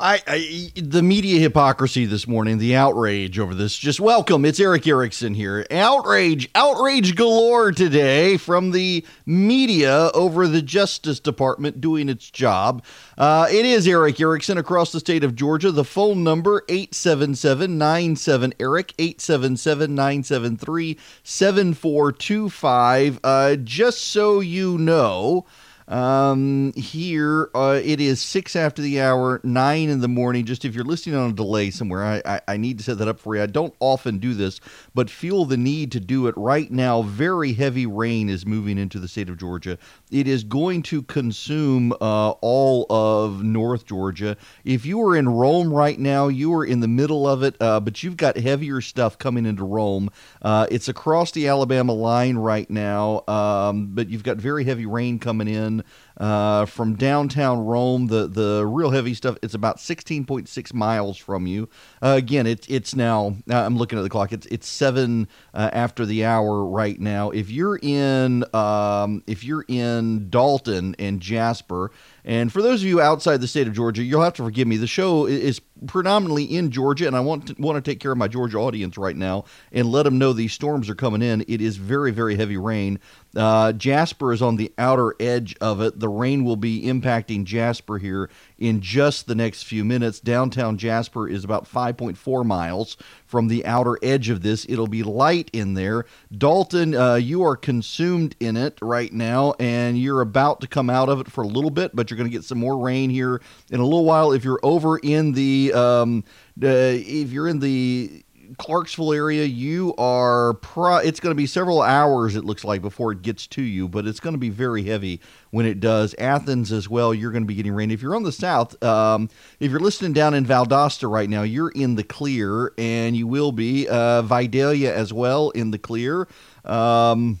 I, I, the media hypocrisy this morning, the outrage over this. Just welcome. It's Erick Erickson here. Outrage, outrage galore today from the media over the Justice Department doing its job. Uh, it is Erick Erickson across the state of Georgia. The phone number 877-97 Eric 877-973-7425. Uh, just so you know. Um, here uh, it is six after the hour, nine in the morning. Just if you're listening on a delay somewhere, I, I, I need to set that up for you. I don't often do this, but feel the need to do it right now. Very heavy rain is moving into the state of Georgia. It is going to consume uh, all of North Georgia. If you are in Rome right now, you are in the middle of it, uh, but you've got heavier stuff coming into Rome. Uh, it's across the Alabama line right now, um, but you've got very heavy rain coming in on uh, from downtown Rome. The the real heavy stuff. It's about 16.6 miles from you. Uh, again, it's it's now. Uh, I'm looking at the clock. It's it's seven uh, after the hour right now. If you're in um, if you're in Dalton and Jasper, and for those of you outside the state of Georgia, you'll have to forgive me. The show is predominantly in Georgia, and I want to, want to take care of my Georgia audience right now and let them know these storms are coming in. It is very very heavy rain. Uh, Jasper is on the outer edge of it. The rain will be impacting Jasper here in just the next few minutes. Downtown Jasper is about 5.4 miles from the outer edge of this. It'll be light in there. Dalton, uh, you are consumed in it right now, and you're about to come out of it for a little bit, but you're going to get some more rain here in a little while. If you're over in the, um, uh, if you're in the Clarksville area, you are pro- it's going to be several hours it looks like before it gets to you, but it's going to be very heavy when it does. Athens as well, you're going to be getting rain. If you're on the south, um, if you're listening down in Valdosta right now, you're in the clear, and you will be uh, Vidalia as well in the clear. Um,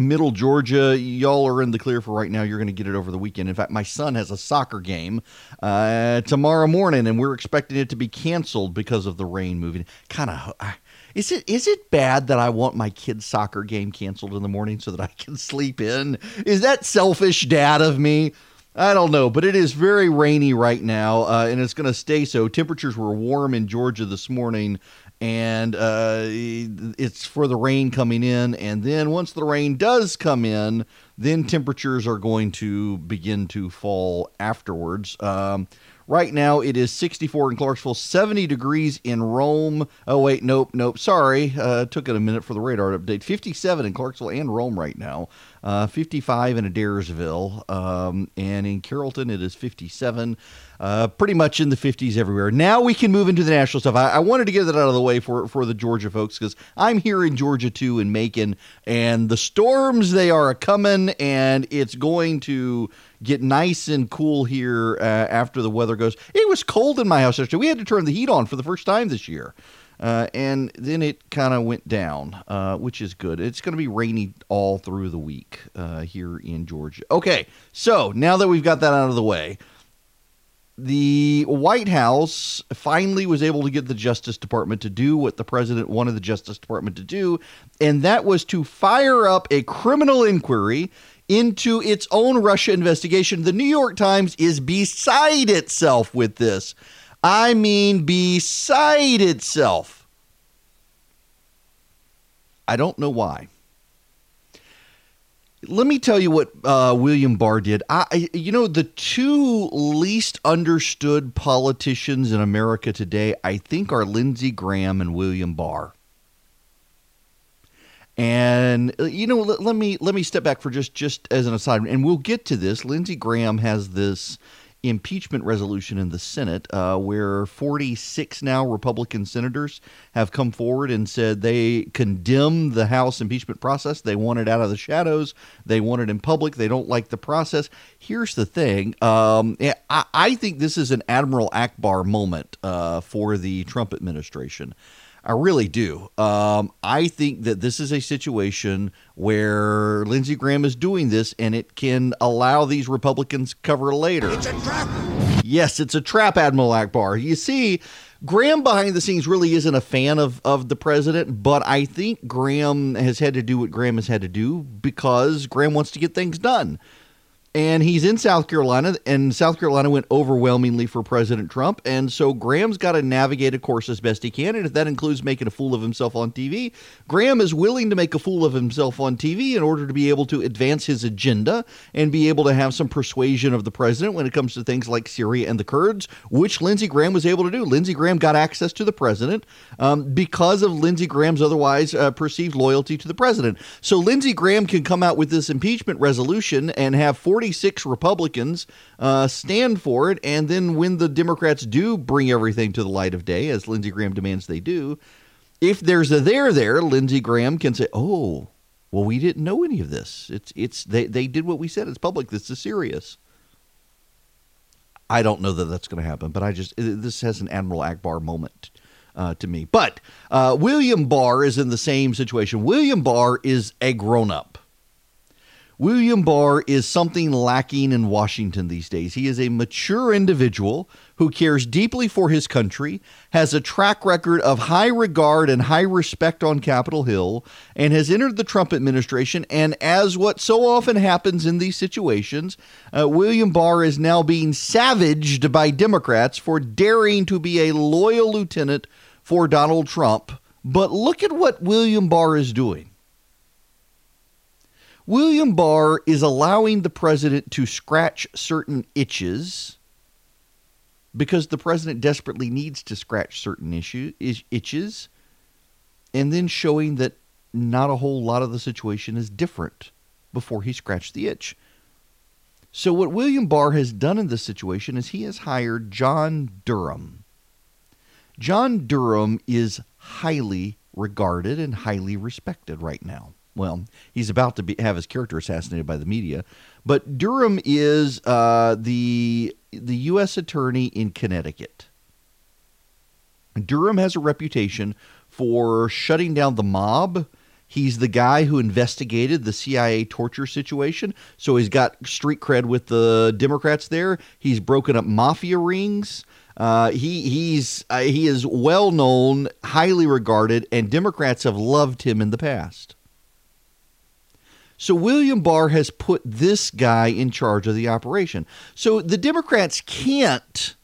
Middle Georgia, y'all are in the clear for right now. You're going to get it over the weekend. In fact, my son has a soccer game uh, tomorrow morning, and we're expecting it to be canceled because of the rain moving. Kind of. Is it is it bad that I want my kid's soccer game canceled in the morning so that I can sleep in? Is that selfish, dad of me? I don't know, but it is very rainy right now, uh, and it's going to stay so. Temperatures were warm in Georgia this morning, and uh, it's for the rain coming in. And then once the rain does come in, then temperatures are going to begin to fall afterwards. Um, right now, it is 64 in Clarksville, 70 degrees in Rome. Oh, wait, nope, nope. Sorry. Uh, took it a minute for the radar update. 57 in Clarksville and Rome right now. Uh, 55 in Adairsville. Um, and in Carrollton, it is 57 uh, pretty much in the 50s everywhere. Now we can move into the national stuff. I, I wanted to get that out of the way for, for the Georgia folks because I'm here in Georgia too, in Macon, and the storms they are coming, and it's going to get nice and cool here uh, after the weather goes. It was cold in my house yesterday. We had to turn the heat on for the first time this year. Uh, and then it kind of went down, uh, which is good. It's going to be rainy all through the week uh, here in Georgia. Okay, so now that we've got that out of the way, the White House finally was able to get the Justice Department to do what the president wanted the Justice Department to do, and that was to fire up a criminal inquiry into its own Russia investigation. The New York Times is beside itself with this. I mean, beside itself. I don't know why let me tell you what uh, William Barr did. I, you know, the two least understood politicians in America today, I think, are Lindsey Graham and William Barr. And uh, you know, let, let me let me step back for just just as an aside, and we'll get to this. Lindsey Graham has this impeachment resolution in the Senate uh, where 46 now Republican senators have come forward and said they condemn the House impeachment process. They want it out of the shadows. They want it in public. They don't like the process. Here's the thing um, I, I, think this is an Admiral Ackbar moment uh, for the Trump administration. I really do. Um, I think that this is a situation where Lindsey Graham is doing this and it can allow these Republicans cover later. It's a trap. Yes, it's a trap, Admiral Ackbar. You see, Graham behind the scenes really isn't a fan of, of the president, but I think Graham has had to do what Graham has had to do because Graham wants to get things done. And he's in South Carolina, and South Carolina went overwhelmingly for President Trump. And so Graham's got to navigate a course as best he can. And if that includes making a fool of himself on TV, Graham is willing to make a fool of himself on TV in order to be able to advance his agenda and be able to have some persuasion of the president when it comes to things like Syria and the Kurds, which Lindsey Graham was able to do. Lindsey Graham got access to the president um, because of Lindsey Graham's otherwise uh, perceived loyalty to the president. So Lindsey Graham can come out with this impeachment resolution and have 40 46 Republicans uh, stand for it. And then when the Democrats do bring everything to the light of day, as Lindsey Graham demands they do, if there's a there there, Lindsey Graham can say, oh, well, we didn't know any of this. It's it's they, they did what we said. It's public. This is serious. I don't know that that's going to happen, but I just this has an Admiral Ackbar moment uh, to me. But uh, William Barr is in the same situation. William Barr is a grown up. William Barr is something lacking in Washington these days. He is a mature individual who cares deeply for his country, has a track record of high regard and high respect on Capitol Hill, and has entered the Trump administration. And as what so often happens in these situations, uh, William Barr is now being savaged by Democrats for daring to be a loyal lieutenant for Donald Trump. But look at what William Barr is doing. William Barr is allowing the president to scratch certain itches because the president desperately needs to scratch certain issue, itches, and then showing that not a whole lot of the situation is different before he scratched the itch. So, what William Barr has done in this situation is he has hired John Durham. John Durham is highly regarded and highly respected right now well, he's about to be, have his character assassinated by the media. But Durham is uh, the the U.S. attorney in Connecticut. Durham has a reputation for shutting down the mob. He's the guy who investigated the CIA torture situation, so he's got street cred with the Democrats there. He's broken up mafia rings. Uh, he he's uh, he is well known, highly regarded, and Democrats have loved him in the past. So William Barr has put this guy in charge of the operation. So the Democrats can't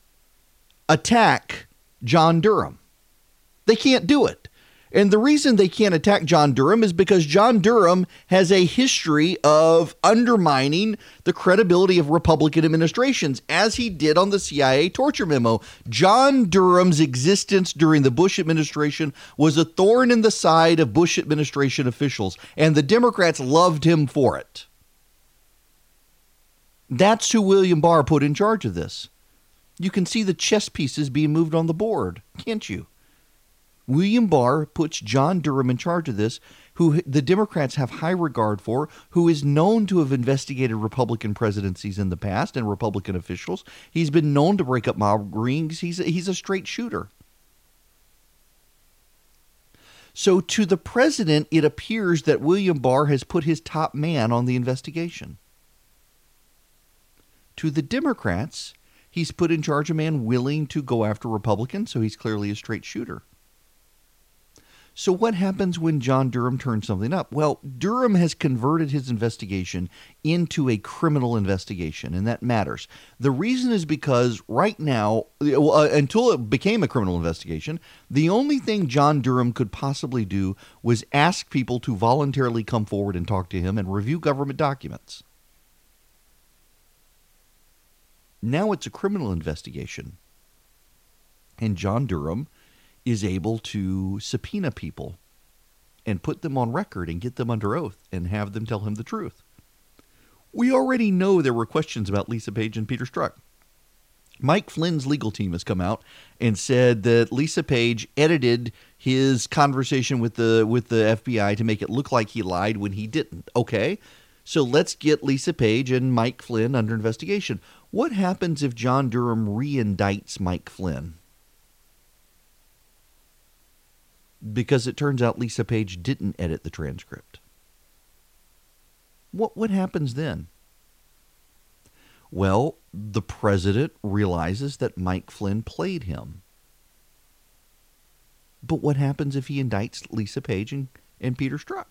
attack John Durham. They can't do it. And the reason they can't attack John Durham is because John Durham has a history of undermining the credibility of Republican administrations, as he did on the CIA torture memo. John Durham's existence during the Bush administration was a thorn in the side of Bush administration officials, and the Democrats loved him for it. That's who William Barr put in charge of this. You can see the chess pieces being moved on the board, can't you? William Barr puts John Durham in charge of this, who the Democrats have high regard for, who is known to have investigated Republican presidencies in the past and Republican officials. He's been known to break up mob rings. He's a, he's a straight shooter. So, to the president, it appears that William Barr has put his top man on the investigation. To the Democrats, he's put in charge a man willing to go after Republicans, so he's clearly a straight shooter. So, what happens when John Durham turns something up? Well, Durham has converted his investigation into a criminal investigation, and that matters. The reason is because right now, uh, until it became a criminal investigation, the only thing John Durham could possibly do was ask people to voluntarily come forward and talk to him and review government documents. Now it's a criminal investigation. And John Durham is able to subpoena people and put them on record and get them under oath and have them tell him the truth. We already know there were questions about Lisa Page and Peter Strzok. Mike Flynn's legal team has come out and said that Lisa Page edited his conversation with the with the FBI to make it look like he lied when he didn't. Okay. So let's get Lisa Page and Mike Flynn under investigation. What happens if John Durham reindicts Mike Flynn? Because it turns out Lisa Page didn't edit the transcript. What what happens then? Well, the president realizes that Mike Flynn played him. But what happens if he indicts Lisa Page and, and Peter Strzok?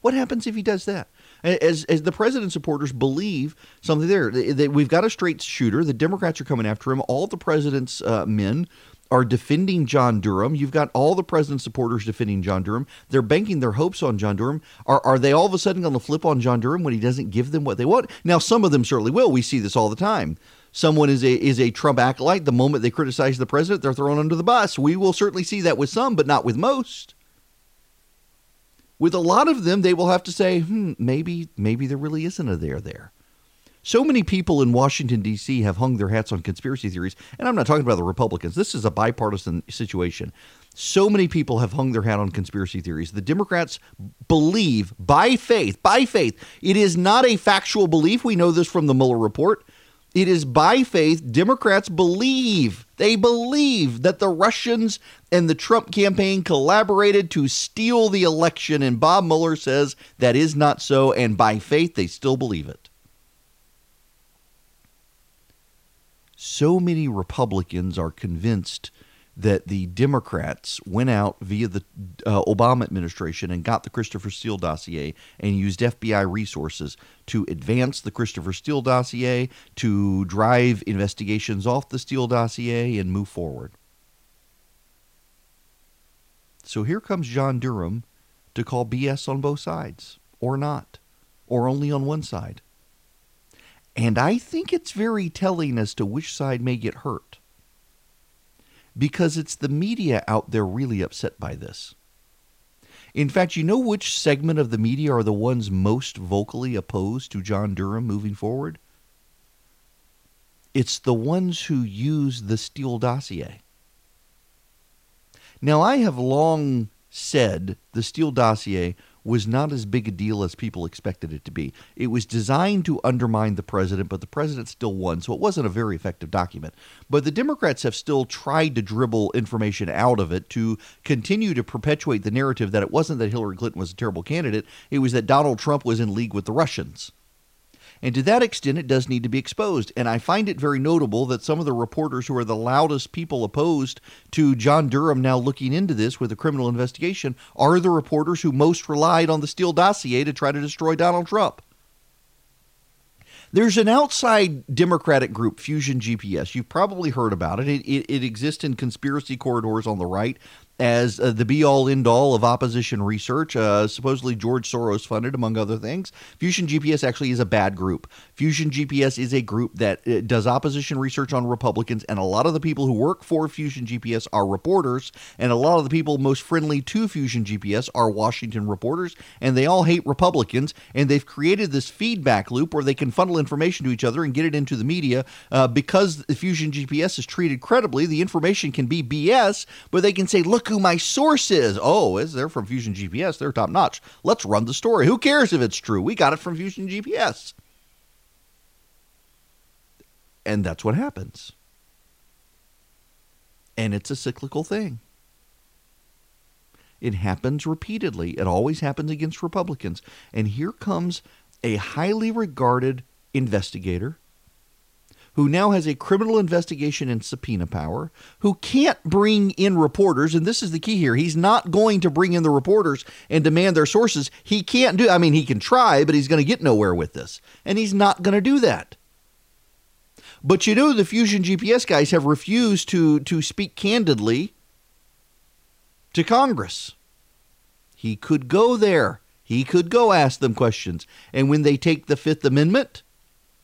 What happens if he does that? As, as the president's supporters believe something there, they, they, we've got a straight shooter. The Democrats are coming after him. All the president's uh, men are defending John Durham. You've got all the president's supporters defending John Durham. They're banking their hopes on John Durham. Are, are they all of a sudden going to flip on John Durham when he doesn't give them what they want? Now, some of them certainly will. We see this all the time. Someone is a is a Trump acolyte. The moment they criticize the president, they're thrown under the bus. We will certainly see that with some, but not with most. With a lot of them, they will have to say, hmm, maybe maybe there really isn't a there there. So many people in Washington, D.C. have hung their hats on conspiracy theories, and I'm not talking about the Republicans. This is a bipartisan situation. So many people have hung their hat on conspiracy theories. The Democrats believe by faith, by faith, it is not a factual belief. We know this from the Mueller report. It is by faith. Democrats believe, they believe that the Russians and the Trump campaign collaborated to steal the election. And Bob Mueller says that is not so. And by faith, they still believe it. So many Republicans are convinced that the Democrats went out via the uh, Obama administration and got the Christopher Steele dossier and used FBI resources to advance the Christopher Steele dossier, to drive investigations off the Steele dossier, and move forward. So here comes John Durham to call BS on both sides, or not, or only on one side. And I think it's very telling as to which side may get hurt. Because it's the media out there really upset by this. In fact, you know which segment of the media are the ones most vocally opposed to John Durham moving forward? It's the ones who use the Steele dossier. Now, I have long said the Steele dossier was not as big a deal as people expected it to be. It was designed to undermine the president, but the president still won, so it wasn't a very effective document. But the Democrats have still tried to dribble information out of it to continue to perpetuate the narrative that it wasn't that Hillary Clinton was a terrible candidate, it was that Donald Trump was in league with the Russians. And to that extent, it does need to be exposed. And I find it very notable that some of the reporters who are the loudest people opposed to John Durham now looking into this with a criminal investigation are the reporters who most relied on the Steele dossier to try to destroy Donald Trump. There's an outside Democratic group, Fusion GPS. You've probably heard about it. It, it, it exists in conspiracy corridors on the right as uh, the be all end all of opposition research, uh, supposedly George Soros funded, among other things. Fusion GPS actually is a bad group. Fusion GPS is a group that uh, does opposition research on Republicans, and a lot of the people who work for Fusion GPS are reporters, and a lot of the people most friendly to Fusion GPS are Washington reporters, and they all hate Republicans, and they've created this feedback loop where they can funnel information to each other and get it into the media. Uh, because Fusion GPS is treated credibly, the information can be BS, but they can say, look, who my source is. Oh, is they're from Fusion GPS. They're top notch. Let's run the story. Who cares if it's true? We got it from Fusion GPS. And that's what happens. And it's a cyclical thing. It happens repeatedly. It always happens against Republicans. And here comes a highly regarded investigator who now has a criminal investigation and subpoena power, who can't bring in reporters, and this is the key here. He's not going to bring in the reporters and demand their sources. He can't do I mean he can try, but he's going to get nowhere with this. And he's not going to do that. But you know the Fusion GPS guys have refused to to speak candidly to Congress. He could go there. He could go ask them questions. And when they take the 5th Amendment,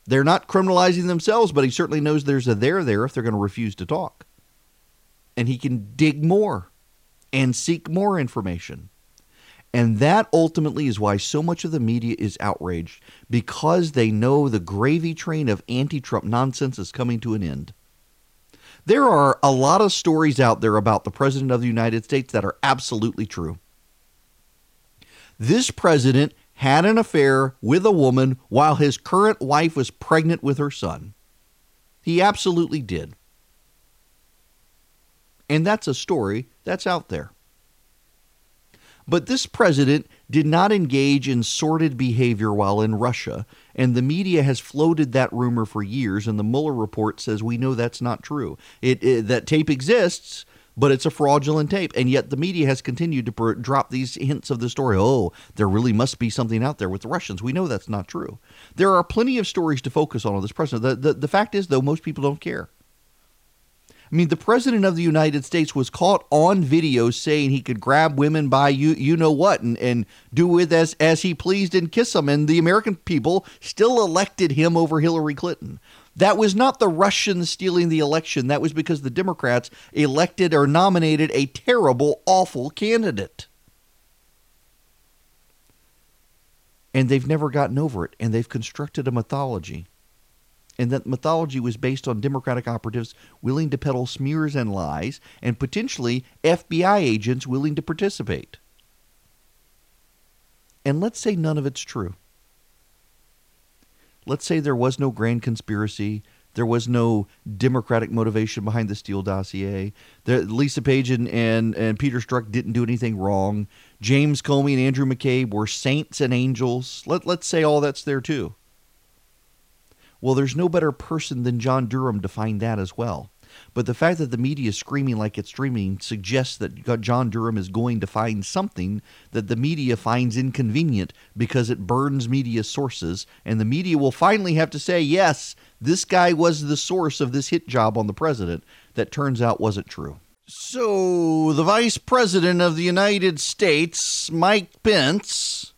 they're not criminalizing themselves, but he certainly knows there's a there there if they're going to refuse to talk. And he can dig more and seek more information. And that ultimately is why so much of the media is outraged because they know the gravy train of anti Trump nonsense is coming to an end. There are a lot of stories out there about the President of the United States that are absolutely true. This president had an affair with a woman while his current wife was pregnant with her son. He absolutely did. And that's a story that's out there. But this president did not engage in sordid behavior while in Russia, and the media has floated that rumor for years, and the Mueller report says we know that's not true. It, it, that tape exists, but it's a fraudulent tape. And yet the media has continued to drop these hints of the story. Oh, there really must be something out there with the Russians. We know that's not true. There are plenty of stories to focus on on this president. The, the, the fact is, though, most people don't care. I mean, the president of the United States was caught on video saying he could grab women by you you know what and, and do with as as he pleased and kiss them, and the American people still elected him over Hillary Clinton. That was not the Russians stealing the election. That was because the Democrats elected or nominated a terrible, awful candidate. And they've never gotten over it, and they've constructed a mythology and that mythology was based on Democratic operatives willing to peddle smears and lies, and potentially FBI agents willing to participate. And let's say none of it's true. Let's say there was no grand conspiracy. There was no Democratic motivation behind the Steele dossier. The, Lisa Page and, and, and Peter Strzok didn't do anything wrong. James Comey and Andrew McCabe were saints and angels. Let, let's say all that's there too. Well, there's no better person than John Durham to find that as well. But the fact that the media is screaming like it's streaming suggests that John Durham is going to find something that the media finds inconvenient because it burns media sources. And the media will finally have to say, yes, this guy was the source of this hit job on the president that turns out wasn't true. So, the Vice President of the United States, Mike Pence,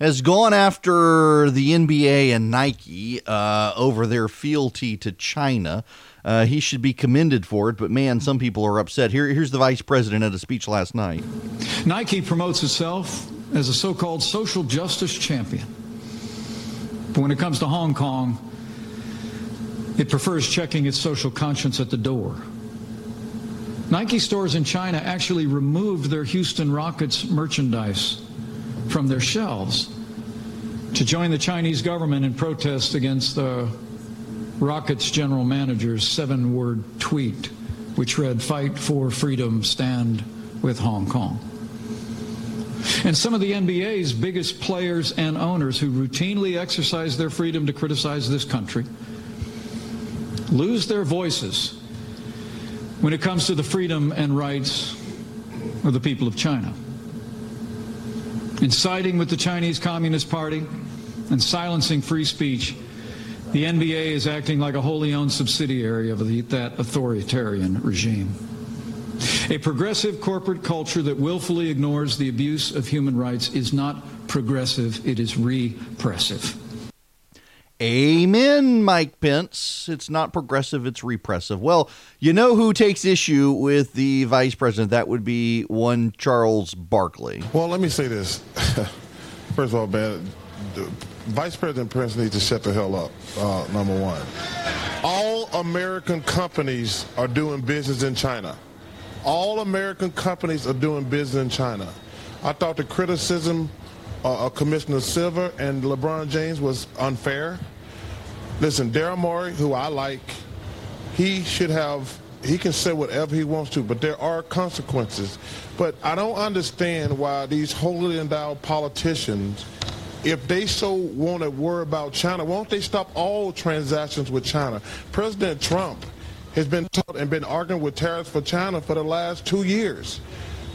has gone after the NBA and Nike uh, over their fealty to China. Uh, he should be commended for it, but man, some people are upset. Here, here's the vice president at a speech last night. Nike promotes itself as a so called social justice champion. But when it comes to Hong Kong, it prefers checking its social conscience at the door. Nike stores in China actually removed their Houston Rockets merchandise from their shelves to join the Chinese government in protest against the Rockets general manager's seven word tweet, which read, Fight for freedom, stand with Hong Kong. And some of the NBA's biggest players and owners who routinely exercise their freedom to criticize this country lose their voices when it comes to the freedom and rights of the people of China in siding with the Chinese Communist Party and silencing free speech, the NBA is acting like a wholly owned subsidiary of the, that authoritarian regime. A progressive corporate culture that willfully ignores the abuse of human rights is not progressive, it is repressive. Amen, Mike Pence. It's not progressive, it's repressive. Well, you know who takes issue with the vice president? That would be one Charles Barkley. Well, let me say this. First of all, man, Vice President Pence needs to shut the hell up, uh, number one. All American companies are doing business in China. All American companies are doing business in China. I thought the criticism uh, Commissioner Silver and LeBron James was unfair. Listen, Daryl Morey, who I like, he should have, he can say whatever he wants to, but there are consequences. But I don't understand why these holier endowed politicians, if they so want to worry about China, won't they stop all transactions with China? President Trump has been taught and been arguing with tariffs for China for the last two years.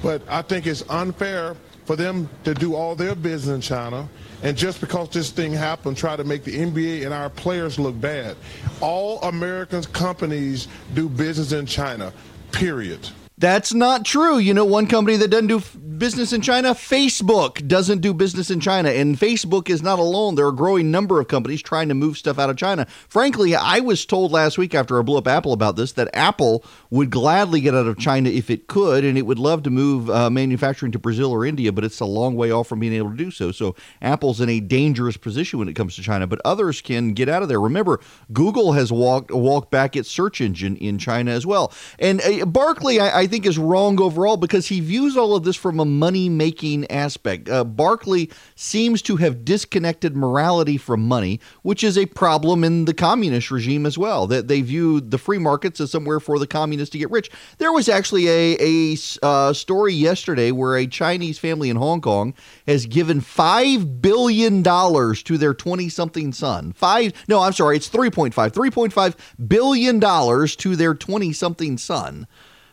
But I think it's unfair for them to do all their business in China. And just because this thing happened, try to make the NBA and our players look bad. All American companies do business in China, period. That's not true. You know, one company that doesn't do business in China, Facebook, doesn't do business in China. And Facebook is not alone. There are a growing number of companies trying to move stuff out of China. Frankly, I was told last week after I blew up Apple about this that Apple would gladly get out of China if it could, and it would love to move uh, manufacturing to Brazil or India, but it's a long way off from being able to do so. So Apple's in a dangerous position when it comes to China, but others can get out of there. Remember, Google has walked walked back its search engine in China as well. And uh, Barkley, I, I think is wrong overall because he views all of this from a money making aspect. Uh, Barkley seems to have disconnected morality from money, which is a problem in the communist regime as well. That they view the free markets as somewhere for the communists to get rich. There was actually a a uh, story yesterday where a Chinese family in Hong Kong has given five billion dollars to their twenty something son. Five? No, I'm sorry, it's 3.5. 3.5 billion dollars to their twenty something son.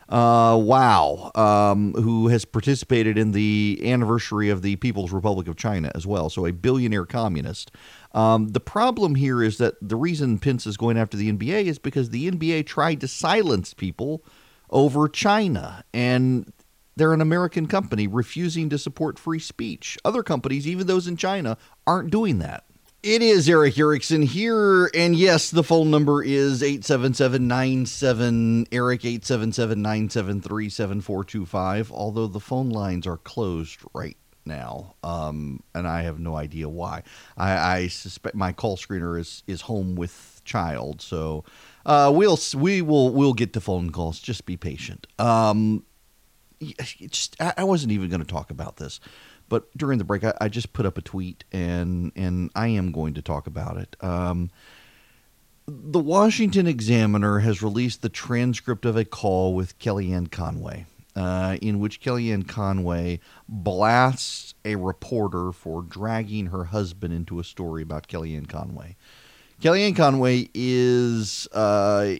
Uh, Wow, um, who has participated in the anniversary of the People's Republic of China as well. So a billionaire communist. Um, the problem here is that the reason Pence is going after the NBA is because the NBA tried to silence people over China. And they're an American company refusing to support free speech. Other companies, even those in China, aren't doing that. It is Erick Erickson here, and yes, the phone number is 877-97 Eric 877-973-7425. Although the phone lines are closed right now, um, and I have no idea why. I, I, suspect my call screener is is home with child, so uh, we'll we will we'll get to phone calls. Just be patient. Um, just I, I wasn't even going to talk about this. But during the break, I, I, just put up a tweet, and and I am going to talk about it. Um, the Washington Examiner has released the transcript of a call with Kellyanne Conway, uh, in which Kellyanne Conway blasts a reporter for dragging her husband into a story about Kellyanne Conway. Kellyanne Conway is uh,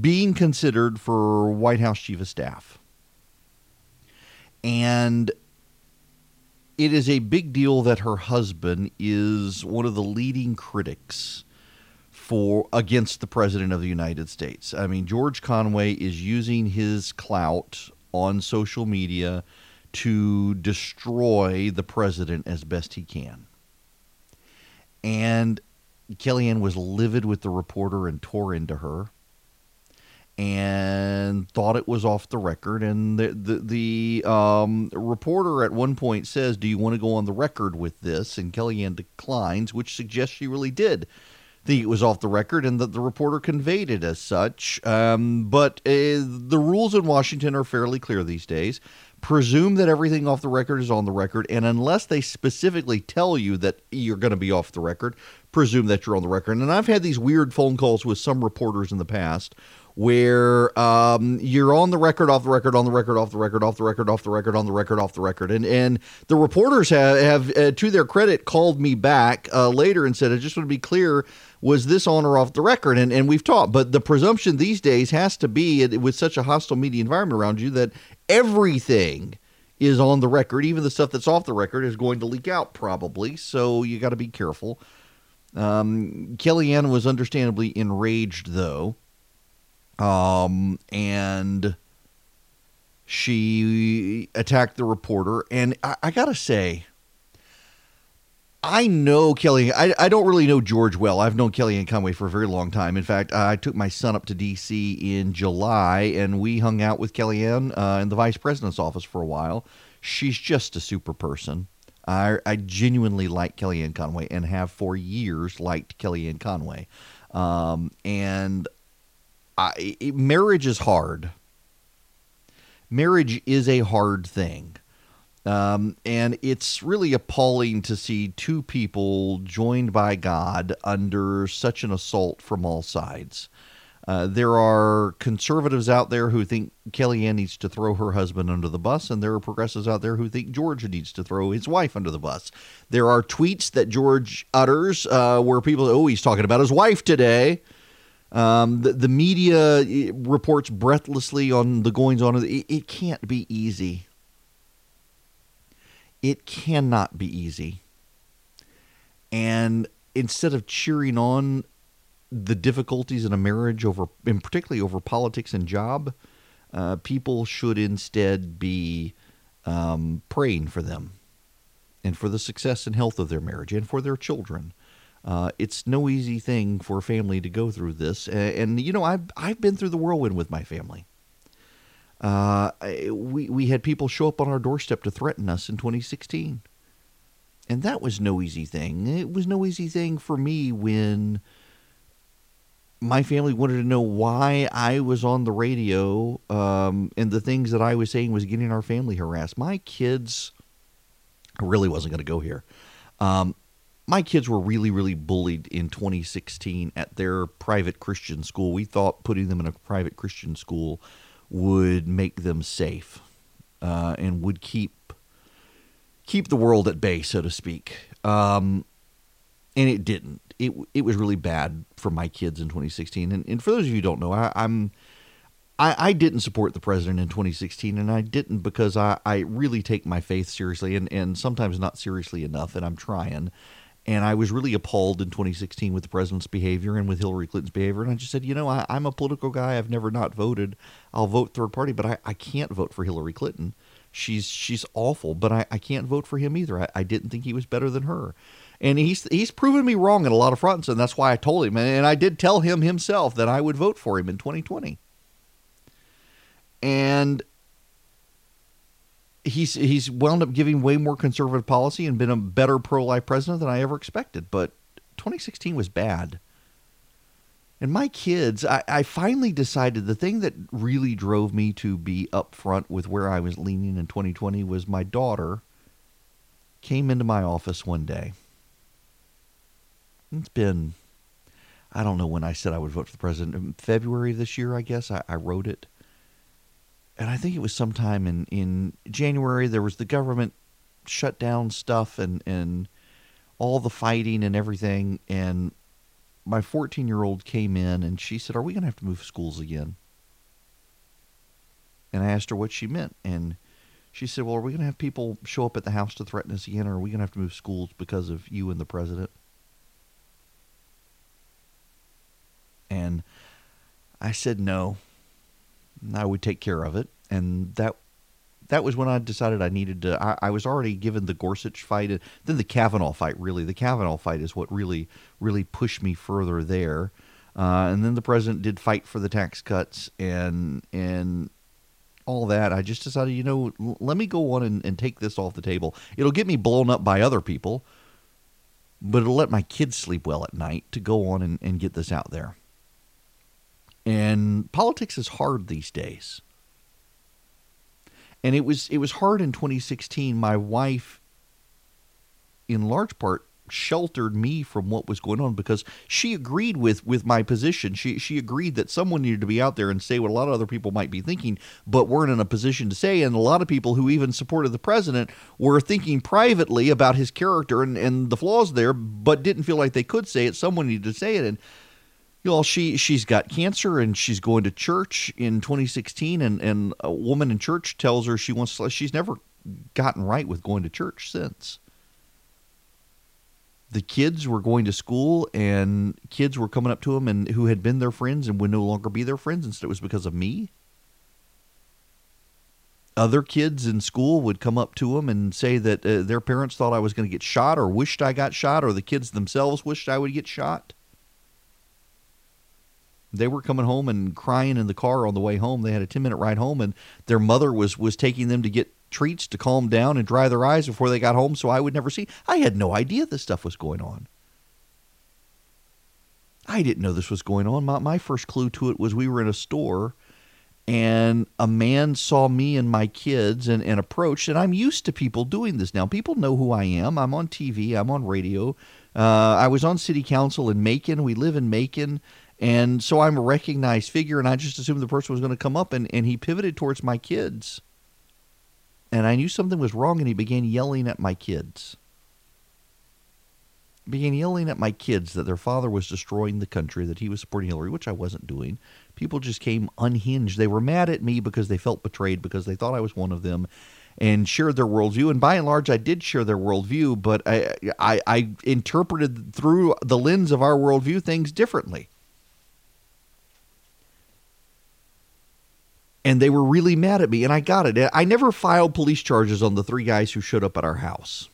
being considered for White House Chief of Staff. And it is a big deal that her husband is one of the leading critics for against the president of the United States. I mean, George Conway is using his clout on social media to destroy the president as best he can. And Kellyanne was livid with the reporter and tore into her and thought it was off the record. And the the, the um, reporter at one point says, "Do you want to go on the record with this?" And Kellyanne declines, which suggests she really did think it was off the record, and that the reporter conveyed it as such. Um, but uh, the rules in Washington are fairly clear these days. Presume that everything off the record is on the record, and unless they specifically tell you that you're going to be off the record, presume that you're on the record. And I've had these weird phone calls with some reporters in the past where um, you're on the record, off the record, on the record, off the record, off the record, off the record, on the record, off the record, and and the reporters have, have uh, to their credit, called me back uh, later and said, "I just want to be clear." Was this on or off the record? And and we've talked, but the presumption these days has to be with such a hostile media environment around you that everything is on the record, even the stuff that's off the record is going to leak out probably. So you got to be careful. Um, Kellyanne was understandably enraged, though, um, and she attacked the reporter. And I, I gotta say, I know Kelly. I, I don't really know George well. I've known Kellyanne Conway for a very long time. In fact, I took my son up to D.C. in July, and we hung out with Kellyanne uh, in the vice president's office for a while. She's just a super person. I, I genuinely like Kellyanne Conway and have for years liked Kellyanne Conway. Um, and I, it, marriage is hard. Marriage is a hard thing. Um, and it's really appalling to see two people joined by God under such an assault from all sides. Uh, there are conservatives out there who think Kellyanne needs to throw her husband under the bus, and there are progressives out there who think George needs to throw his wife under the bus. There are tweets that George utters uh, where people, oh, he's talking about his wife today. Um, the, the media reports breathlessly on the goings on. It, it can't be easy. It cannot be easy. And instead of cheering on the difficulties in a marriage over, and particularly over politics and job, uh, people should instead be um, praying for them and for the success and health of their marriage and for their children. Uh, it's no easy thing for a family to go through this, and, and you know I've I've been through the whirlwind with my family. Uh, we we had people show up on our doorstep to threaten us in 2016, and that was no easy thing. It was no easy thing for me when my family wanted to know why I was on the radio, um, and the things that I was saying was getting our family harassed. My kids, I really wasn't going to go here. Um, my kids were really, really bullied in 2016 at their private Christian school. We thought putting them in a private Christian school would make them safe uh, and would keep keep the world at bay, so to speak. Um, and it didn't. It it was really bad for my kids in 2016. And, and for those of you who don't know, I, I'm I, I didn't support the president in 2016, and I didn't because I, I really take my faith seriously and, and sometimes not seriously enough, and I'm trying. And I was really appalled in 2016 with the president's behavior and with Hillary Clinton's behavior. And I just said, you know, I, am a political guy. I've never not voted. I'll vote third party, but I, I can't vote for Hillary Clinton. She's she's awful, but I, I can't vote for him either. I, I didn't think he was better than her. And he's he's proven me wrong in a lot of fronts, and that's why I told him. And I did tell him himself that I would vote for him in 2020 and he's he's wound up giving way more conservative policy and been a better pro-life president than I ever expected. But 2016 was bad. And my kids, I, I finally decided the thing that really drove me to be upfront with where I was leaning in 2020 was my daughter came into my office one day. It's been, I don't know when I said I would vote for the president. In February of this year, I guess. I, I wrote it and I think it was sometime in, in January, there was the government shutdown stuff and, and all the fighting and everything. And my 14 year old came in and she said, Are we going to have to move schools again? And I asked her what she meant. And she said, Well, are we going to have people show up at the house to threaten us again, or are we going to have to move schools because of you and the president? And I said, No. I would take care of it. And that that was when I decided I needed to. I, I, was already given the Gorsuch fight, then the Kavanaugh fight. Really, the Kavanaugh fight is what really, really pushed me further there. Uh, and then the president did fight for the tax cuts and and all that. I just decided, you know, l- let me go on and, and take this off the table. It'll get me blown up by other people, but it'll let my kids sleep well at night to go on and, and get this out there. And politics is hard these days. And it was it was hard in 2016. My wife in large part sheltered me from what was going on because she agreed with with my position. She she agreed that someone needed to be out there and say what a lot of other people might be thinking, but weren't in a position to say. And a lot of people who even supported the president were thinking privately about his character and, and the flaws there, but didn't feel like they could say it. Someone needed to say it. And you know, she she's got cancer and she's going to church in 2016, and and a woman in church tells her she wants to, she's never gotten right with going to church since. The kids were going to school, and kids were coming up to them and who had been their friends and would no longer be their friends, instead it was because of me. Other kids in school would come up to them and say that uh, their parents thought I was going to get shot or wished I got shot, or the kids themselves wished I would get shot they were coming home and crying in the car on the way home. They had a 10 minute ride home, and their mother was, was taking them to get treats to calm down and dry their eyes before they got home so I would never see. I had no idea this stuff was going on. I didn't know this was going on. My, my first clue to it was we were in a store and a man saw me and my kids and, and approached. And I'm used to people doing this now. People know who I am. I'm on TV, I'm on radio. Uh, I was on city council in Macon. We live in Macon. And so I'm a recognized figure, and I just assumed the person was going to come up, and, and he pivoted towards my kids. And I knew something was wrong, and he began yelling at my kids. began yelling at my kids that their father was destroying the country, that he was supporting Hillary, which I wasn't doing. People just came unhinged. They were mad at me because they felt betrayed, because they thought I was one of them, and shared their worldview. And by and large, I did share their worldview, but I, I, I interpreted through the lens of our worldview things differently. And they were really mad at me and I got it. I never filed police charges on the three guys who showed up at our house.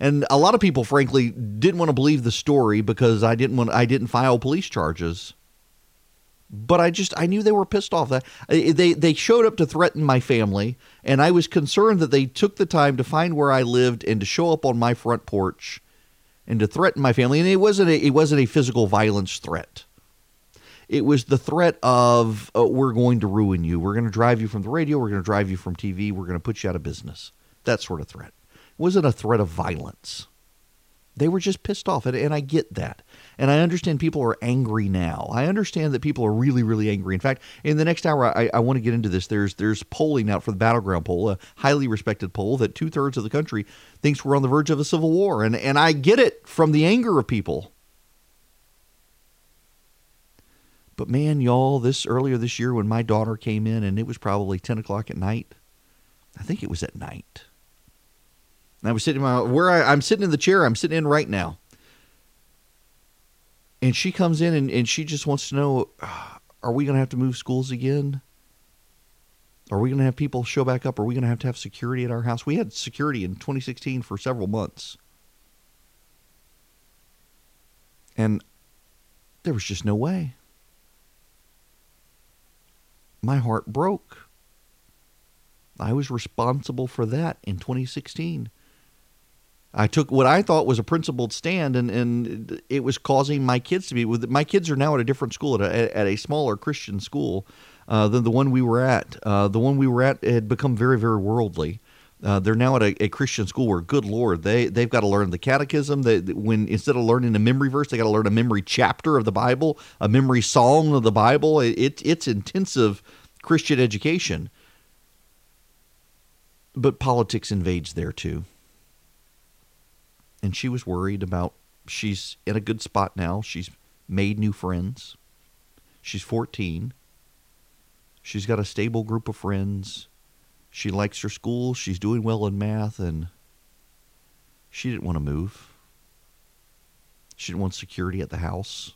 And a lot of people frankly didn't want to believe the story because I didn't want I didn't file police charges. But I just I knew they were pissed off that they they showed up to threaten my family and I was concerned that they took the time to find where I lived and to show up on my front porch and to threaten my family and it wasn't a, it wasn't a physical violence threat it was the threat of uh, we're going to ruin you. We're going to drive you from the radio. We're going to drive you from TV. We're going to put you out of business. That sort of threat. It wasn't a threat of violence. They were just pissed off, and, and I get that. And I understand people are angry now. I understand that people are really, really angry. In fact, in the next hour, I, I want to get into this. There's there's polling out for the battleground poll, a highly respected poll that two thirds of the country thinks we're on the verge of a civil war, and and I get it from the anger of people. But man, y'all, this earlier this year when my daughter came in and it was probably 10 o'clock at night, I think it was at night. And I was sitting in my, where I, I'm sitting in the chair I'm sitting in right now. And she comes in and, and she just wants to know ah, are we going to have to move schools again? Are we going to have people show back up? Are we going to have to have security at our house? We had security in 2016 for several months. And there was just no way. My heart broke. I was responsible for that in 2016. I took what I thought was a principled stand, and, and it was causing my kids to be with. My kids are now at a different school, at a, at a smaller Christian school uh, than the one we were at. Uh, the one we were at had become very, very worldly. Uh, they're now at a, a, Christian school where, good Lord, they they've got to learn the catechism. They, when instead of learning a memory verse, they got to learn a memory chapter of the Bible, a memory psalm of the Bible. It, it it's intensive Christian education. But politics invades there too. And she was worried about. She's in a good spot now. She's made new friends. She's 14. She's got a stable group of friends she likes her school. She's doing well in math, and she didn't want to move. She didn't want security at the house.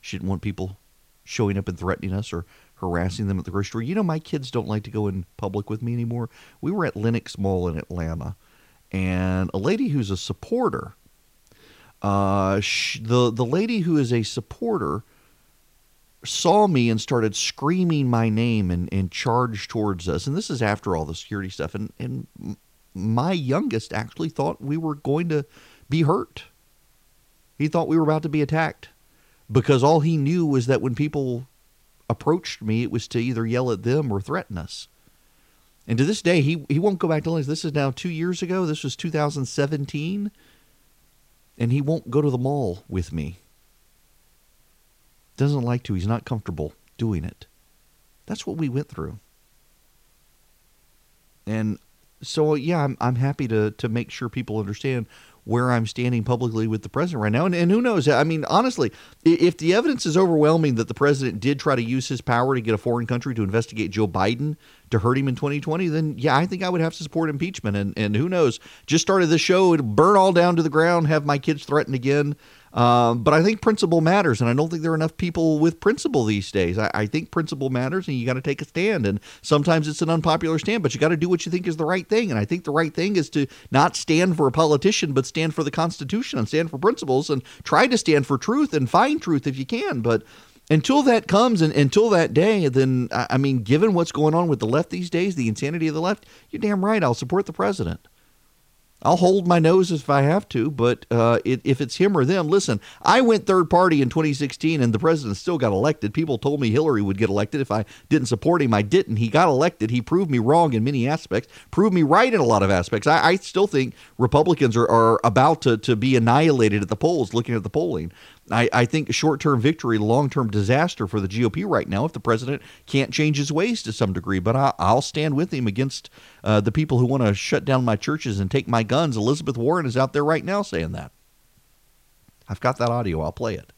She didn't want people showing up and threatening us or harassing them at the grocery store. You know, my kids don't like to go in public with me anymore. We were at Lenox Mall in Atlanta, and a lady who's a supporter, uh, the the lady who is a supporter saw me and started screaming my name and, and charged towards us. And this is after all the security stuff. And, and my youngest actually thought we were going to be hurt. He thought we were about to be attacked because all he knew was that when people approached me, it was to either yell at them or threaten us. And to this day, he, he won't go back to Lenox. This is now two years ago. This was 2017. And he won't go to the mall with me doesn't like to, he's not comfortable doing it. That's what we went through. And so yeah, I'm I'm happy to to make sure people understand where I'm standing publicly with the president right now. And, and who knows? I mean, honestly, if the evidence is overwhelming that the president did try to use his power to get a foreign country to investigate Joe Biden to hurt him in 2020, then yeah, I think I would have to support impeachment. And and who knows? Just started the show, it'll burn all down to the ground, have my kids threatened again. Um, but I think principle matters, and I don't think there are enough people with principle these days. I, I think principle matters, and you got to take a stand. And sometimes it's an unpopular stand, but you got to do what you think is the right thing. And I think the right thing is to not stand for a politician, but stand for the Constitution and stand for principles and try to stand for truth and find truth if you can. But until that comes and until that day, then I mean, given what's going on with the left these days, the insanity of the left, you're damn right. I'll support the president. I'll hold my nose if I have to, but uh, it, if it's him or them, listen, I went third party in 2016 and the president still got elected. People told me Hillary would get elected if I didn't support him. I didn't. He got elected. He proved me wrong in many aspects, proved me right in a lot of aspects. I, I still think Republicans are, are about to, to be annihilated at the polls, looking at the polling. I, I think short term victory, long term disaster for the GOP right now if the president can't change his ways to some degree. But I, will stand with him against uh, the people who want to shut down my churches and take my guns. Elizabeth Warren is out there right now saying that. I've got that audio. I'll play it.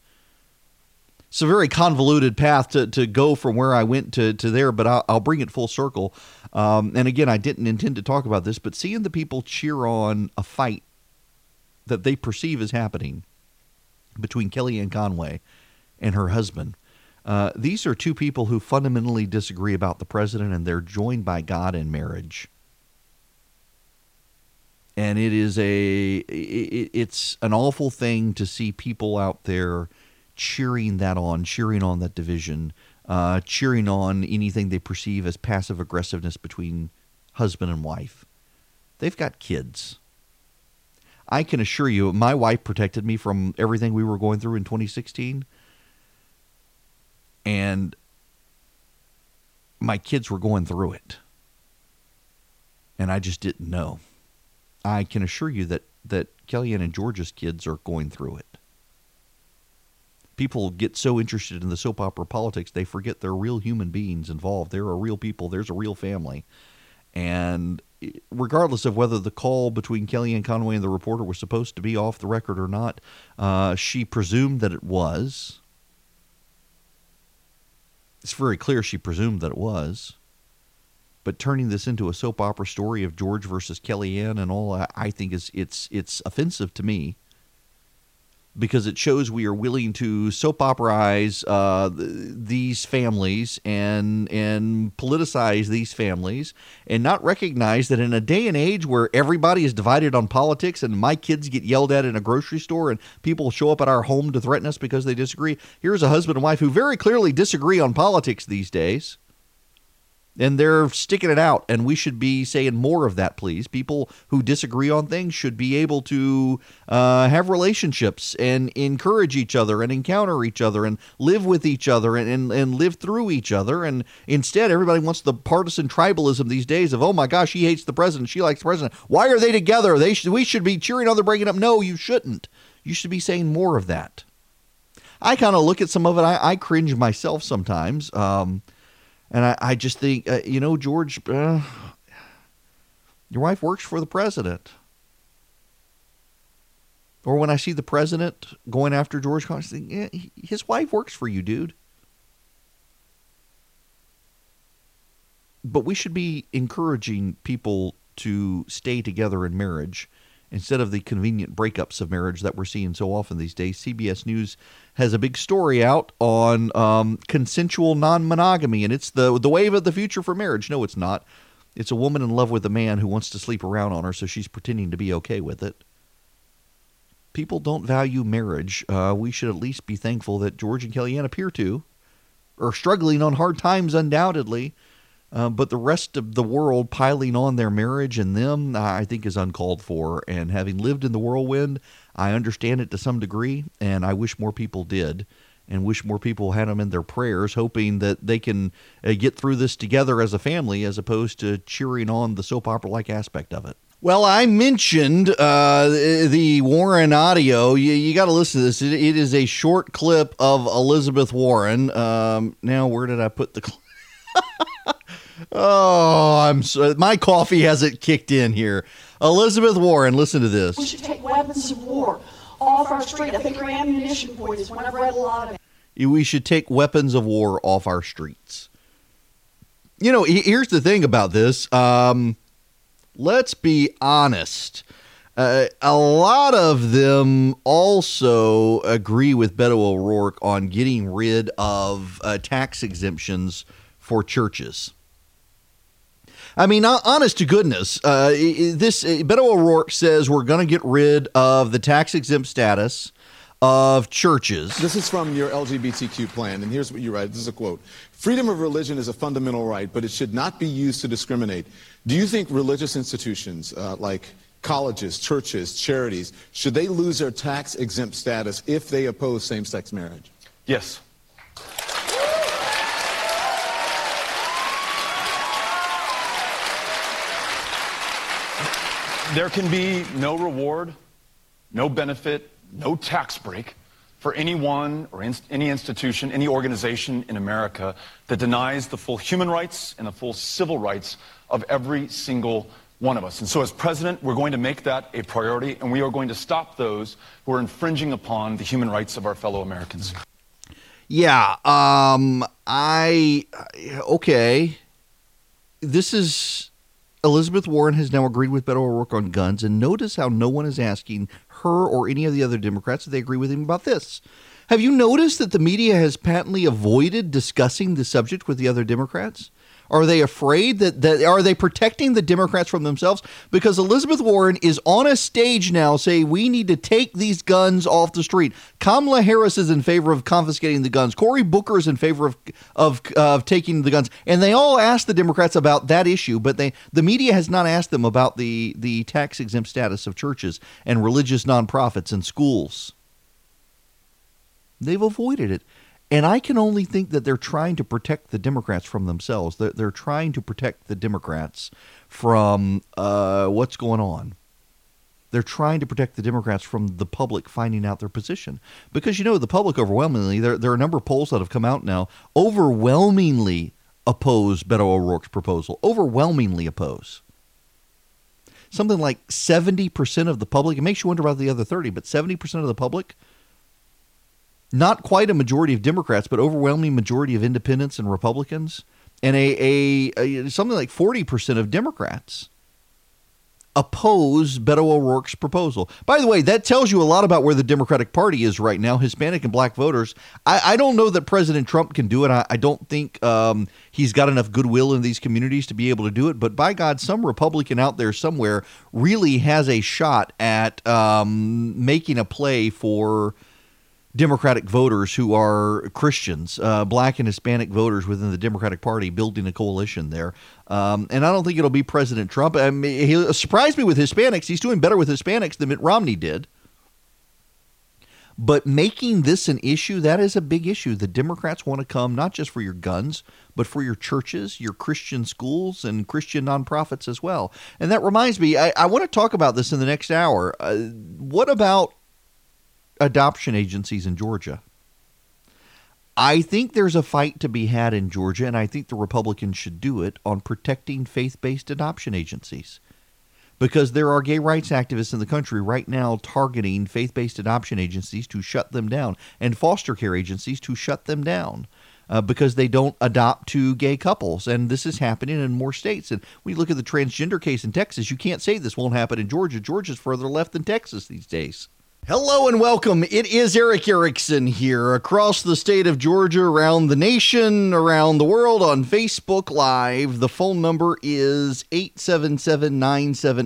It's a very convoluted path to, to go from where I went to, to there, but I'll, I'll bring it full circle. Um, and again, I didn't intend to talk about this, but seeing the people cheer on a fight that they perceive as happening between Kellyanne Conway and her husband. Uh, these are two people who fundamentally disagree about the president, and they're joined by God in marriage. And it is a it, it's an awful thing to see people out there cheering that on, cheering on that division, uh, cheering on anything they perceive as passive aggressiveness between husband and wife. They've got kids. I can assure you, my wife protected me from everything we were going through in 2016. And my kids were going through it. And I just didn't know. I can assure you that, that Kellyanne and George's kids are going through it. People get so interested in the soap opera politics, they forget there are real human beings involved. There are real people, there's a real family. And regardless of whether the call between Kellyanne Conway and the reporter was supposed to be off the record or not, uh, she presumed that it was. It's very clear she presumed that it was. But turning this into a soap opera story of George versus Kellyanne and all, I, I think is it's it's offensive to me because it shows we are willing to soap operaize uh, these families and and politicize these families and not recognize that in a day and age where everybody is divided on politics and my kids get yelled at in a grocery store and people show up at our home to threaten us because they disagree here's a husband and wife who very clearly disagree on politics these days and they're sticking it out and we should be saying more of that please. People who disagree on things should be able to uh, have relationships and encourage each other and encounter each other and live with each other and, and, and live through each other. And instead everybody wants the partisan tribalism these days of oh my gosh he hates the president she likes the president. Why are they together? They should, we should be cheering on the breaking up. No you shouldn't. You should be saying more of that. I kind of look at some of it i, I cringe myself sometimes um, and I, I just think, uh, you know, George, uh, your wife works for the president. Or when I see the president going after George think, yeah, his wife works for you, dude. But we should be encouraging people to stay together in marriage instead of the convenient breakups of marriage that we're seeing so often these days. CBS News has a big story out on um, consensual non-monogamy, and it's the the wave of the future for marriage. No, it's not. It's a woman in love with a man who wants to sleep around on her, so she's pretending to be okay with it. People don't value marriage. Uh, we should at least be thankful that George and Kellyanne appear to, are struggling on hard times, undoubtedly. Uh, but the rest of the world piling on their marriage and them, I think, is uncalled for. And having lived in the whirlwind, I understand it to some degree, and I wish more people did, and wish more people had them in their prayers, hoping that they can uh, get through this together as a family, as opposed to cheering on the soap opera-like aspect of it. Well, I mentioned uh, the Warren audio. You, you got to listen to this. It, it is a short clip of Elizabeth Warren. Um, now, where did I put the? Oh, I'm so, my coffee hasn't kicked in here. Elizabeth Warren, listen to this. We should take weapons of war off our street. I think our ammunition point is when I've read a lot of it. We should take weapons of war off our streets. You know, here's the thing about this. Um, let's be honest. Uh, a lot of them also agree with Beto O'Rourke on getting rid of uh, tax exemptions for churches. I mean, honest to goodness, uh, this uh, Beto O'Rourke says we're going to get rid of the tax exempt status of churches. This is from your LGBTQ plan, and here's what you write. This is a quote. Freedom of religion is a fundamental right, but it should not be used to discriminate. Do you think religious institutions uh, like colleges, churches, charities, should they lose their tax exempt status if they oppose same sex marriage? Yes. There can be no reward, no benefit, no tax break for anyone or any institution, any organization in America that denies the full human rights and the full civil rights of every single one of us. And so as president, we're going to make that a priority, and we are going to stop those who are infringing upon the human rights of our fellow Americans. Yeah, um, I, okay. This is Elizabeth Warren has now agreed with Beto O'Rourke on guns, and notice how no one is asking her or any of the other Democrats if they agree with him about this. Have you noticed that the media has patently avoided discussing the subject with the other Democrats? Are they afraid that, that are they protecting the Democrats from themselves? Because Elizabeth Warren is on a stage now saying we need to take these guns off the street. Kamala Harris is in favor of confiscating the guns. Cory Booker is in favor of of, of taking the guns, and they all asked the Democrats about that issue, but they the media has not asked them about the the tax exempt status of churches and religious nonprofits and schools. They've avoided it. And I can only think that they're trying to protect the Democrats from themselves. They're, they're trying to protect the Democrats from uh, what's going on. They're trying to protect the Democrats from the public finding out their position. Because, you know, the public overwhelmingly, there, there are a number of polls that have come out now, overwhelmingly oppose Beto O'Rourke's proposal. Overwhelmingly oppose. Something like 70% of the public, it makes you wonder about the other 30, but 70% of the public – not quite a majority of Democrats, but overwhelming majority of independents and Republicans, and a, a, a something like 40% of Democrats oppose Beto O'Rourke's proposal. By the way, that tells you a lot about where the Democratic Party is right now. Hispanic and black voters. I, I don't know that President Trump can do it. I, I don't think um, he's got enough goodwill in these communities to be able to do it. But by God, some Republican out there somewhere really has a shot at um, making a play for Democratic voters who are Christians, uh, black and Hispanic voters within the Democratic Party, building a coalition there. Um, and I don't think it'll be President Trump. I mean, he surprised me with Hispanics. He's doing better with Hispanics than Mitt Romney did. But making this an issue, that is a big issue. The Democrats want to come not just for your guns, but for your churches, your Christian schools, and Christian nonprofits as well. And that reminds me, I, I want to talk about this in the next hour. Uh, what about adoption agencies in Georgia. I think there's a fight to be had in Georgia, and I think the Republicans should do it on protecting faith based adoption agencies. Because there are gay rights activists in the country right now targeting faith based adoption agencies to shut them down and foster care agencies to shut them down. Uh, because they don't adopt to gay couples. And this is happening in more states. And when you look at the transgender case in Texas, you can't say this won't happen in Georgia. Georgia's further left than Texas these days. Hello and welcome. It is Erick Erickson here across the state of Georgia, around the nation, around the world on Facebook Live. The phone number is 877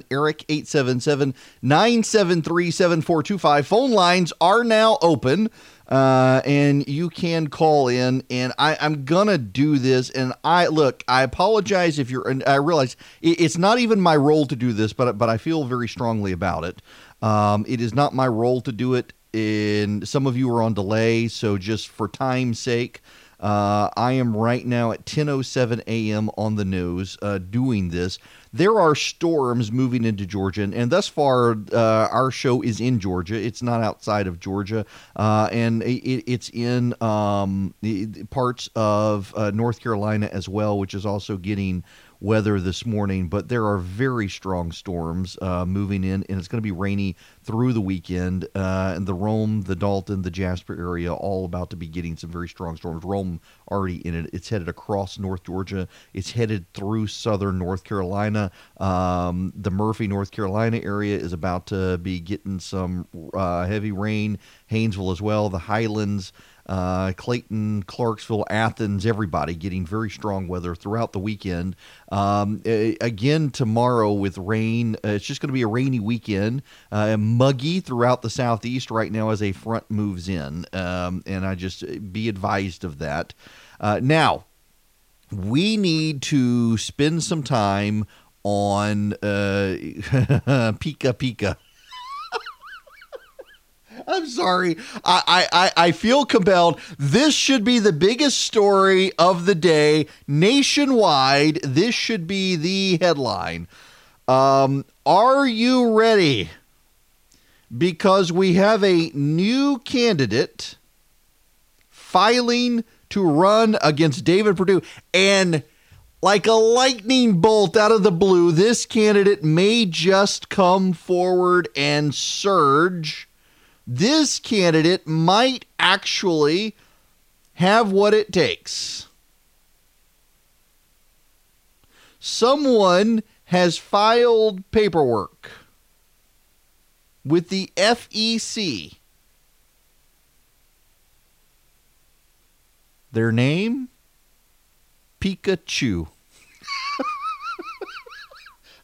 Eric, 877 973 7425. Phone lines are now open. Uh, and you can call in and I, i'm gonna do this and i look i apologize if you're and i realize it, it's not even my role to do this but but i feel very strongly about it um, it is not my role to do it. In some of you are on delay, so just for time's sake, uh, I am right now at 10:07 a.m. on the news uh, doing this. There are storms moving into Georgia, and, and thus far, uh, our show is in Georgia. It's not outside of Georgia, uh, and it, it's in um, parts of uh, North Carolina as well, which is also getting weather this morning, but there are very strong storms uh, moving in, and it's going to be rainy through the weekend. Uh, and the Rome, the Dalton, the Jasper area, all about to be getting some very strong storms. Rome already in it. It's headed across North Georgia. It's headed through southern North Carolina. Um, the Murphy, North Carolina area is about to be getting some uh, heavy rain. Hayesville as well. The Highlands uh, Clayton, Clarksville, Athens, everybody getting very strong weather throughout the weekend. Um, again, tomorrow with rain, uh, it's just going to be a rainy weekend, uh, muggy throughout the southeast right now as a front moves in. Um, and I just uh, be advised of that. Uh, now, we need to spend some time on uh, Pika Pika. I'm sorry. I, I, I feel compelled. This should be the biggest story of the day nationwide. This should be the headline. Um, are you ready? Because we have a new candidate filing to run against David Perdue. And like a lightning bolt out of the blue, this candidate may just come forward and surge this candidate might actually have what it takes. Someone has filed paperwork with the FEC. Their name? Pikachu.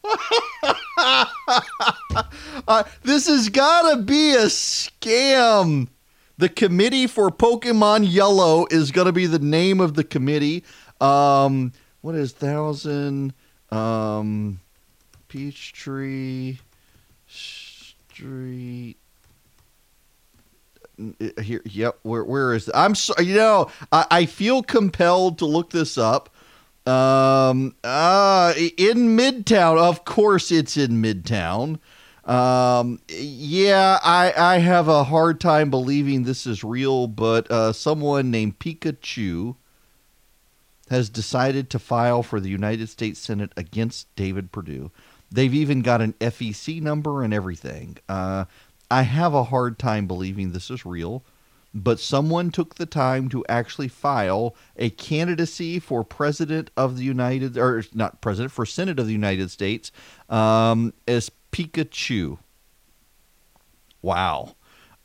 uh, this has got to be a scam. The committee for Pokemon Yellow is going to be the name of the committee. Um, what is thousand? Um, Peachtree Street. Here, yep. Where, where is? I'm sorry. You know, I, I feel compelled to look this up um, uh, in Midtown, of course, it's in Midtown. Um, yeah, I I have a hard time believing this is real, but uh, someone named Pikachu has decided to file for the United States Senate against David Perdue. They've even got an FEC number and everything. Uh, I have a hard time believing this is real. But someone took the time to actually file a candidacy for president of the United, or not president, for Senate of the United States um, as Pikachu. Wow.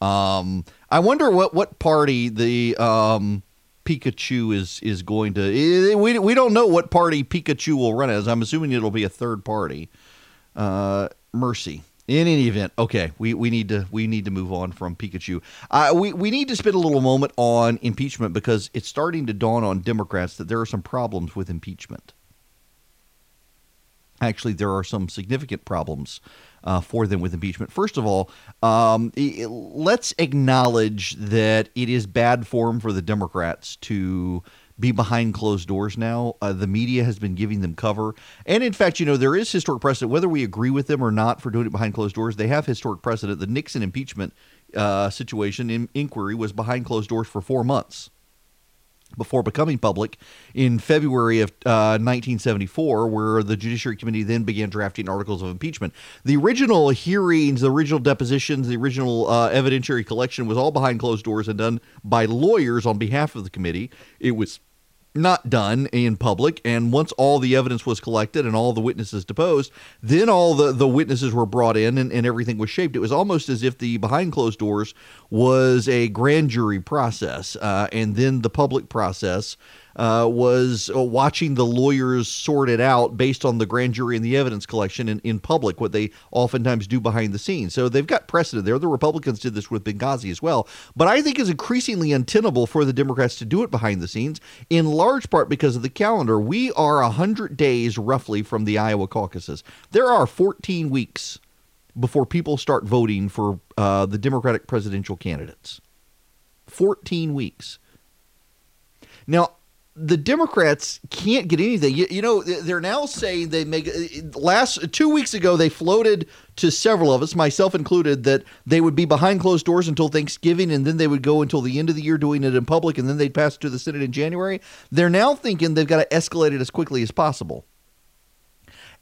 Um, I wonder what, what party the um, Pikachu is is going to. eh, We, we don't know what party Pikachu will run as. I'm assuming it'll be a third party. Uh, mercy. In any event, okay, we, we need to we need to move on from Pikachu. Uh, we we need to spend a little moment on impeachment because it's starting to dawn on Democrats that there are some problems with impeachment. Actually, there are some significant problems uh, for them with impeachment. First of all, um, let's acknowledge that it is bad form for the Democrats to be behind closed doors now. Uh, the media has been giving them cover. And in fact, you know, there is historic precedent, whether we agree with them or not for doing it behind closed doors, they have historic precedent. The Nixon impeachment uh, situation in inquiry was behind closed doors for four months before becoming public in February of uh, 1974, where the Judiciary Committee then began drafting articles of impeachment. The original hearings, the original depositions, the original uh, evidentiary collection was all behind closed doors and done by lawyers on behalf of the committee. It was not done in public and once all the evidence was collected and all the witnesses deposed then all the, the witnesses were brought in and, and everything was shaped. It was almost as if the behind closed doors was a grand jury process uh, and then the public process uh, was uh, watching the lawyers sort it out based on the grand jury and the evidence collection in, in public, what they oftentimes do behind the scenes. So they've got precedent there. The Republicans did this with Benghazi as well. But I think it's increasingly untenable for the Democrats to do it behind the scenes, in large part because of the calendar. We are 100 days roughly from the Iowa caucuses. There are 14 weeks before people start voting for uh, the Democratic presidential candidates. 14 weeks. Now, the Democrats can't get anything. You, you know, they're now saying they make uh, last two weeks ago they floated to several of us, myself included, that they would be behind closed doors until Thanksgiving, and then they would go until the end of the year doing it in public, and then they'd pass it to the Senate in January. They're now thinking they've got to escalate it as quickly as possible.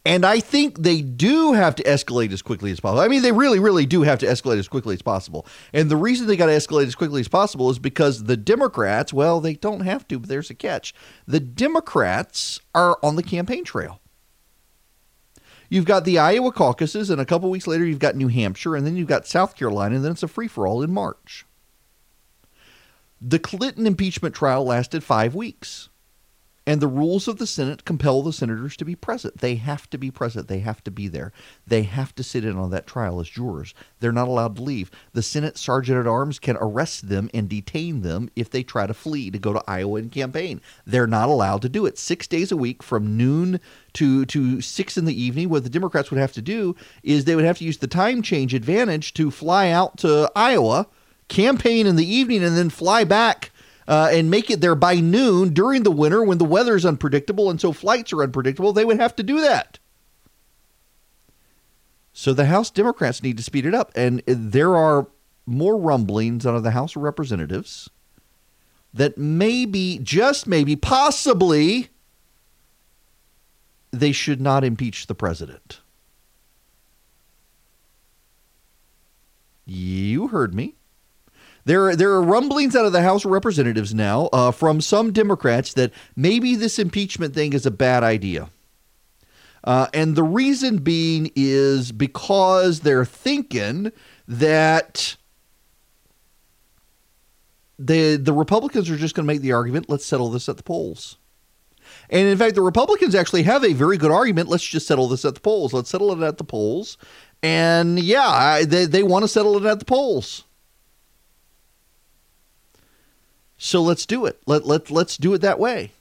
And I think they do have to escalate as quickly as possible. I mean, they really, really do have to escalate as quickly as possible. And the reason they got to escalate as quickly as possible is because the Democrats, well, they don't have to, but there's a catch. The Democrats are on the campaign trail. You've got the Iowa caucuses, and a couple weeks later, you've got New Hampshire, and then you've got South Carolina, and then it's a free for all in March. The Clinton impeachment trial lasted five weeks. And the rules of the Senate compel the senators to be present. They have to be present. They have to be there. They have to sit in on that trial as jurors. They're not allowed to leave. The Senate sergeant at arms can arrest them and detain them if they try to flee to go to Iowa and campaign. They're not allowed to do it. Six days a week from noon to, to six in the evening. What the Democrats would have to do is they would have to use the time change advantage to fly out to Iowa, campaign in the evening, and then fly back uh, and make it there by noon during the winter when the weather is unpredictable and so flights are unpredictable, they would have to do that. So the House Democrats need to speed it up. And there are more rumblings out of the House of Representatives that maybe, just maybe, possibly, they should not impeach the president. You heard me. There, there are rumblings out of the House of Representatives now uh, from some Democrats that maybe this impeachment thing is a bad idea. Uh, and the reason being is because they're thinking that the the Republicans are just going to make the argument, let's settle this at the polls. And in fact, the Republicans actually have a very good argument. Let's just settle this at the polls. Let's settle it at the polls. And yeah, I, they, they want to settle it at the polls. So let's do it. Let, let, let's do it that way.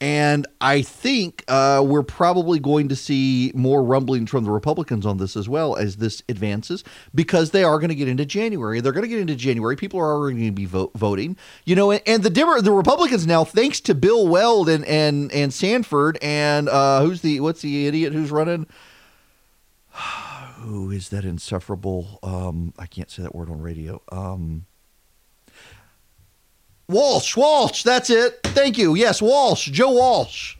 And I think uh, we're probably going to see more rumblings from the Republicans on this as well as this advances because they are going to get into January. They're going to get into January. People are already going to be vote, voting, you know. And, and the Demo- the Republicans now, thanks to Bill Weld and and and Sanford and uh, who's the what's the idiot who's running? Who is that insufferable? Um, I can't say that word on radio. Um, Walsh, Walsh, that's it. Thank you. Yes, Walsh, Joe Walsh.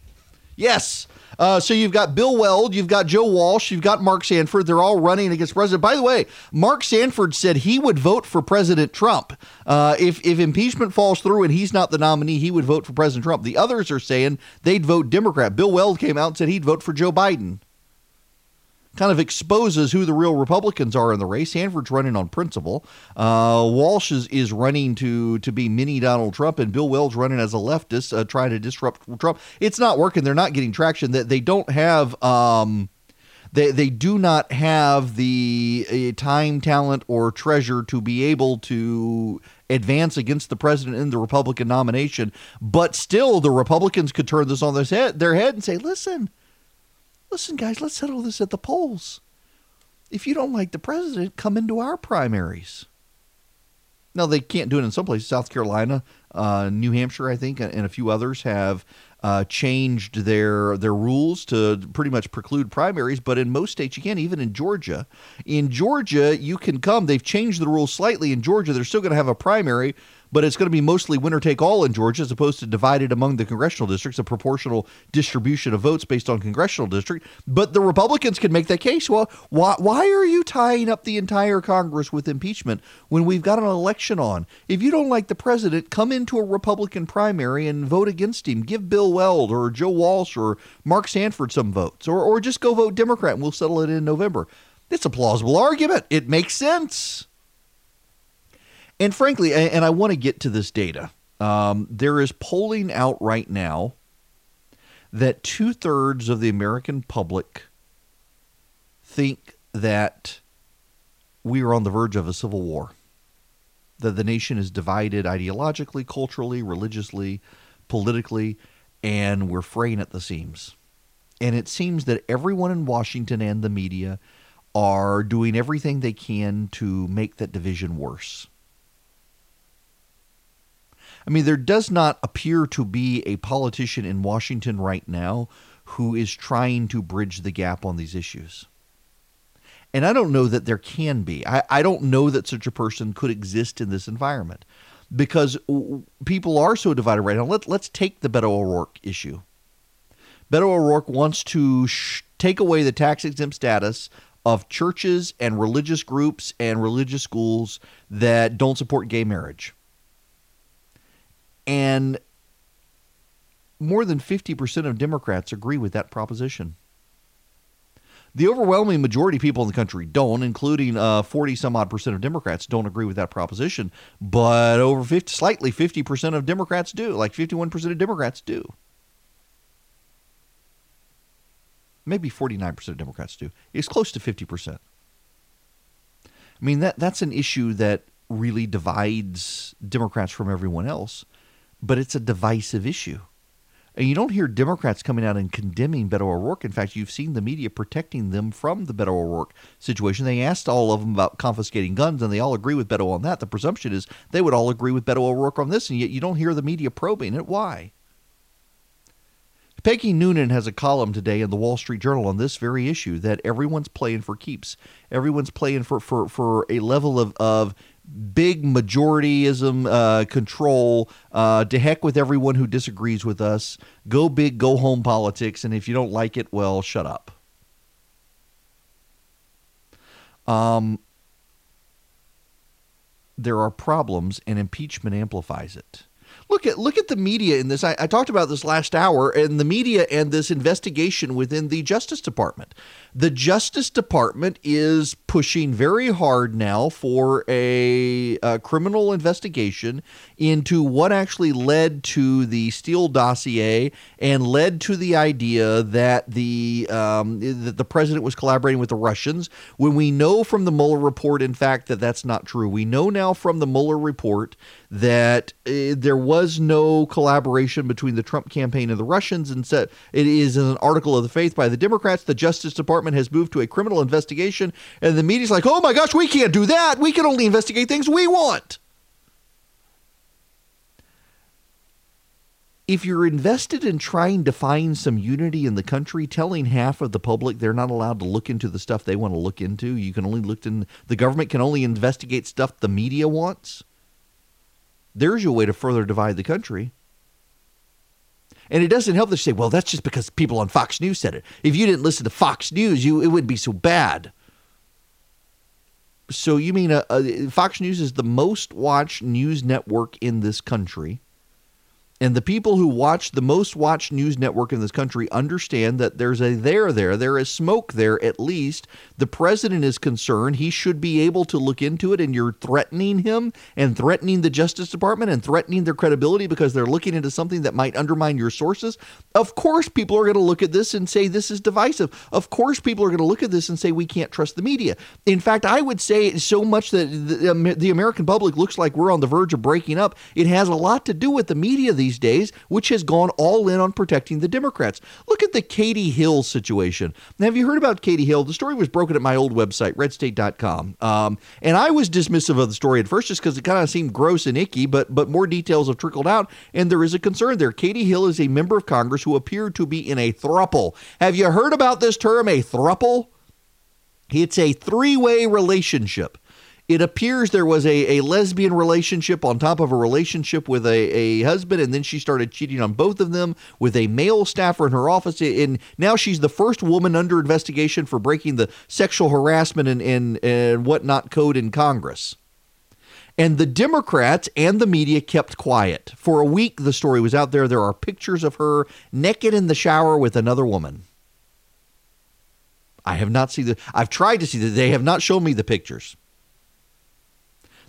Yes. Uh, so you've got Bill Weld, you've got Joe Walsh, you've got Mark Sanford. They're all running against President. By the way, Mark Sanford said he would vote for President Trump uh, if if impeachment falls through and he's not the nominee. He would vote for President Trump. The others are saying they'd vote Democrat. Bill Weld came out and said he'd vote for Joe Biden kind of exposes who the real Republicans are in the race. Sanford's running on principle. Uh, Walsh is, is running to to be mini Donald Trump, and Bill Weld's running as a leftist, uh, trying to disrupt Trump. It's not working. They're not getting traction. That they don't have. Um, they, they do not have the uh, time, talent, or treasure to be able to advance against the president in the Republican nomination. But still, the Republicans could turn this on their head, their head and say, listen, listen, guys, let's settle this at the polls. If you don't like the president, come into our primaries. Now, they can't do it in some places. South Carolina, uh, New Hampshire, I think, and a few others have uh, changed their their rules to pretty much preclude primaries. But in most states, you can't. Even in Georgia, in Georgia, you can come. They've changed the rules slightly. In Georgia, they're still going to have a primary, but it's going to be mostly winner take all in Georgia as opposed to divided among the congressional districts, a proportional distribution of votes based on congressional district. But the Republicans can make that case. Well, why, why are you tying up the entire Congress with impeachment when we've got an election on? If you don't like the president, come into a Republican primary and vote against him. Give Bill Weld or Joe Walsh or Mark Sanford some votes, or, or just go vote Democrat and we'll settle it in November. It's a plausible argument. It makes sense. And frankly, and I want to get to this data, um, there is polling out right now that two thirds of the American public think that we are on the verge of a civil war, that the nation is divided ideologically, culturally, religiously, politically, and we're fraying at the seams. And it seems that everyone in Washington and the media are doing everything they can to make that division worse. I mean, there does not appear to be a politician in Washington right now who is trying to bridge the gap on these issues. And I don't know that there can be. I, I don't know that such a person could exist in this environment because people are so divided right now. Let, let's take the Beto O'Rourke issue. Beto O'Rourke wants to sh- take away the tax exempt status of churches and religious groups and religious schools that don't support gay marriage. And more than 50% of Democrats agree with that proposition. The overwhelming majority of people in the country don't, including uh, 40 some odd percent of Democrats don't agree with that proposition. But over 50, slightly 50% of Democrats do, like 51% of Democrats do. Maybe 49% of Democrats do. It's close to 50%. I mean, that, that's an issue that really divides Democrats from everyone else but it's a divisive issue. And you don't hear Democrats coming out and condemning Beto O'Rourke. In fact, you've seen the media protecting them from the Beto O'Rourke situation. They asked all of them about confiscating guns, and they all agree with Beto on that. The presumption is they would all agree with Beto O'Rourke on this, and yet you don't hear the media probing it. Why? Peggy Noonan has a column today in the Wall Street Journal on this very issue that everyone's playing for keeps. Everyone's playing for, for, for a level of, of big majorityism uh, control. Uh, to heck with everyone who disagrees with us. Go big, go home politics. And if you don't like it, well, shut up. Um, there are problems, and impeachment amplifies it look at look at the media in this. I, I, talked about this last hour, and the media and this investigation within the Justice Department. The Justice Department is pushing very hard now for a, a criminal investigation into what actually led to the Steele dossier and led to the idea that the um, that the president was collaborating with the Russians. When we know from the Mueller report, in fact, that that's not true. We know now from the Mueller report that uh, there was no collaboration between the Trump campaign and the Russians. And said it is an article of the faith by the Democrats. The Justice Department has moved to a criminal investigation, and the media's like, "Oh my gosh, we can't do that. We can only investigate things we want." if you're invested in trying to find some unity in the country, telling half of the public they're not allowed to look into the stuff they want to look into, you can only look in the government can only investigate stuff the media wants. There's your way to further divide the country. And it doesn't help to say, well, that's just because people on Fox News said it. If you didn't listen to Fox News, you it wouldn't be so bad. So you mean uh, uh, Fox News is the most watched news network in this country? And the people who watch the most watched news network in this country understand that there's a there there. There is smoke there, at least. The president is concerned. He should be able to look into it, and you're threatening him and threatening the Justice Department and threatening their credibility because they're looking into something that might undermine your sources. Of course, people are going to look at this and say this is divisive. Of course, people are going to look at this and say we can't trust the media. In fact, I would say so much that the, American public looks like we're on the verge of breaking up. It has a lot to do with the media these days, which has gone all in on protecting the Democrats. Look at the Katie Hill situation. Now, have you heard about Katie Hill? The story was broken at my old website, redstate.com. Um, and I was dismissive of the story at first just because it kind of seemed gross and icky, but, but more details have trickled out, and there is a concern there. Katie Hill is a member of Congress who appeared to be in a thruple. Have you heard about this term, a thruple? It's a three way relationship it appears there was a, a lesbian relationship on top of a relationship with a, a husband, and then she started cheating on both of them with a male staffer in her office. And now she's the first woman under investigation for breaking the sexual harassment and, and, and whatnot code in Congress. And the Democrats and the media kept quiet. For a week, the story was out there. There are pictures of her naked in the shower with another woman. I have not seen the. I've tried to see that. They have not shown me the pictures.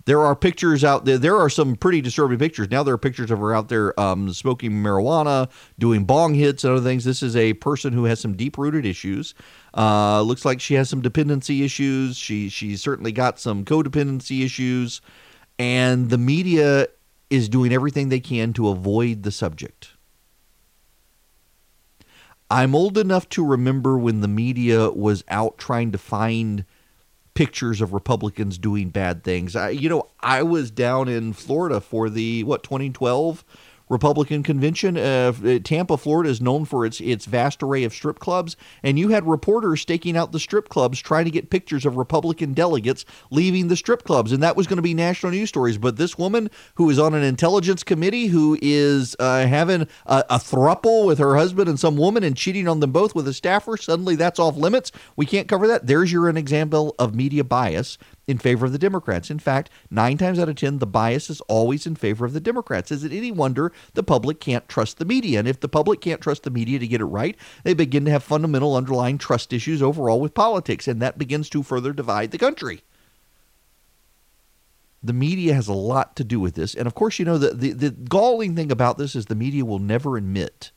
There are pictures out there. There are some pretty disturbing pictures. Now there are pictures of her out there um, smoking marijuana, doing bong hits, and other things. This is a person who has some deep rooted issues. Uh, looks like she has some dependency issues. She she's certainly got some codependency issues, and the media is doing everything they can to avoid the subject. I'm old enough to remember when the media was out trying to find pictures of Republicans doing bad things. I, you know, I was down in Florida for the what 2012 Republican convention. Uh, Tampa, Florida is known for its its vast array of strip clubs, and you had reporters staking out the strip clubs trying to get pictures of Republican delegates leaving the strip clubs, and that was going to be national news stories. But this woman, who is on an intelligence committee, who is uh, having a, a thruple with her husband and some woman and cheating on them both with a staffer, suddenly that's off limits. We can't cover that. There's your an example of media bias in favor of the Democrats. In fact, nine times out of 10, the bias is always in favor of the Democrats. Is it any wonder the public can't trust the media? And if the public can't trust the media to get it right, they begin to have fundamental underlying trust issues overall with politics, and that begins to further divide the country. The media has a lot to do with this. And of course, you know, the, the, the galling thing about this is the media will never admit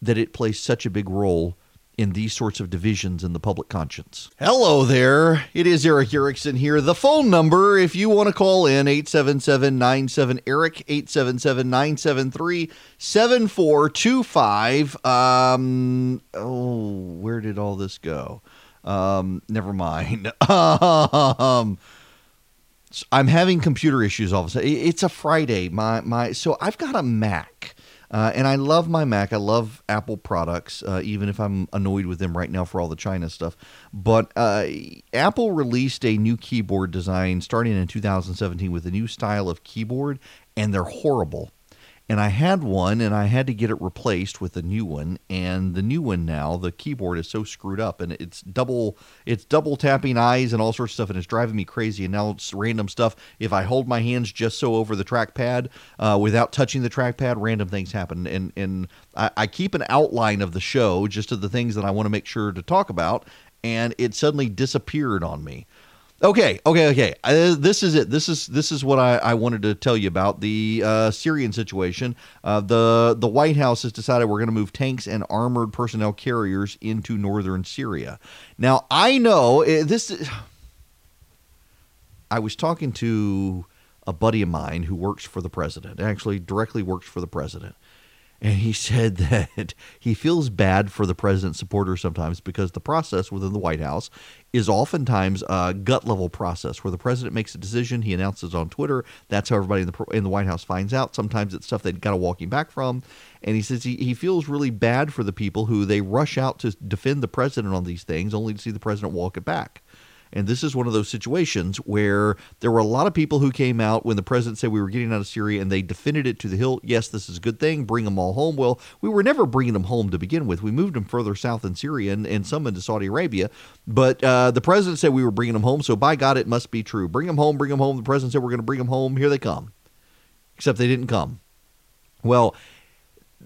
that it plays such a big role in these sorts of divisions in the public conscience. Hello there. It is Erick Erickson here. The phone number, if you want to call in, 877 Eric, 877 973 7425. Um, oh, where did all this go? Um, never mind. um, I'm having computer issues all of a sudden. It's a Friday. My my so I've got a Mac. Uh, and I love my Mac. I love Apple products, uh, even if I'm annoyed with them right now for all the China stuff. But uh, Apple released a new keyboard design starting in 2017 with a new style of keyboard, and they're horrible and I had one and I had to get it replaced with a new one. And the new one now the keyboard is so screwed up and it's double it's double tapping eyes and all sorts of stuff and it's driving me crazy. And now it's random stuff. If I hold my hands just so over the trackpad uh, without touching the trackpad random things happen. And and I, I keep an outline of the show just of the things that I want to make sure to talk about and it suddenly disappeared on me Okay, okay, okay. Uh, this is it. This is this is what I, I wanted to tell you about the uh, Syrian situation. Uh, the the White House has decided we're going to move tanks and armored personnel carriers into northern Syria. Now I know uh, this. I was talking to a buddy of mine who works for the president. Actually, directly works for the president, and he said that he feels bad for the president's supporters sometimes because the process within the White House is oftentimes a gut level process where the president makes a decision, he announces on Twitter. That's how everybody in the in the White House finds out. Sometimes it's stuff they've got to walk him back from, and he says he, he feels really bad for the people who they rush out to defend the president on these things, only to see the president walk it back. And this is one of those situations where there were a lot of people who came out when the president said we were getting out of Syria and they defended it to the hill. Yes, this is a good thing. Bring them all home. Well, we were never bringing them home to begin with. We moved them further south in Syria and, and some into Saudi Arabia. But uh, the president said we were bringing them home. So by God, it must be true. Bring them home. Bring them home. The president said we're going to bring them home. Here they come. Except they didn't come. Well,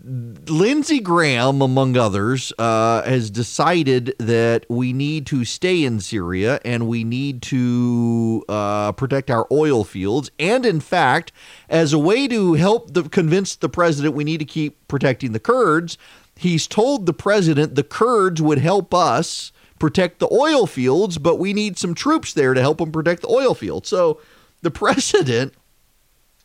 Lindsey Graham, among others, uh, has decided that we need to stay in Syria and we need to uh, protect our oil fields. And in fact, as a way to help the, convince the president we need to keep protecting the Kurds, he's told the president the Kurds would help us protect the oil fields, but we need some troops there to help them protect the oil fields. So the president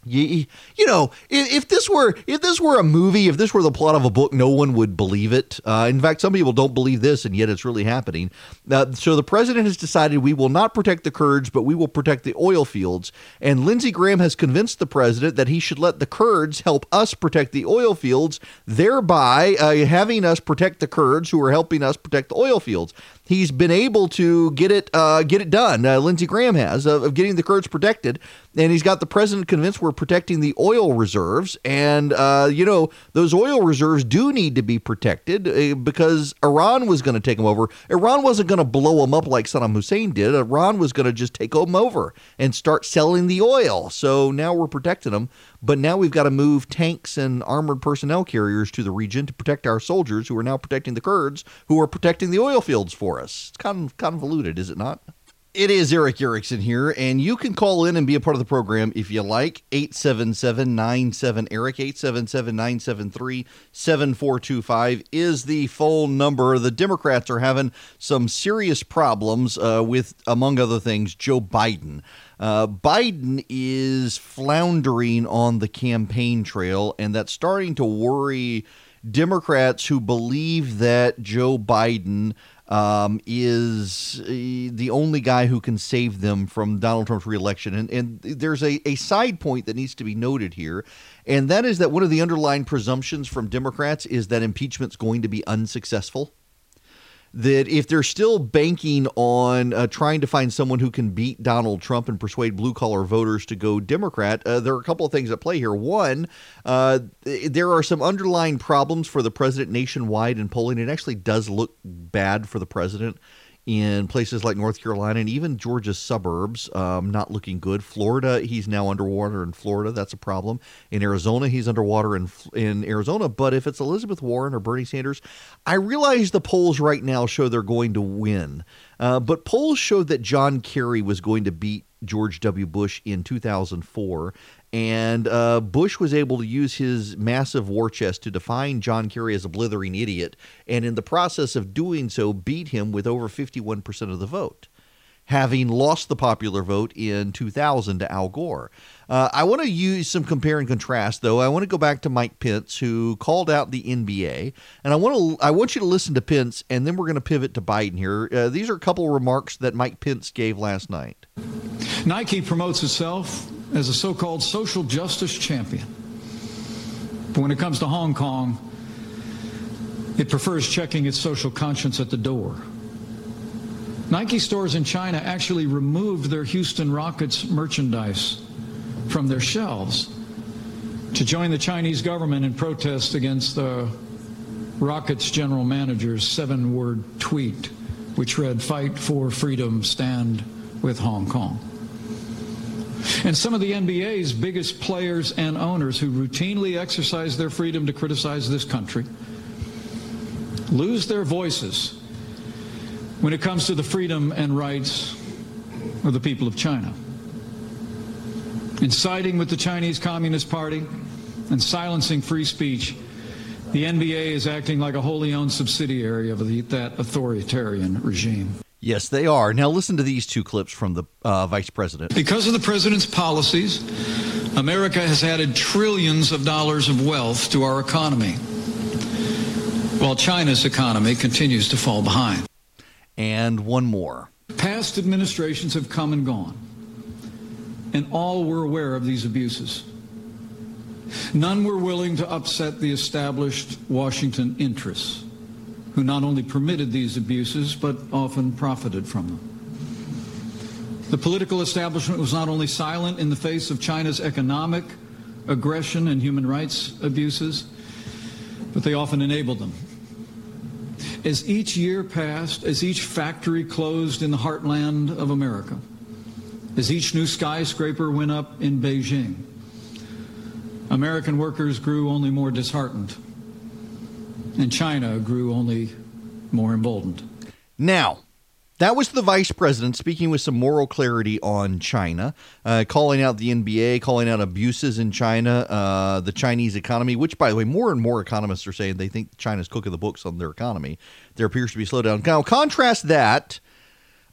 you, you know, if, if, this were if this were a movie, if this were the plot of a book, no one would believe it. Uh, in fact, some people don't believe this, and yet it's really happening. Uh, so the president has decided we will not protect the Kurds, but we will protect the oil fields. And Lindsey Graham has convinced the president that he should let the Kurds help us protect the oil fields, thereby uh, having us protect the Kurds who are helping us protect the oil fields he's been able to get it uh, get it done. Uh, Lindsey Graham has of, of, getting the Kurds protected, and he's got the president convinced we're protecting the oil reserves. And uh, you know those oil reserves do need to be protected uh, because Iran was going to take them over. Iran wasn't going to blow them up like Saddam Hussein did. Iran was going to just take them over and start selling the oil. So now we're protecting them. But now we've got to move tanks and armored personnel carriers to the region to protect our soldiers who are now protecting the Kurds who are protecting the oil fields for us. It's kind of convoluted, is it not? It is Erick Erickson here, and you can call in and be a part of the program if you like. 877 97 Eric, 877 973 7425 is the phone number. The Democrats are having some serious problems uh, with, among other things, Joe Biden. Uh, Biden is floundering on the campaign trail, and that's starting to worry Democrats who believe that Joe Biden um, is uh, the only guy who can save them from Donald Trump's reelection. And, and there's a, a side point that needs to be noted here, and that is that one of the underlying presumptions from Democrats is that impeachment's going to be unsuccessful that if they're still banking on uh, trying to find someone who can beat Donald Trump and persuade blue collar voters to go Democrat, uh, there are a couple of things at play here. One, uh, there are some underlying problems for the president nationwide in polling. It actually does look bad for the president in places like North Carolina and even Georgia's suburbs, um, not looking good. Florida, he's now underwater in Florida. That's a problem. In Arizona, he's underwater in in Arizona. But if it's Elizabeth Warren or Bernie Sanders, I realize the polls right now show they're going to win. Uh, but polls showed that John Kerry was going to beat George W. Bush in 2004. And uh, Bush was able to use his massive war chest to define John Kerry as a blithering idiot, and in the process of doing so, beat him with over 51% of the vote, having lost the popular vote in 2000 to Al Gore. Uh, I want to use some compare and contrast, though. I want to go back to Mike Pence, who called out the NBA, and I want to I want you to listen to Pence, and then we're going to pivot to Biden here. Uh, these are a couple of remarks that Mike Pence gave last night. Nike promotes itself as a so called social justice champion. But when it comes to Hong Kong, it prefers checking its social conscience at the door. Nike stores in China actually removed their Houston Rockets merchandise from their shelves to join the Chinese government in protest against the Rockets general manager's seven word tweet, which read, Fight for freedom, stand with Hong Kong. And some of the NBA's biggest players and owners who routinely exercise their freedom to criticize this country lose their voices when it comes to the freedom and rights of the people of China. In siding with the Chinese Communist Party and silencing free speech, the NBA is acting like a wholly owned subsidiary of the, that authoritarian regime. Yes, they are. Now, listen to these two clips from the uh, vice president. Because of the president's policies, America has added trillions of dollars of wealth to our economy, while China's economy continues to fall behind. And one more. Past administrations have come and gone, and all were aware of these abuses. None were willing to upset the established Washington interests who not only permitted these abuses, but often profited from them. The political establishment was not only silent in the face of China's economic aggression and human rights abuses, but they often enabled them. As each year passed, as each factory closed in the heartland of America, as each new skyscraper went up in Beijing, American workers grew only more disheartened, and China grew only more emboldened. Now, that was the vice president speaking with some moral clarity on China, uh, calling out the NBA, calling out abuses in China, uh, the Chinese economy, which, by the way, more and more economists are saying they think China's cooking the books on their economy. There appears to be a slowdown. Now, contrast that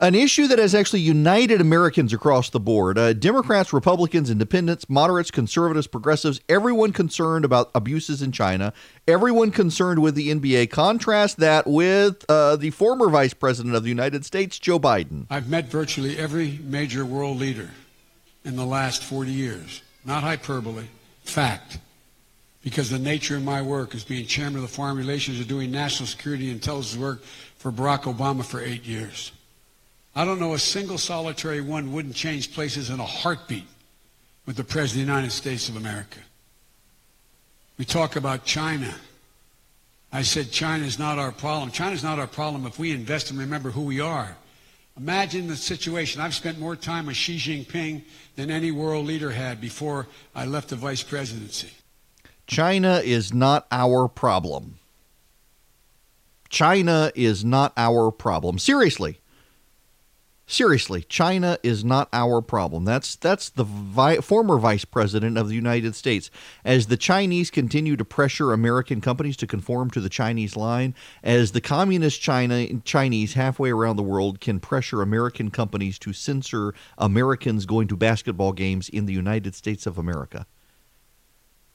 an issue that has actually united Americans across the board uh, Democrats, Republicans, Independents, moderates, conservatives, progressives, everyone concerned about abuses in China, everyone concerned with the NBA. Contrast that with uh, the former Vice President of the United States, Joe Biden. I've met virtually every major world leader in the last 40 years. Not hyperbole, fact. Because the nature of my work is being chairman of the Foreign Relations and doing national security intelligence work for Barack Obama for eight years. I don't know a single solitary one wouldn't change places in a heartbeat with the President of the United States of America. We talk about China. I said China is not our problem. China is not our problem if we invest and remember who we are. Imagine the situation. I've spent more time with Xi Jinping than any world leader had before I left the vice presidency. China is not our problem. China is not our problem. Seriously. Seriously, China is not our problem. That's that's the vi- former vice president of the United States. As the Chinese continue to pressure American companies to conform to the Chinese line, as the communist China Chinese halfway around the world can pressure American companies to censor Americans going to basketball games in the United States of America.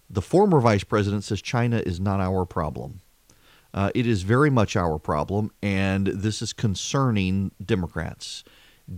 The former vice president says China is not our problem. Uh, it is very much our problem, and this is concerning Democrats.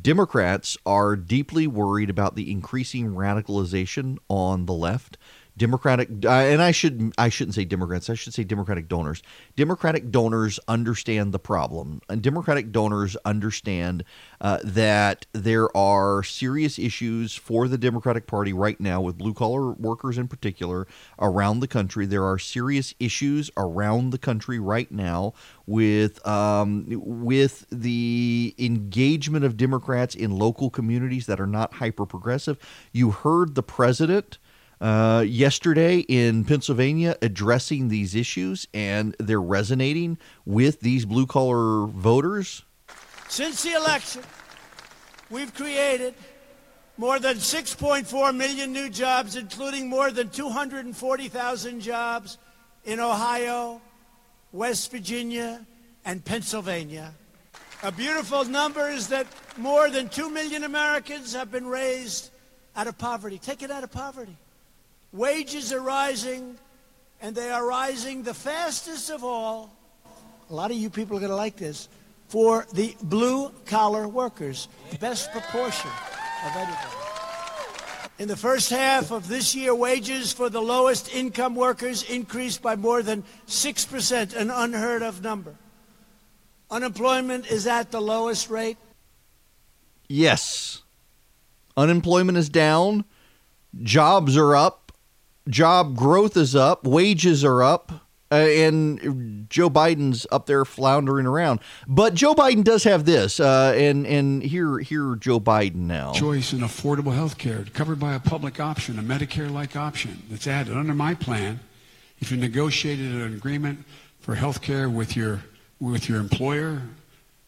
Democrats are deeply worried about the increasing radicalization on the left. Democratic, uh, and I should I shouldn't say Democrats. I should say Democratic donors. Democratic donors understand the problem, and Democratic donors understand uh, that there are serious issues for the Democratic Party right now with blue collar workers in particular around the country. There are serious issues around the country right now with um, with the engagement of Democrats in local communities that are not hyper progressive. You heard the president uh, yesterday in Pennsylvania addressing these issues, and they're resonating with these blue collar voters. Since the election, we've created more than 6.4 million new jobs, including more than 240,000 jobs in Ohio, West Virginia, and Pennsylvania. A beautiful number is that more than 2 million Americans have been raised out of poverty, taken out of poverty. Wages are rising, and they are rising the fastest of all. A lot of you people are going to like this for the blue collar workers, the best proportion of anybody. In the first half of this year, wages for the lowest income workers increased by more than 6%, an unheard of number. Unemployment is at the lowest rate. Yes. Unemployment is down, jobs are up, job growth is up, wages are up, uh, and Joe Biden's up there floundering around. But Joe Biden does have this, uh, and and here here Joe Biden now. Choice in affordable health care covered by a public option, a Medicare-like option that's added under my plan. If you negotiated an agreement for health care with your with your employer,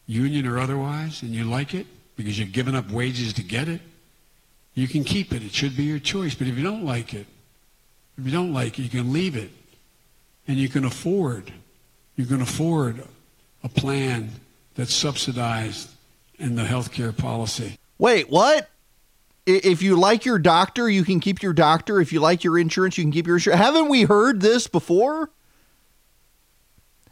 union or otherwise, and you like it because you've given up wages to get it, you can keep it. It should be your choice. But if you don't like it, if you don't like it, you can leave it. And you can afford, you can afford a plan that's subsidized in the healthcare policy. Wait, what? If you like your doctor, you can keep your doctor. If you like your insurance, you can keep your insurance. Haven't we heard this before?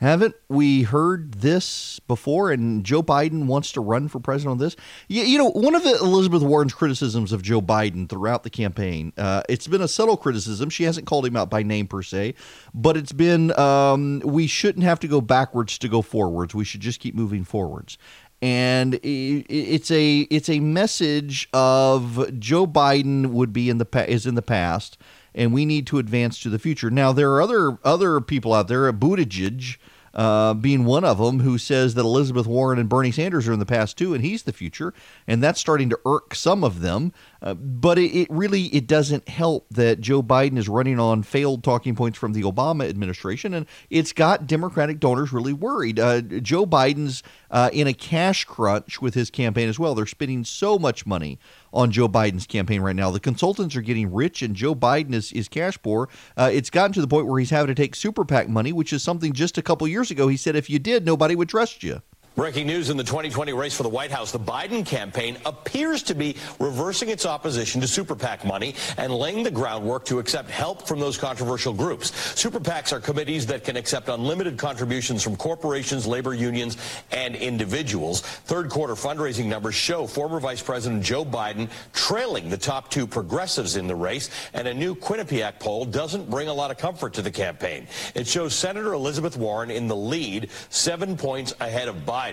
Haven't we heard this before? And Joe Biden wants to run for president on this. You, you know, one of Elizabeth Warren's criticisms of Joe Biden throughout the campaign, uh, it's been a subtle criticism. She hasn't called him out by name per se, but it's been um, we shouldn't have to go backwards to go forwards. We should just keep moving forwards. and it's a it's a message of Joe Biden would be in the is in the past, and we need to advance to the future. Now there are other other people out there, Buttigieg uh, being one of them, who says that Elizabeth Warren and Bernie Sanders are in the past too, and he's the future, and that's starting to irk some of them. Uh, but it, it, really it doesn't help that Joe Biden is running on failed talking points from the Obama administration, and it's got Democratic donors really worried. Uh, Joe Biden's uh, in a cash crunch with his campaign as well. They're spending so much money on Joe Biden's campaign right now. The consultants are getting rich, and Joe Biden is, is cash poor. Uh, it's gotten to the point where he's having to take super PAC money, which is something just a couple years ago he said if you did, nobody would trust you. Breaking news in the 2020 race for the White House. The Biden campaign appears to be reversing its opposition to super PAC money and laying the groundwork to accept help from those controversial groups. Super PACs are committees that can accept unlimited contributions from corporations, labor unions, and individuals. Third quarter fundraising numbers show former Vice President Joe Biden trailing the top two progressives in the race, and a new Quinnipiac poll doesn't bring a lot of comfort to the campaign. It shows Senator Elizabeth Warren in the lead, seven points ahead of Biden.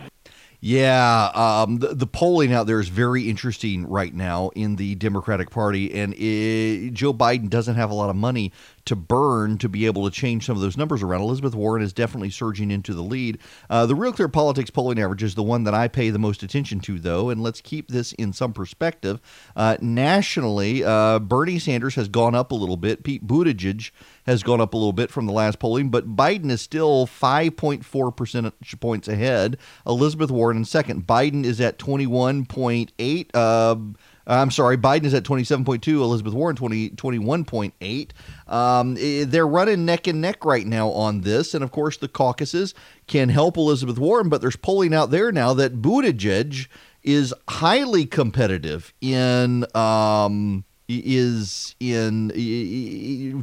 Yeah, um, the, the, polling out there is very interesting right now in the Democratic Party, and it, Joe Biden doesn't have a lot of money to burn to be able to change some of those numbers around. Elizabeth Warren is definitely surging into the lead. Uh, the Real Clear Politics polling average is the one that I pay the most attention to, though, and let's keep this in some perspective. Uh, nationally, uh, Bernie Sanders has gone up a little bit. Pete Buttigieg has gone up a little bit from the last polling, but Biden is still 5.4 percentage points ahead. Elizabeth Warren in second. Biden is at 21.8. Uh, I'm sorry, Biden is at 27.2, Elizabeth Warren 20, 21.8. Um, eh, they're running neck and neck right now on this. And of course, the caucuses can help Elizabeth Warren, but there's polling out there now that Buttigieg is highly competitive in. Um, is in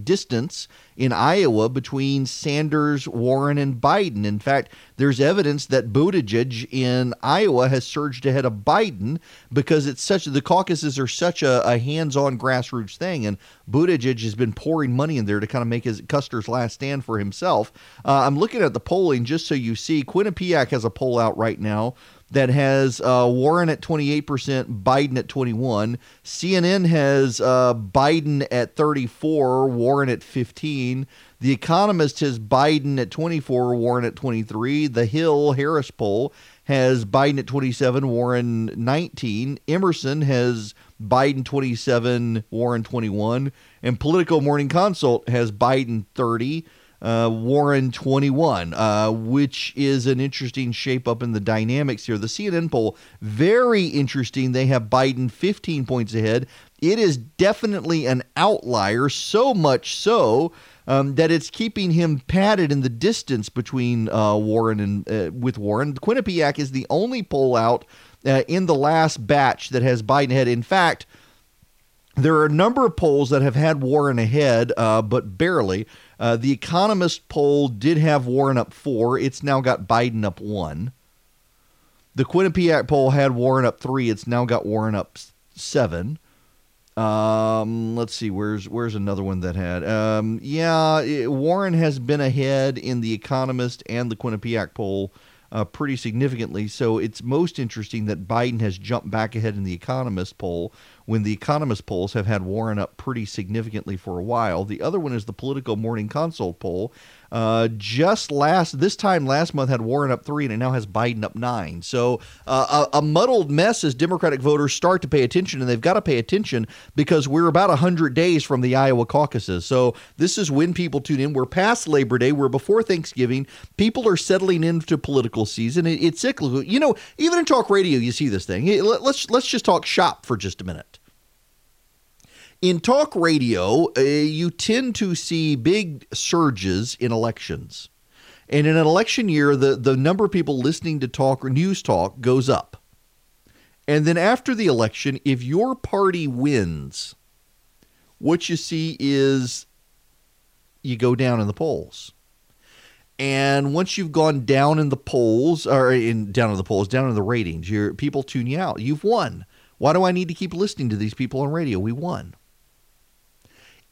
distance in Iowa between Sanders, Warren, and Biden. In fact, there's evidence that Buttigieg in Iowa has surged ahead of Biden because it's such the caucuses are such a, a hands-on grassroots thing, and Buttigieg has been pouring money in there to kind of make his Custer's last stand for himself. Uh, I'm looking at the polling just so you see. Quinnipiac has a poll out right now that has uh, Warren at 28%, Biden at 21. CNN has uh, Biden at 34, Warren at 15. The Economist has Biden at 24, Warren at 23. The Hill Harris poll has Biden at 27, Warren 19. Emerson has Biden 27, Warren 21. And Politico Morning Consult has Biden 30, uh, Warren 21, uh, which is an interesting shape up in the dynamics here. The CNN poll, very interesting. They have Biden 15 points ahead. It is definitely an outlier, so much so um, that it's keeping him padded in the distance between uh, Warren and uh, with Warren. Quinnipiac is the only poll out uh, in the last batch that has Biden ahead. In fact, there are a number of polls that have had Warren ahead, uh, but barely. Uh, the Economist poll did have Warren up four. It's now got Biden up one. The Quinnipiac poll had Warren up three. It's now got Warren up seven. Um, let's see. Where's where's another one that had? Um, yeah, it, Warren has been ahead in the Economist and the Quinnipiac poll uh, pretty significantly. So it's most interesting that Biden has jumped back ahead in the Economist poll when the Economist polls have had Warren up pretty significantly for a while. The other one is the Politico Morning Consult poll. Uh, just last this time last month had Warren up three, and it now has Biden up nine. So uh, a, a, muddled mess as Democratic voters start to pay attention, and they've got to pay attention because we're about hundred days from the Iowa caucuses. So this is when people tune in. We're past Labor Day. We're before Thanksgiving. People are settling into political season. It, it's cyclical. You know, even in talk radio, you see this thing. Let's let's just talk shop for just a minute. In talk radio, uh, you tend to see big surges in elections. And in an election year, the, the number of people listening to talk or news talk goes up. And then after the election, if your party wins, what you see is you go down in the polls. And once you've gone down in the polls, or in down in the polls, down in the ratings, your people tune you out. You've won. Why do I need to keep listening to these people on radio? We won.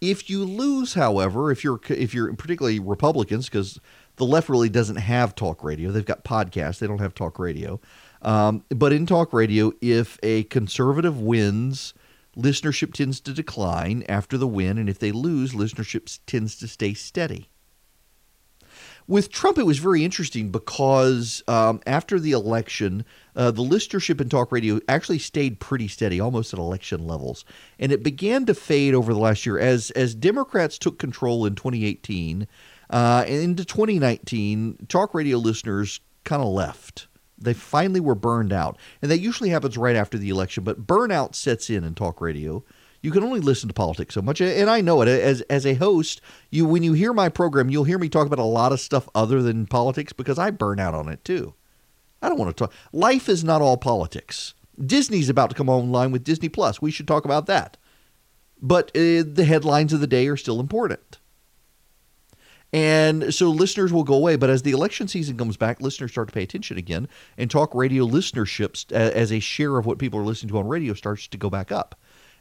If you lose, however, if you're if you're particularly Republicans, because The left really doesn't have talk radio. They've got podcasts. They don't have talk radio. Um, but in talk radio, if a conservative wins, listenership tends to decline after the win, and if they lose, listenership tends to stay steady. With Trump, it was very interesting because um, after the election, uh, the listenership in talk radio actually stayed pretty steady, almost at election levels, and it began to fade over the last year as as Democrats took control in 2018 uh, and into 2019. Talk radio listeners kind of left. They finally were burned out, and that usually happens right after the election. But burnout sets in in talk radio you can only listen to politics so much. And i know it. As as a host you when you hear my program you'll hear me talk about a lot of stuff other than politics because i burn out on it too. I don't want to talk. Life is not all politics. Disney's about to come online with disney plus. We should talk about that. But uh, the headlines of the day are still important. And so listeners will go away. But as the election season comes back, listeners start to pay attention again, and talk radio listenerships as a share of what people are listening to on radio starts to go back up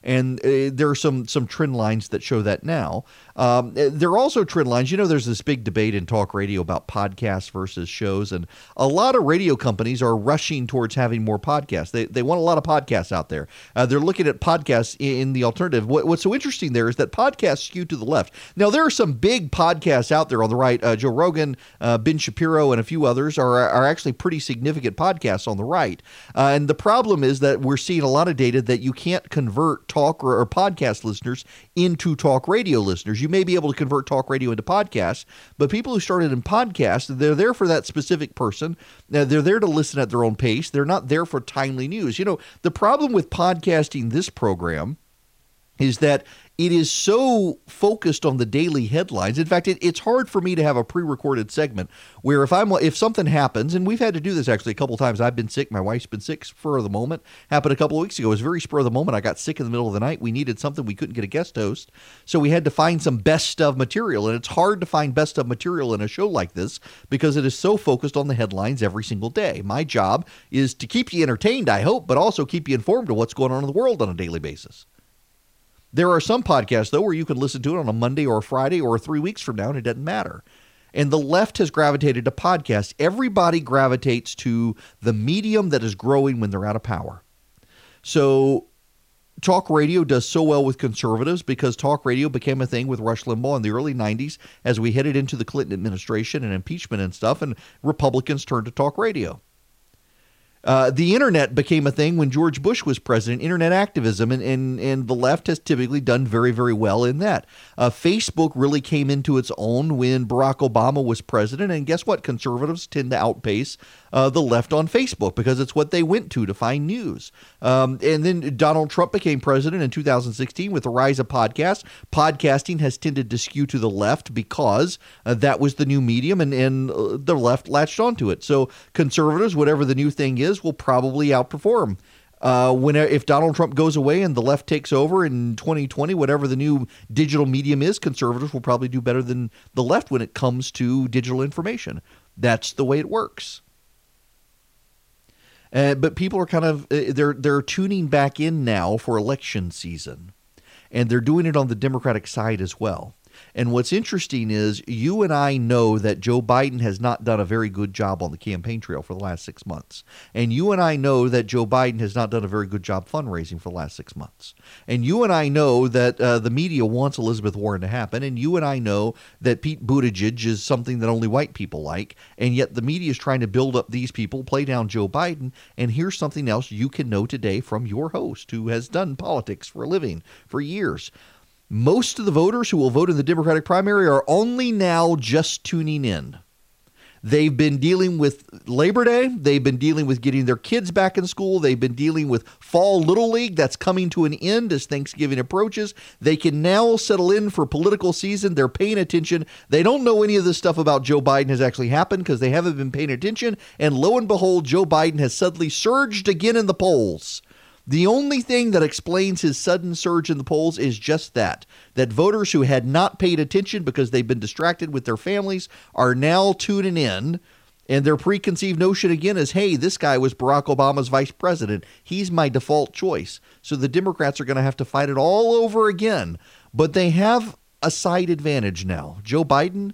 and uh, there are some some trend lines that show that now. Um, uh, there are also trend lines. You know, there's this big debate in talk radio about podcasts versus shows, and a lot of radio companies are rushing towards having more podcasts. They they want a lot of podcasts out there. Uh, they're looking at podcasts in the alternative. What, what's so interesting there is that podcasts skew to the left. Now there are some big podcasts out there on the right. Uh, Joe Rogan, uh, Ben Shapiro, and a few others are are actually pretty significant podcasts on the right. Uh, and the problem is that we're seeing a lot of data that you can't convert talk or, or, podcast listeners into talk radio listeners. You may be able to convert talk radio into podcasts, but people who started in podcasts, they're there for that specific person. Now, they're there to listen at their own pace. They're not there for timely news. You know, the problem with podcasting this program is that it is so focused on the daily headlines. In fact, it, it's hard for me to have a pre-recorded segment where if I'm if something happens, and we've had to do this actually a couple times. I've been sick. My wife's been sick for the moment. Happened a couple of weeks ago. It was very spur of the moment. I got sick in the middle of the night. We needed something. We couldn't get a guest host, so we had to find some best of material. And it's hard to find best of material in a show like this because it is so focused on the headlines every single day. My job is to keep you entertained, I hope, but also keep you informed of what's going on in the world on a daily basis. There are some podcasts, though, where you can listen to it on a Monday or a Friday or three weeks from now, and it doesn't matter. And the left has gravitated to podcasts. Everybody gravitates to the medium that is growing when they're out of power. So talk radio does so well with conservatives because talk radio became a thing with Rush Limbaugh in the early 90s as we headed into the Clinton administration and impeachment and stuff, and Republicans turned to talk radio. Uh, the internet became a thing when George Bush was president, internet activism, and, and, and the left has typically done very, very well in that. Uh, Facebook really came into its own when Barack Obama was president, and guess what? Conservatives tend to outpace uh, the left on Facebook because it's what they went to to find news. Um, and then Donald Trump became president in 2016 with the rise of podcasts. Podcasting has tended to skew to the left because uh, that was the new medium, and, and uh, the left latched onto it. So conservatives, whatever the new thing is, will probably outperform. Uh, when if Donald Trump goes away and the left takes over in 2020, whatever the new digital medium is, conservatives will probably do better than the left when it comes to digital information. That's the way it works. Uh, but people are kind of uh, they're they're tuning back in now for election season, and they're doing it on the Democratic side as well. And what's interesting is you and I know that Joe Biden has not done a very good job on the campaign trail for the last six months. And you and I know that Joe Biden has not done a very good job fundraising for the last six months. And you and I know that uh, the media wants Elizabeth Warren to happen. And you and I know that Pete Buttigieg is something that only white people like. And yet the media is trying to build up these people, play down Joe Biden. And here's something else you can know today from your host who has done politics for a living for years. Most of the voters who will vote in the Democratic primary are only now just tuning in. They've been dealing with Labor Day. They've been dealing with getting their kids back in school. They've been dealing with Fall Little League that's coming to an end as Thanksgiving approaches. They can now settle in for political season. They're paying attention. They don't know any of this stuff about Joe Biden has actually happened because they haven't been paying attention. And lo and behold, Joe Biden has suddenly surged again in the polls. The only thing that explains his sudden surge in the polls is just that that voters who had not paid attention because they've been distracted with their families are now tuning in. And their preconceived notion again is hey, this guy was Barack Obama's vice president. He's my default choice. So the Democrats are going to have to fight it all over again. But they have a side advantage now. Joe Biden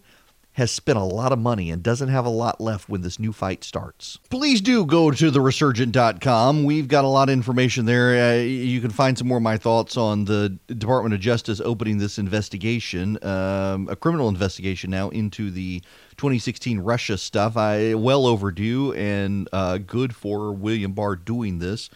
has spent a lot of money and doesn't have a lot left when this new fight starts. Please do go to theresurgent.com. We've got a lot of information there. Uh, you can find some more of my thoughts on the Department of Justice opening this investigation, um, a criminal investigation now into the 2016 Russia stuff. I well overdue and uh, good for William Barr doing this.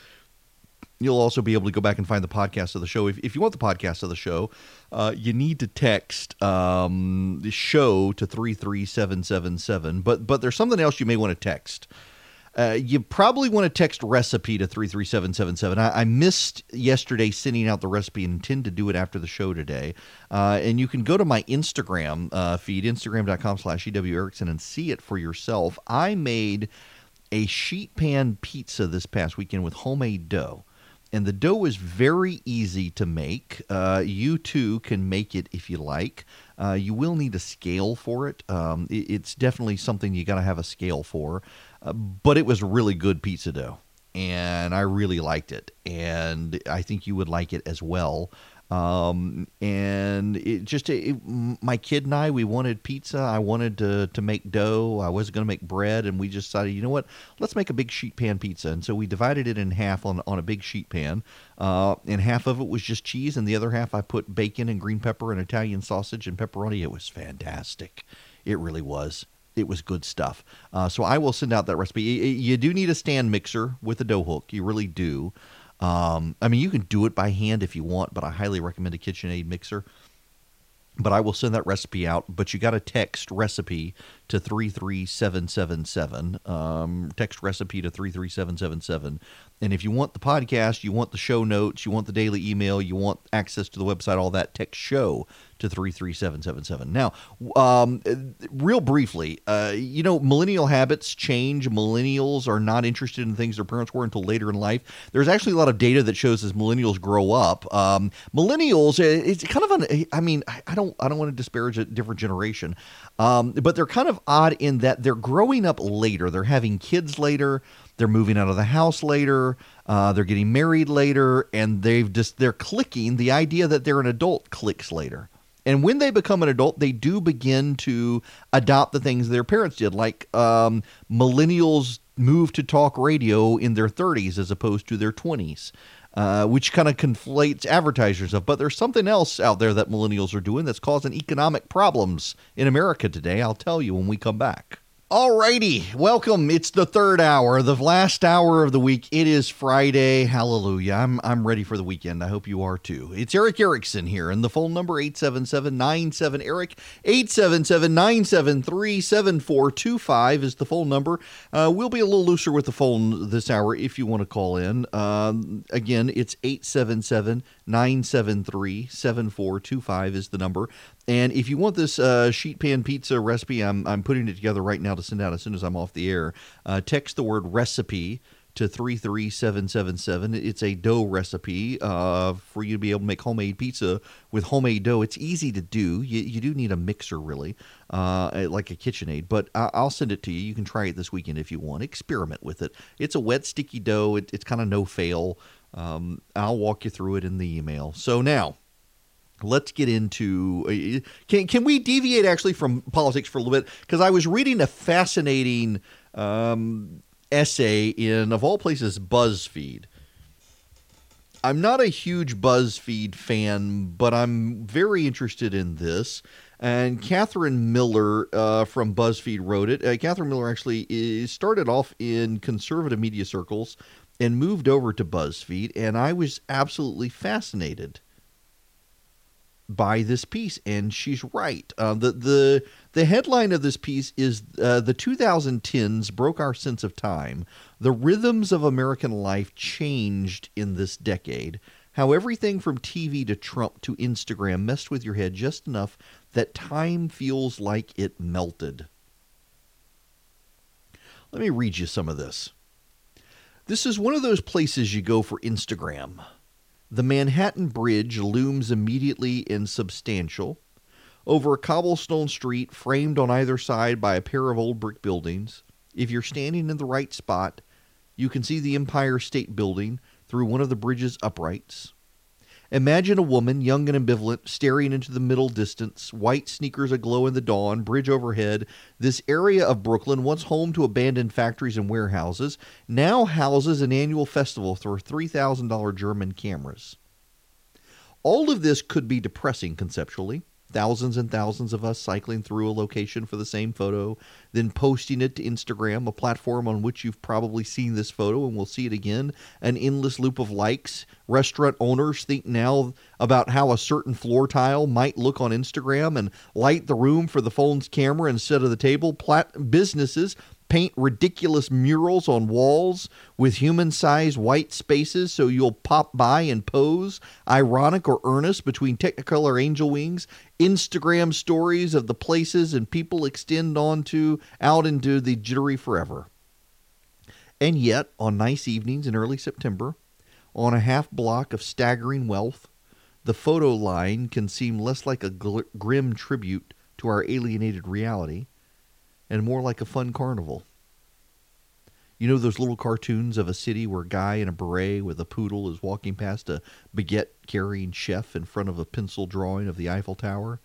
You'll also be able to go back and find the podcast of the show. If, if you want the podcast of the show, uh, you need to text um, the show to 33777. But, but there's something else you may want to text. Uh, you probably want to text recipe to 33777. I, I, missed yesterday sending out the recipe and intend to do it after the show today. Uh, and you can go to my Instagram uh, feed, instagram.com slash EW Erickson, and see it for yourself. I made a sheet pan pizza this past weekend with homemade dough and the dough is very easy to make. Uh, you too can make it if you like. Uh, you will need a scale for it. Um, it it's definitely something you got to have a scale for. Uh, but it was really good pizza dough, and I really liked it, and I think you would like it as well. Um, and it just it, my kid and I we wanted pizza. I wanted to to make dough. I wasn't going to make bread, and we just decided, you know what? Let's make a big sheet pan pizza. And so we divided it in half on on a big sheet pan. Uh, and half of it was just cheese, and the other half I put bacon and green pepper and Italian sausage and pepperoni. It was fantastic. It really was it was good stuff. Uh, so I will send out that recipe. You, you, do need a stand mixer with a dough hook. You really do. Um, I mean, you can do it by hand if you want, but I highly recommend a KitchenAid mixer. But I will send that recipe out. But you got to text recipe to 33777. Um, text recipe to 33777. And if you want the podcast, you want the show notes, you want the daily email, you want access to the website, all that, text show to 33777. Now, um, real briefly, uh, you know, millennial habits change. Millennials are not interested in things their parents were until later in life. There's actually a lot of data that shows as millennials grow up, um, millennials, it's kind of an, I mean, I don't, I don't want to disparage a different generation, um, but they're kind of odd in that they're growing up later. They're having kids later. They're moving out of the house later. Uh, they're getting married later, and they've just they're clicking. The idea that they're an adult clicks later. And when they become an adult, they do begin to adopt the things their parents did, like um, millennials move to talk radio in their 30s as opposed to their 20s. Uh, which kind of conflates advertisers of. But there's something else out there that millennials are doing that's causing economic problems in America today. I'll tell you when we come back. Alrighty, welcome. It's the third hour, the last hour of the week. It is Friday. Hallelujah. I'm I'm ready for the weekend. I hope you are too. It's Erick Erickson here, and the phone number 877-97 Eric 877-973-7425 is the phone number. Uh, we'll be a little looser with the phone this hour if you want to call in. Um, again, it's 877 973 7425 is the number. And if you want this uh, sheet pan pizza recipe, I'm, I'm putting it together right now to send out as soon as I'm off the air. Uh, text the word recipe to 33777. It's a dough recipe uh, for you to be able to make homemade pizza with homemade dough. It's easy to do. You, you do need a mixer, really, uh, like a KitchenAid, but I'll send it to you. You can try it this weekend if you want. Experiment with it. It's a wet, sticky dough. It, it's kind of no fail. Um, I'll walk you through it in the email. So now, let's get into uh, can can we deviate actually from politics for a little bit because I was reading a fascinating um, essay in of all places BuzzFeed. I'm not a huge BuzzFeed fan, but I'm very interested in this. And Katherine Miller uh, from BuzzFeed wrote it. Uh, Katherine Miller actually started off in conservative media circles and moved over to BuzzFeed, and I was absolutely fascinated by this piece, and she's right. Uh, the the the headline of this piece is uh, the 2010s broke our sense of time. The rhythms of American life changed in this decade. How everything from TV to Trump to Instagram messed with your head just enough that time feels like it melted. Let me read you some of this. This is one of those places you go for Instagram. The Manhattan Bridge looms immediately and substantial. Over a cobblestone street framed on either side by a pair of old brick buildings, if you're standing in the right spot, you can see the Empire State Building through one of the bridge's uprights. Imagine a woman, young and ambivalent, staring into the middle distance, white sneakers aglow in the dawn, bridge overhead. This area of Brooklyn, once home to abandoned factories and warehouses, now houses an annual festival for $3,000 German cameras. All of this could be depressing conceptually. Thousands and thousands of us cycling through a location for the same photo, then posting it to Instagram, a platform on which you've probably seen this photo and will see it again. An endless loop of likes. Restaurant owners think now about how a certain floor tile might look on Instagram and light the room for the phone's camera instead of the table. Plat- businesses paint ridiculous murals on walls with human sized white spaces so you'll pop by and pose, ironic or earnest between Technicolor angel wings. Instagram stories of the places and people extend onto out into the jittery forever. And yet, on nice evenings in early September, on a half block of staggering wealth, the photo line can seem less like a gl- grim tribute to our alienated reality and more like a fun carnival. You know those little cartoons of a city where a guy in a beret with a poodle is walking past a baguette carrying chef in front of a pencil drawing of the Eiffel Tower?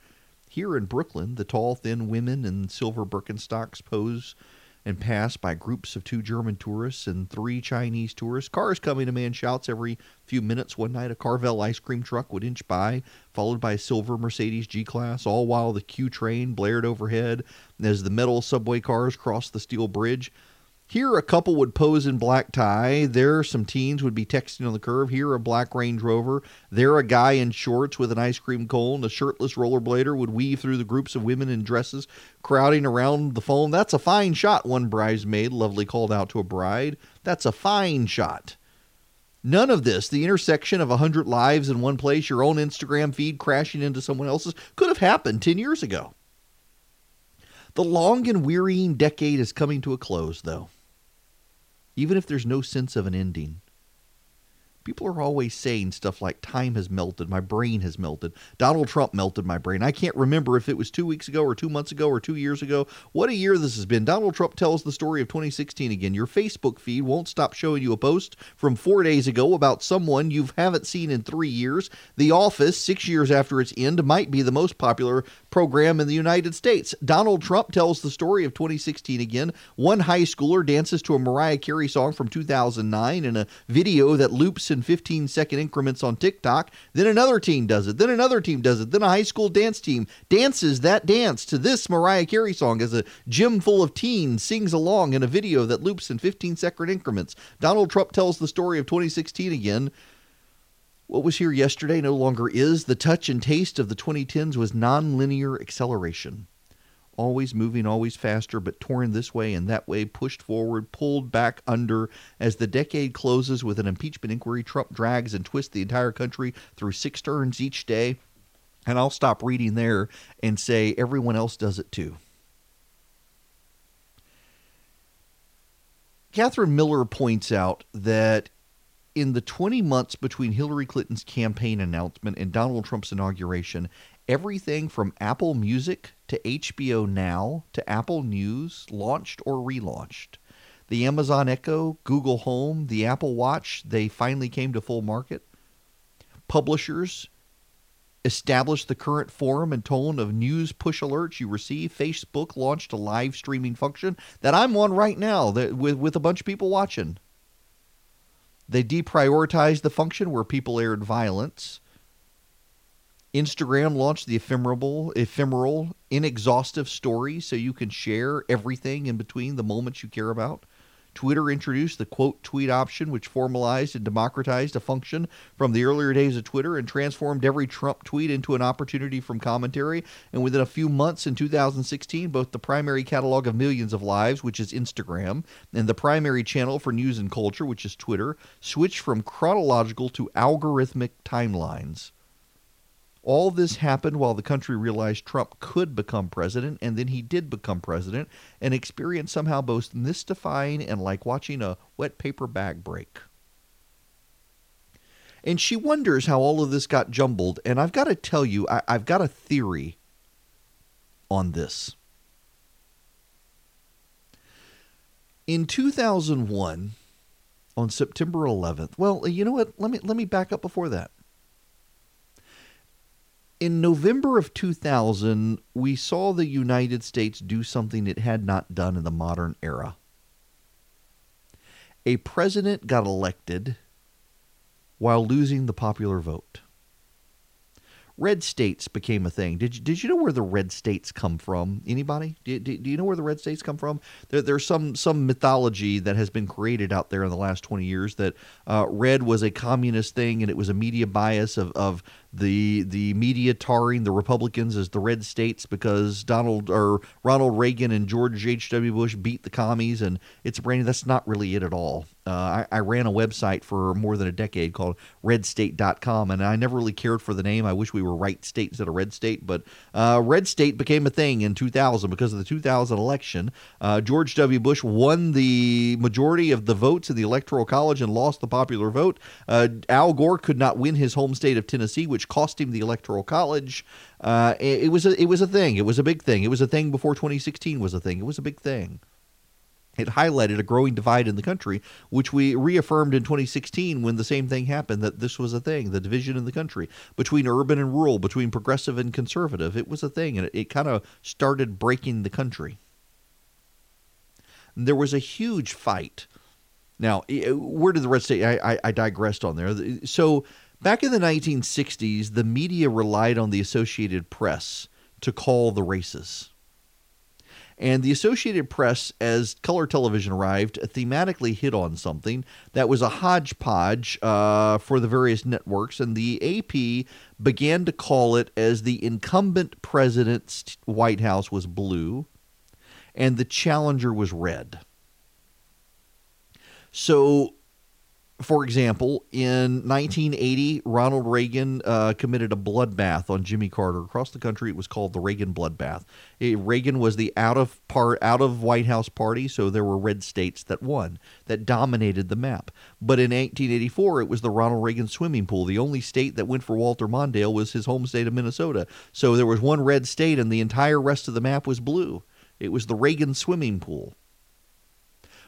Here in Brooklyn, the tall, thin women in silver Birkenstocks pose and pass by groups of two German tourists and three Chinese tourists. Cars coming, a man shouts every few minutes. One night, a Carvel ice cream truck would inch by, followed by a silver Mercedes G Class, all while the Q train blared overhead as the metal subway cars crossed the steel bridge. Here, a couple would pose in black tie. There, some teens would be texting on the curve. Here, a black Range Rover. There, a guy in shorts with an ice cream cone. A shirtless rollerblader would weave through the groups of women in dresses crowding around the phone. That's a fine shot, one bridesmaid lovely called out to a bride. That's a fine shot. None of this, the intersection of a hundred lives in one place, your own Instagram feed crashing into someone else's, could have happened 10 years ago. The long and wearying decade is coming to a close, though even if there's no sense of an ending. People are always saying stuff like, time has melted, my brain has melted, Donald Trump melted my brain. I can't remember if it was two weeks ago or two months ago or two years ago. What a year this has been. Donald Trump tells the story of 2016 again. Your Facebook feed won't stop showing you a post from four days ago about someone you haven't seen in three years. The Office, six years after its end, might be the most popular program in the United States. Donald Trump tells the story of 2016 again. One high schooler dances to a Mariah Carey song from 2009 in a video that loops in 15 second increments on TikTok. Then another team does it. Then another team does it. Then a high school dance team dances that dance to this Mariah Carey song as a gym full of teens sings along in a video that loops in 15 second increments. Donald Trump tells the story of 2016 again. What was here yesterday no longer is. The touch and taste of the 2010s was nonlinear acceleration always moving, always faster, but torn this way and that way, pushed forward, pulled back under. As the decade closes with an impeachment inquiry, Trump drags and twists the entire country through six turns each day. And I'll stop reading there and say everyone else does it too. Katherine Miller points out that in the 20 months between Hillary Clinton's campaign announcement and Donald Trump's inauguration, everything from Apple Music to HBO Now to Apple News launched or relaunched. The Amazon Echo, Google Home, the Apple Watch, they finally came to full market. Publishers established the current form and tone of news push alerts you receive. Facebook launched a live streaming function that I'm on right now that, with, with a bunch of people watching. They deprioritized the function where people aired violence. Instagram launched the ephemeral, ephemeral, inexhaustive story so you can share everything in between the moments you care about. Twitter introduced the quote tweet option, which formalized and democratized a function from the earlier days of Twitter and transformed every Trump tweet into an opportunity from commentary. And within a few months in 2016, both the primary catalog of millions of lives, which is Instagram, and the primary channel for news and culture, which is Twitter, switched from chronological to algorithmic timelines. All this happened while the country realized Trump could become president, and then he did become president, an experience somehow both mystifying and like watching a wet paper bag break. And she wonders how all of this got jumbled, and I've got to tell you, I, I've got a theory on this. In 2001, on September 11th, well, you know what? Let me let me back up before that. In November of 2000, we saw the United States do something it had not done in the modern era. A president got elected while losing the popular vote. Red states became a thing. Did you, did you know where the red states come from? Anybody? Do, do, do you know where the red states come from? There, there's some some mythology that has been created out there in the last 20 years that uh, red was a communist thing and it was a media bias of, of the the media tarring the Republicans as the red states because Donald or Ronald Reagan and George H.W. Bush beat the commies and it's brand that's not really it at all. Uh, I, I, ran a website for more than a decade called redstate.com and I never really cared for the name. I wish we were right state instead of red state, but uh, red state became a thing in 2000 because of the 2000 election. Uh, George W. Bush won the majority of the votes in the Electoral College and lost the popular vote. Uh, Al Gore could not win his home state of Tennessee, which which cost him the electoral college. Uh, it, it, was a it was a thing. It was a big thing. It was a thing before 2016 was a thing. It was a big thing. It highlighted a growing divide in the country, which we reaffirmed in 2016 when the same thing happened that this was a thing, the division in the country between urban and rural, between progressive and conservative. It was a thing, and it, it kind of started breaking the country. There was a huge fight. Now, where did the red state? I, I, I digressed on there. So Back in the 1960s, the media relied on the Associated Press to call the races. And the Associated Press, as color television arrived, thematically hit on something that was a hodgepodge uh, for the various networks, and the AP began to call it as the incumbent president's White House was blue, and the challenger was red. So for example, in 1980, Ronald Reagan uh, committed a bloodbath on Jimmy Carter across the country. It was called the Reagan bloodbath. It, Reagan was the out of part out of White House party, so there were red states that won, that dominated the map. But in 1884, it was the Ronald Reagan swimming pool. The only state that went for Walter Mondale was his home state of Minnesota. So there was one red state, and the entire rest of the map was blue. It was the Reagan swimming pool.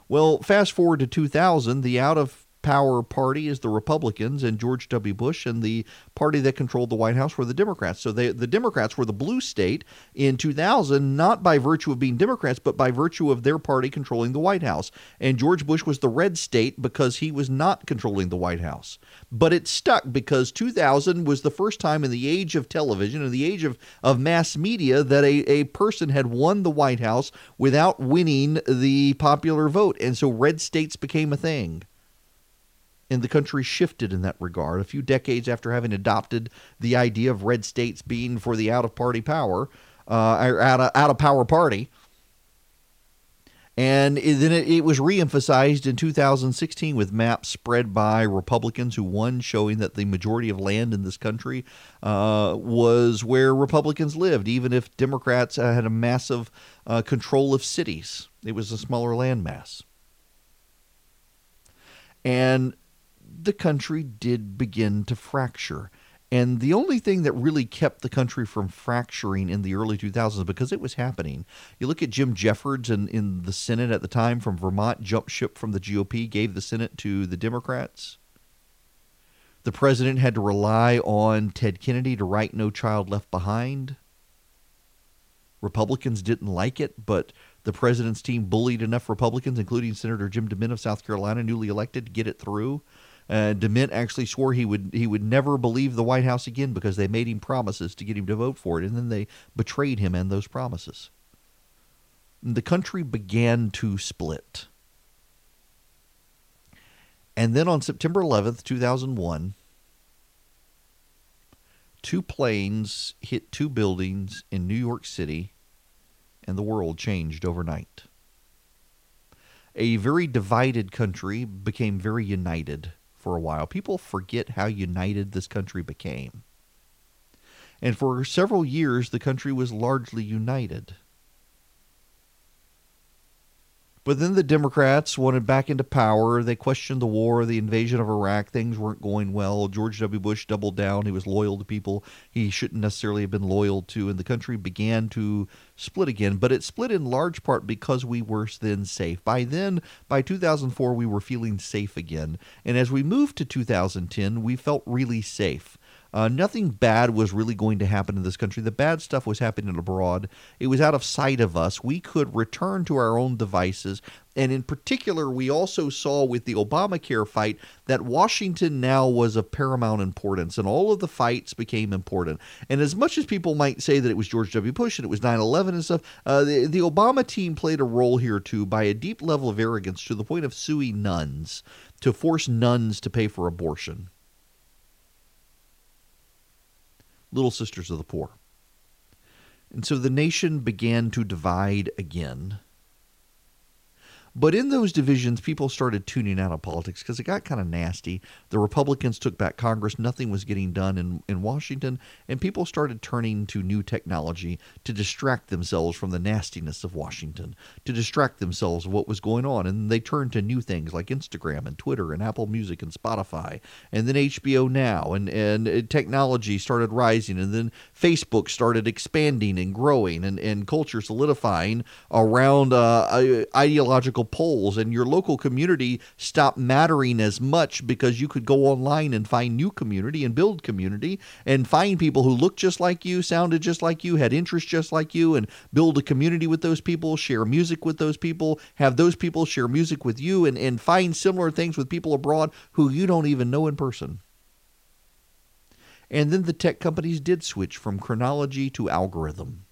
Well, fast forward to 2000, the out of power party is the Republicans and George W. Bush, and the party that controlled the White House were the Democrats. So they, the Democrats were the blue state in 2000, not by virtue of being Democrats, but by virtue of their party controlling the White House. And George Bush was the red state because he was not controlling the White House. But it stuck because 2000 was the first time in the age of television and the age of, of mass media that a, a person had won the White House without winning the popular vote. And so red states became a thing and the country shifted in that regard. A few decades after having adopted the idea of red states being for the out of party power, uh, out of, out of power party. And then it, it was reemphasized in 2016 with maps spread by Republicans who won, showing that the majority of land in this country uh, was where Republicans lived, even if Democrats uh, had a massive uh, control of cities. It was a smaller landmass. And the country did begin to fracture. And the only thing that really kept the country from fracturing in the early 2000s, because it was happening, you look at Jim Jeffords in, in the Senate at the time from Vermont, jumped ship from the GOP, gave the Senate to the Democrats. The president had to rely on Ted Kennedy to write No Child Left Behind. Republicans didn't like it, but the president's team bullied enough Republicans, including Senator Jim DeMint of South Carolina, newly elected, to get it through. Uh, DeMint actually swore he would he would never believe the White House again because they made him promises to get him to vote for it, and then they betrayed him and those promises. The country began to split. And then on September 11th, 2001, two planes hit two buildings in New York City, and the world changed overnight. A very divided country became very united for a while. People forget how united this country became. And for several years, the country was largely united. But then the Democrats wanted back into power. They questioned the war, the invasion of Iraq. Things weren't going well. George W. Bush doubled down. He was loyal to people he shouldn't necessarily have been loyal to. And the country began to split again. But it split in large part because we were then safe. By then, by 2004, we were feeling safe again. And as we moved to 2010, we felt really safe. Uh, nothing bad was really going to happen in this country. The bad stuff was happening abroad. It was out of sight of us. We could return to our own devices. And in particular, we also saw with the Obamacare fight that Washington now was of paramount importance, and all of the fights became important. And as much as people might say that it was George W. Bush and it was 9 11 and stuff, uh, the, the Obama team played a role here too by a deep level of arrogance to the point of suing nuns to force nuns to pay for abortion. Little Sisters of the Poor. And so the nation began to divide again. But in those divisions, people started tuning out of politics because it got kind of nasty. The Republicans took back Congress. Nothing was getting done in, in Washington. And people started turning to new technology to distract themselves from the nastiness of Washington, to distract themselves of what was going on. And they turned to new things like Instagram and Twitter and Apple Music and Spotify. And then HBO Now. And, and uh, technology started rising. And then Facebook started expanding and growing and, and culture solidifying around uh, ideological poles and your local community stopped mattering as much because you could go online and find new community and build community and find people who looked just like you, sounded just like you, had interests just like you, and build a community with those people, share music with those people, have those people share music with you, and, and find similar things with people abroad who you don't even know in person. And then the tech companies did switch from chronology to algorithm.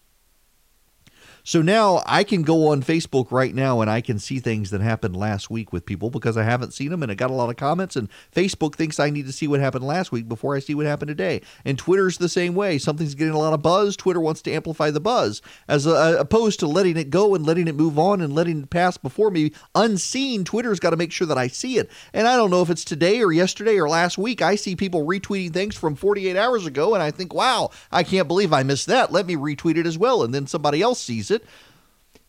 So now I can go on Facebook right now and I can see things that happened last week with people because I haven't seen them and I got a lot of comments. And Facebook thinks I need to see what happened last week before I see what happened today. And Twitter's the same way. Something's getting a lot of buzz. Twitter wants to amplify the buzz as a, opposed to letting it go and letting it move on and letting it pass before me unseen. Twitter's got to make sure that I see it. And I don't know if it's today or yesterday or last week. I see people retweeting things from 48 hours ago and I think, wow, I can't believe I missed that. Let me retweet it as well. And then somebody else sees it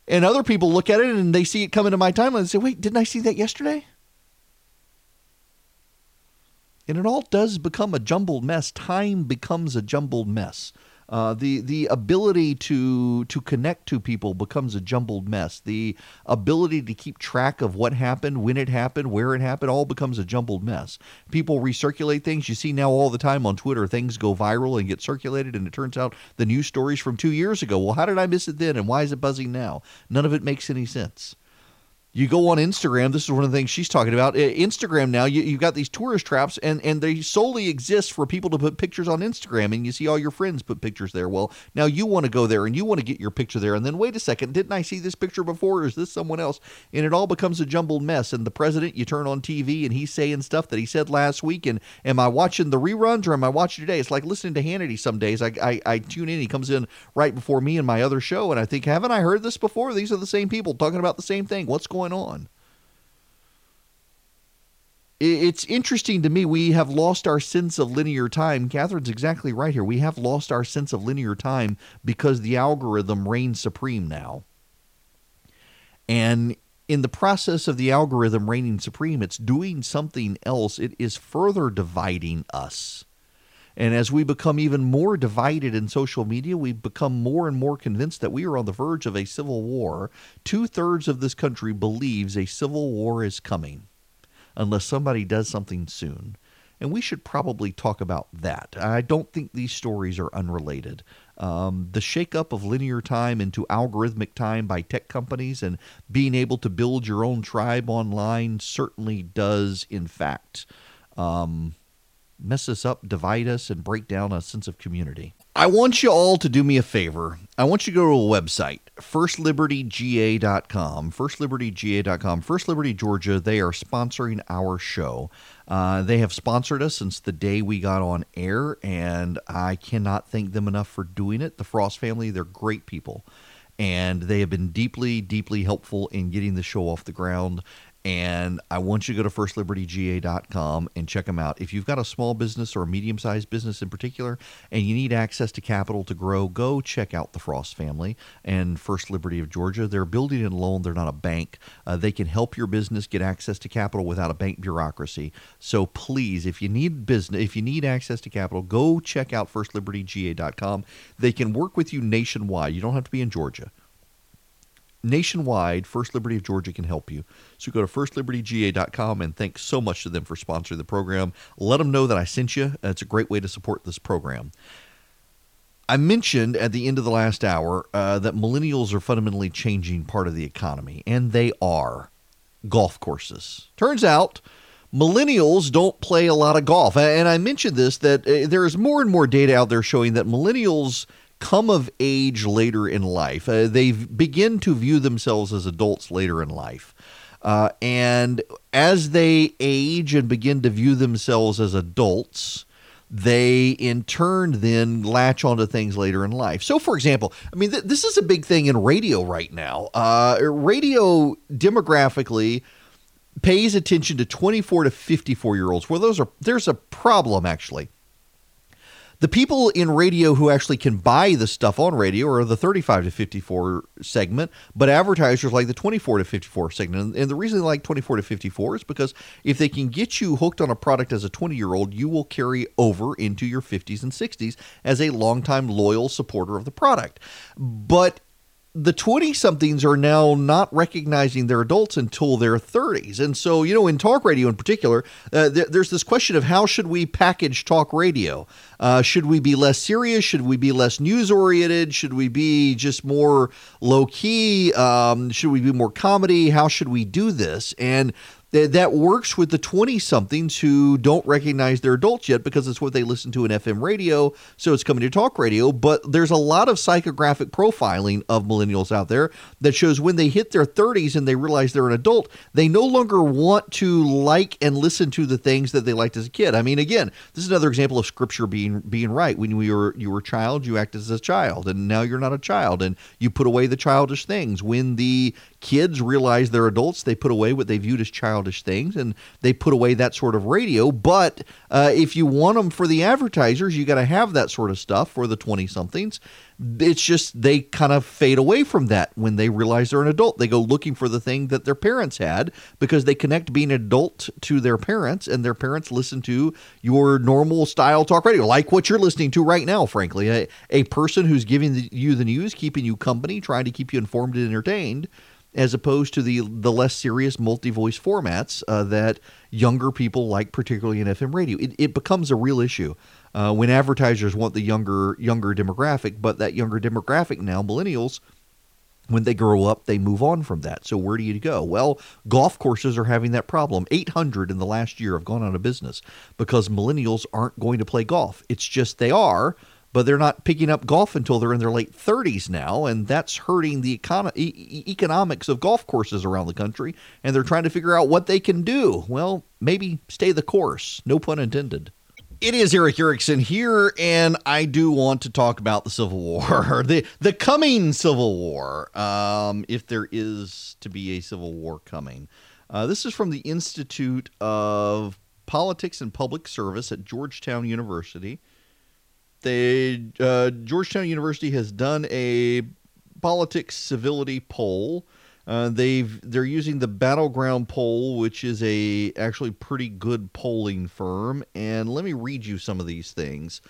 and other people look at it and they see it come into my timeline and say, wait, didn't I see that yesterday? And it all does become a jumbled mess. Time becomes a jumbled mess. Uh, the the ability to to connect to people becomes a jumbled mess. The ability to keep track of what happened, when it happened, where it happened, all becomes a jumbled mess. People recirculate things. You see now all the time on Twitter, things go viral and get circulated, and it turns out the news stories from two years ago. Well, how did I miss it then, and why is it buzzing now? None of it makes any sense. You go on Instagram. This is one of the things she's talking about. Eh, Instagram now, you, have got these tourist traps, and, and they solely exist for people to put pictures on Instagram. And you see all your friends put pictures there. Well, now you want to go there and you want to get your picture there. And then wait a second, didn't I see this picture before? Or is this someone else? And it all becomes a jumbled mess. And the president, you turn on TV and he's saying stuff that he said last week. And am I watching the reruns or am I watching today? It's like listening to Hannity some days. I, I, I tune in. He comes in right before me and my other show. And I think, haven't I heard this before? These are the same people talking about the same thing. What's going on? It's interesting to me. We have lost our sense of linear time. Katherine's exactly right here. We have lost our sense of linear time because the algorithm reigns supreme now. And in the process of the algorithm reigning supreme, it's doing something else. It is further dividing us. And as we become even more divided in social media, we become more and more convinced that we are on the verge of a civil war. Two thirds of this country believes a civil war is coming unless somebody does something soon. And we should probably talk about that. I don't think these stories are unrelated. Um, the shakeup of linear time into algorithmic time by tech companies and being able to build your own tribe online certainly does, in fact, um, mess us up, divide us, and break down a sense of community. I want you all to do me a favor. I want you to go to a website, firstlibertyga.com. Firstlibertyga.com. First Liberty Georgia, they are sponsoring our show. Uh, they have sponsored us since the day we got on air, and I cannot thank them enough for doing it. The Frost family, they're great people and they have been deeply, deeply helpful in getting the show off the ground and I want you to go to firstlibertyga.com and check them out. If you've got a small business or a medium sized business in particular and you need access to capital to grow, go check out the Frost family and First Liberty of Georgia. They're building and loan, they're not a bank. Uh, they can help your business get access to capital without a bank bureaucracy. So please, if you need business, if you need access to capital, go check out firstlibertyga.com. They can work with you nationwide. You don't have to be in Georgia nationwide, First Liberty of Georgia can help you. So go to firstlibertyga.com and thanks so much to them for sponsoring the program. Let them know that I sent you. It's a great way to support this program. I mentioned at the end of the last hour uh, that millennials are fundamentally changing part of the economy, and they are. Golf courses. Turns out millennials don't play a lot of golf. And I mentioned this that uh, there is more and more data out there showing that millennials come of age later in life. Uh, they begin to view themselves as adults later in life. Uh, and as they age and begin to view themselves as adults, they in turn then latch onto things later in life. So, for example, I mean, th- this is a big thing in radio right now. Uh, radio demographically pays attention to 24 to 54 year olds. Well, those are there's a problem actually the people in radio who actually can buy the stuff on radio are the 35 to 54 segment, but advertisers like the 24 to 54 segment. And the reason they like 24 to 54 is because if they can get you hooked on a product as a 20 year old, you will carry over into your 50s and 60s as a longtime loyal supporter of the product. But the 20 somethings are now not recognizing they're adults until their 30s. And so, you know, in talk radio in particular, uh, th- there's this question of how should we package talk radio? Uh, should we be less serious? Should we be less news oriented? Should we be just more low key? Um, should we be more comedy? How should we do this? And that works with the 20 somethings who don't recognize they're adults yet because it's what they listen to in FM radio. So it's coming to talk radio. But there's a lot of psychographic profiling of millennials out there that shows when they hit their 30s and they realize they're an adult, they no longer want to like and listen to the things that they liked as a kid. I mean, again, this is another example of scripture being being right. When you were you were a child, you acted as a child, and now you're not a child, and you put away the childish things. When the kids realize they're adults, they put away what they viewed as childish things and they put away that sort of radio. But uh, if you want them for the advertisers, you got to have that sort of stuff for the 20 somethings it's just they kind of fade away from that when they realize they're an adult. They go looking for the thing that their parents had because they connect being adult to their parents, and their parents listen to your normal style talk radio, like what you're listening to right now, frankly. A, a person who's giving the, you the news, keeping you company, trying to keep you informed and entertained, as opposed to the, the less serious multi voice formats uh, that younger people like, particularly in FM radio. It, it becomes a real issue uh, when advertisers want the younger younger demographic, but that younger demographic now, millennials, when they grow up, they move on from that. So where do you go? Well, golf courses are having that problem. 800 in the last year have gone out of business because millennials aren't going to play golf. It's just they are, but they're not picking up golf until they're in their late 30s now, and that's hurting the econo- e- economics of golf courses around the country. And they're trying to figure out what they can do. Well, maybe stay the course. No pun intended. It is Erick Erickson here, and I do want to talk about the Civil War, the the coming Civil War, um, if there is to be a Civil War coming. Uh, this is from the Institute of Politics and Public Service at Georgetown University. They uh, Georgetown University has done a politics civility poll uh, they've they're using the battleground poll, which is a actually pretty good polling firm. And let me read you some of these things.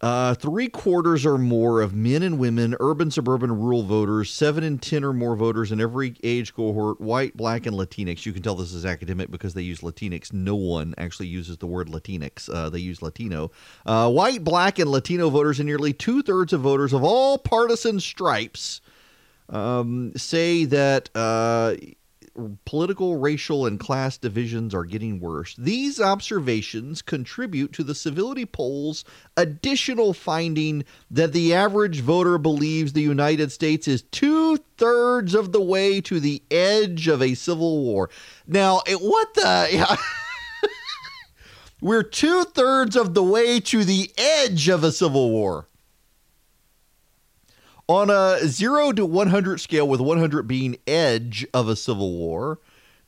Uh, three quarters or more of men and women, urban, suburban, rural voters, seven in ten or more voters in every age cohort, white, black, and Latinx. You can tell this is academic because they use Latinx. No one actually uses the word Latinx. Uh, they use Latino. Uh, white, black, and Latino voters, and nearly two thirds of voters of all partisan stripes um, say that uh, political, racial, and class divisions are getting worse. These observations contribute to the civility poll's additional finding that the average voter believes the United States is two thirds of the way to the edge of a civil war. Now, what the. We're two thirds of the way to the edge of a civil war. On a 0 to 100 scale, with 100 being edge of a civil war,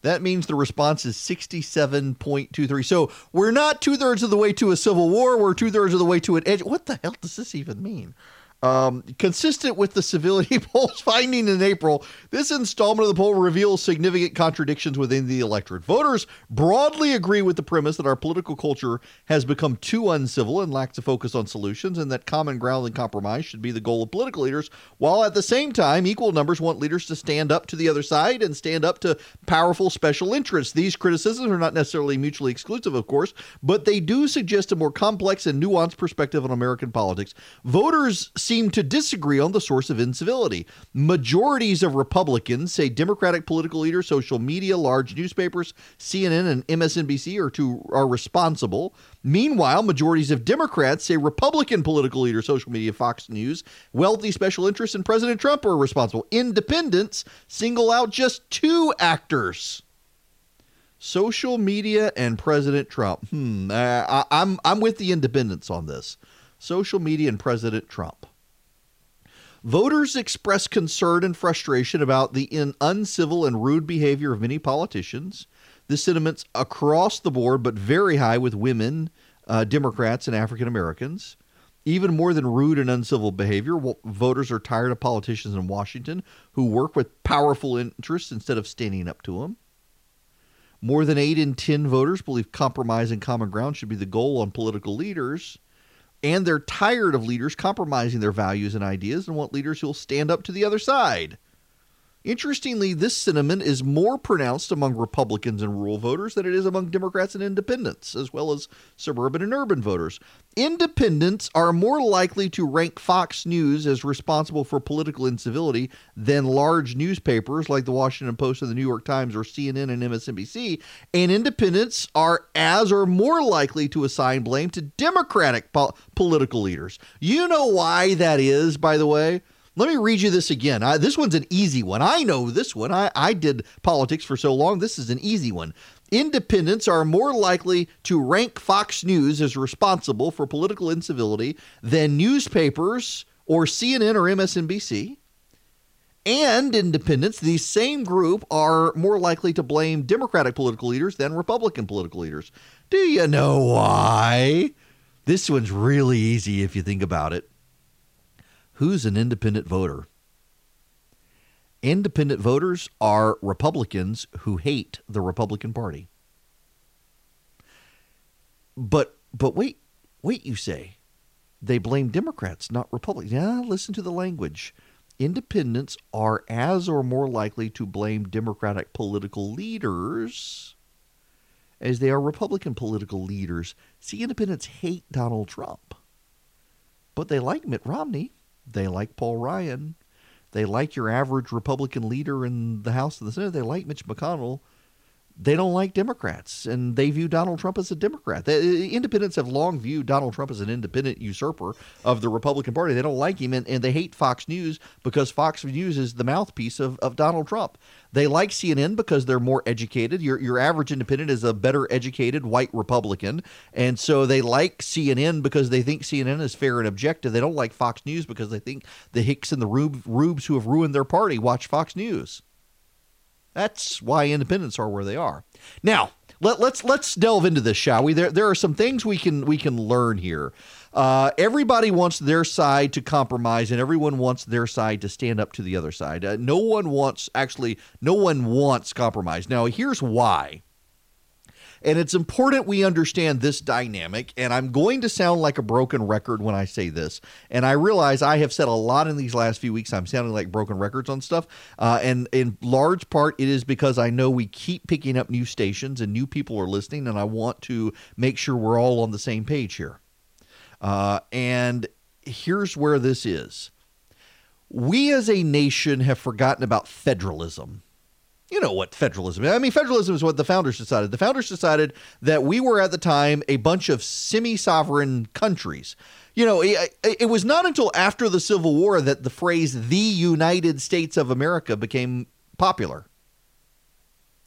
that means the response is 67.23. So we're not two thirds of the way to a civil war. We're two thirds of the way to an edge. What the hell does this even mean? Um, consistent with the civility poll's finding in April, this installment of the poll reveals significant contradictions within the electorate. Voters broadly agree with the premise that our political culture has become too uncivil and lacks a focus on solutions, and that common ground and compromise should be the goal of political leaders, while at the same time, equal numbers want leaders to stand up to the other side and stand up to powerful special interests. These criticisms are not necessarily mutually exclusive, of course, but they do suggest a more complex and nuanced perspective on American politics. Voters seem to disagree on the source of incivility. Majorities of Republicans say Democratic political leaders, social media, large newspapers, CNN, and MSNBC are to are responsible. Meanwhile, majorities of Democrats say Republican political leaders, social media, Fox News, wealthy special interests, and President Trump are responsible. Independents single out just two actors social media and President Trump. Hmm, I, I'm I'm with the independents on this. Social media and President Trump. Voters express concern and frustration about the in uncivil and rude behavior of many politicians. This sentiment's across the board, but very high with women, uh, Democrats, and African Americans. Even more than rude and uncivil behavior, voters are tired of politicians in Washington who work with powerful interests instead of standing up to them. More than 8 in 10 voters believe compromise and common ground should be the goal on political leaders and they're tired of leaders compromising their values and ideas and want leaders who'll stand up to the other side. Interestingly, this sentiment is more pronounced among Republicans and rural voters than it is among Democrats and independents, as well as suburban and urban voters. Independents are more likely to rank Fox News as responsible for political incivility than large newspapers like the Washington Post and the New York Times or CNN and MSNBC, and independents are as or more likely to assign blame to Democratic po- political leaders. You know why that is, by the way? Let me read you this again. I, this one's an easy one. I know this one. I, I did politics for so long. This is an easy one. Independents are more likely to rank Fox News as responsible for political incivility than newspapers or CNN or MSNBC. And independents, the same group, are more likely to blame Democratic political leaders than Republican political leaders. Do you know why? This one's really easy if you think about it. Who's an independent voter? Independent voters are Republicans who hate the Republican Party. But but wait, wait, you say. They blame Democrats, not Republicans. Yeah, listen to the language. Independents are as or more likely to blame Democratic political leaders as they are Republican political leaders. See, independents hate Donald Trump, but they like Mitt Romney. They like Paul Ryan. They like your average Republican leader in the House and the Senate. They like Mitch McConnell they don't like Democrats and they view Donald Trump as a Democrat. The uh, independents have long viewed Donald Trump as an independent usurper of the Republican Party. They don't like him and, and they hate Fox News because Fox News is the mouthpiece of, of Donald Trump. They like CNN because they're more educated. Your, your average independent is a better educated white Republican. And so they like CNN because they think CNN is fair and objective. They don't like Fox News because they think the Hicks and the Rube, Rubes who have ruined their party watch Fox News. That's why independents are where they are. Now, let, let's let's delve into this, shall we? There there are some things we can we can learn here. Uh, everybody wants their side to compromise, and everyone wants their side to stand up to the other side. Uh, no one wants actually no one wants compromise. Now, here's why. And it's important we understand this dynamic. And I'm going to sound like a broken record when I say this. And I realize I have said a lot in these last few weeks. I'm sounding like broken records on stuff. Uh, and in large part, it is because I know we keep picking up new stations and new people are listening. And I want to make sure we're all on the same page here. Uh, and here's where this is we as a nation have forgotten about federalism you know what federalism is. I mean, federalism is what the founders decided. The founders decided that we were at the time a bunch of semi sovereign countries. You know, it, it, was not until after the Civil War that the phrase the United States of America became popular.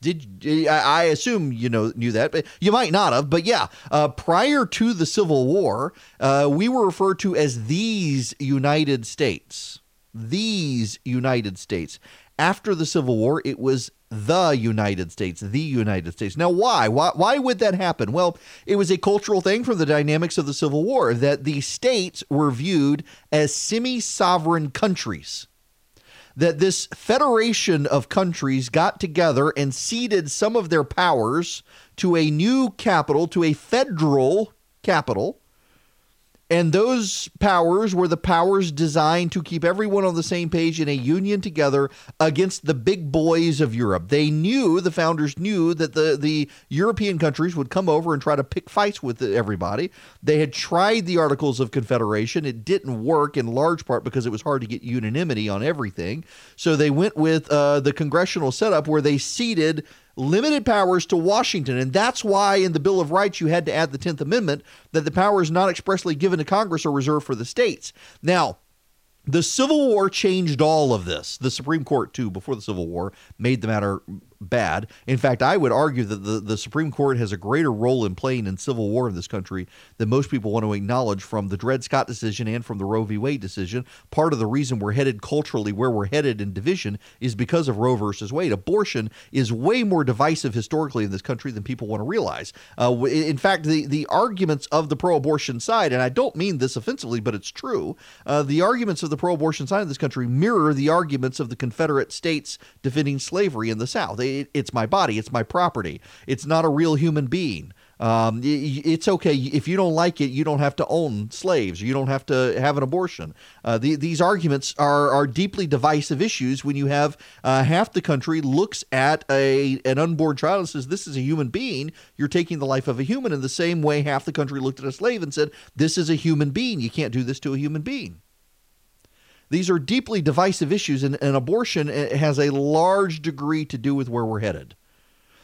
Did I assume you know knew that, but you might not have. But yeah, uh, prior to the Civil War, uh, we were referred to as these United States. These United States After the Civil War, it was the United States, the United States. Now, why? Why, why would that happen? Well, it was a cultural thing from the dynamics of the Civil War that the states were viewed as semi sovereign countries. That this federation of countries got together and ceded some of their powers to a new capital, to a federal capital and those powers were the powers designed to keep everyone on the same page in a union together against the big boys of Europe. They knew, the founders knew, that the, the European countries would come over and try to pick fights with everybody. They had tried the Articles of Confederation. It didn't work in large part because it was hard to get unanimity on everything. So they went with uh, the congressional setup where they ceded limited powers to Washington. And that's why in the Bill of Rights you had to add the 10th Amendment that the powers not expressly given to Congress are reserved for the states. Now, the Civil War changed all of this. The Supreme Court, too, before the Civil War, made the matter bad. In fact, I would argue that the, the Supreme Court has a greater role in playing in civil war in this country than most people want to acknowledge from the Dred Scott decision and from the Roe v. Wade decision. Part of the reason we're headed culturally where we're headed in division is because of Roe versus Wade. Abortion is way more divisive historically in this country than people want to realize. Uh, in fact, the, the arguments of the pro abortion side, and I don't mean this offensively, but it's true, uh, the arguments of the pro abortion side of this country mirror the arguments of the Confederate states defending slavery in the South. They, it, it's my body, it's my property. It's not a real human being. Um, it's okay if you don't like it. You don't have to own slaves. You don't have to have an abortion. Uh, the, these arguments are are deeply divisive issues. When you have uh, half the country looks at a an unborn child and says, "This is a human being," you're taking the life of a human. In the same way, half the country looked at a slave and said, "This is a human being. You can't do this to a human being." These are deeply divisive issues, and, and abortion eh, has a large degree to do with where we're headed.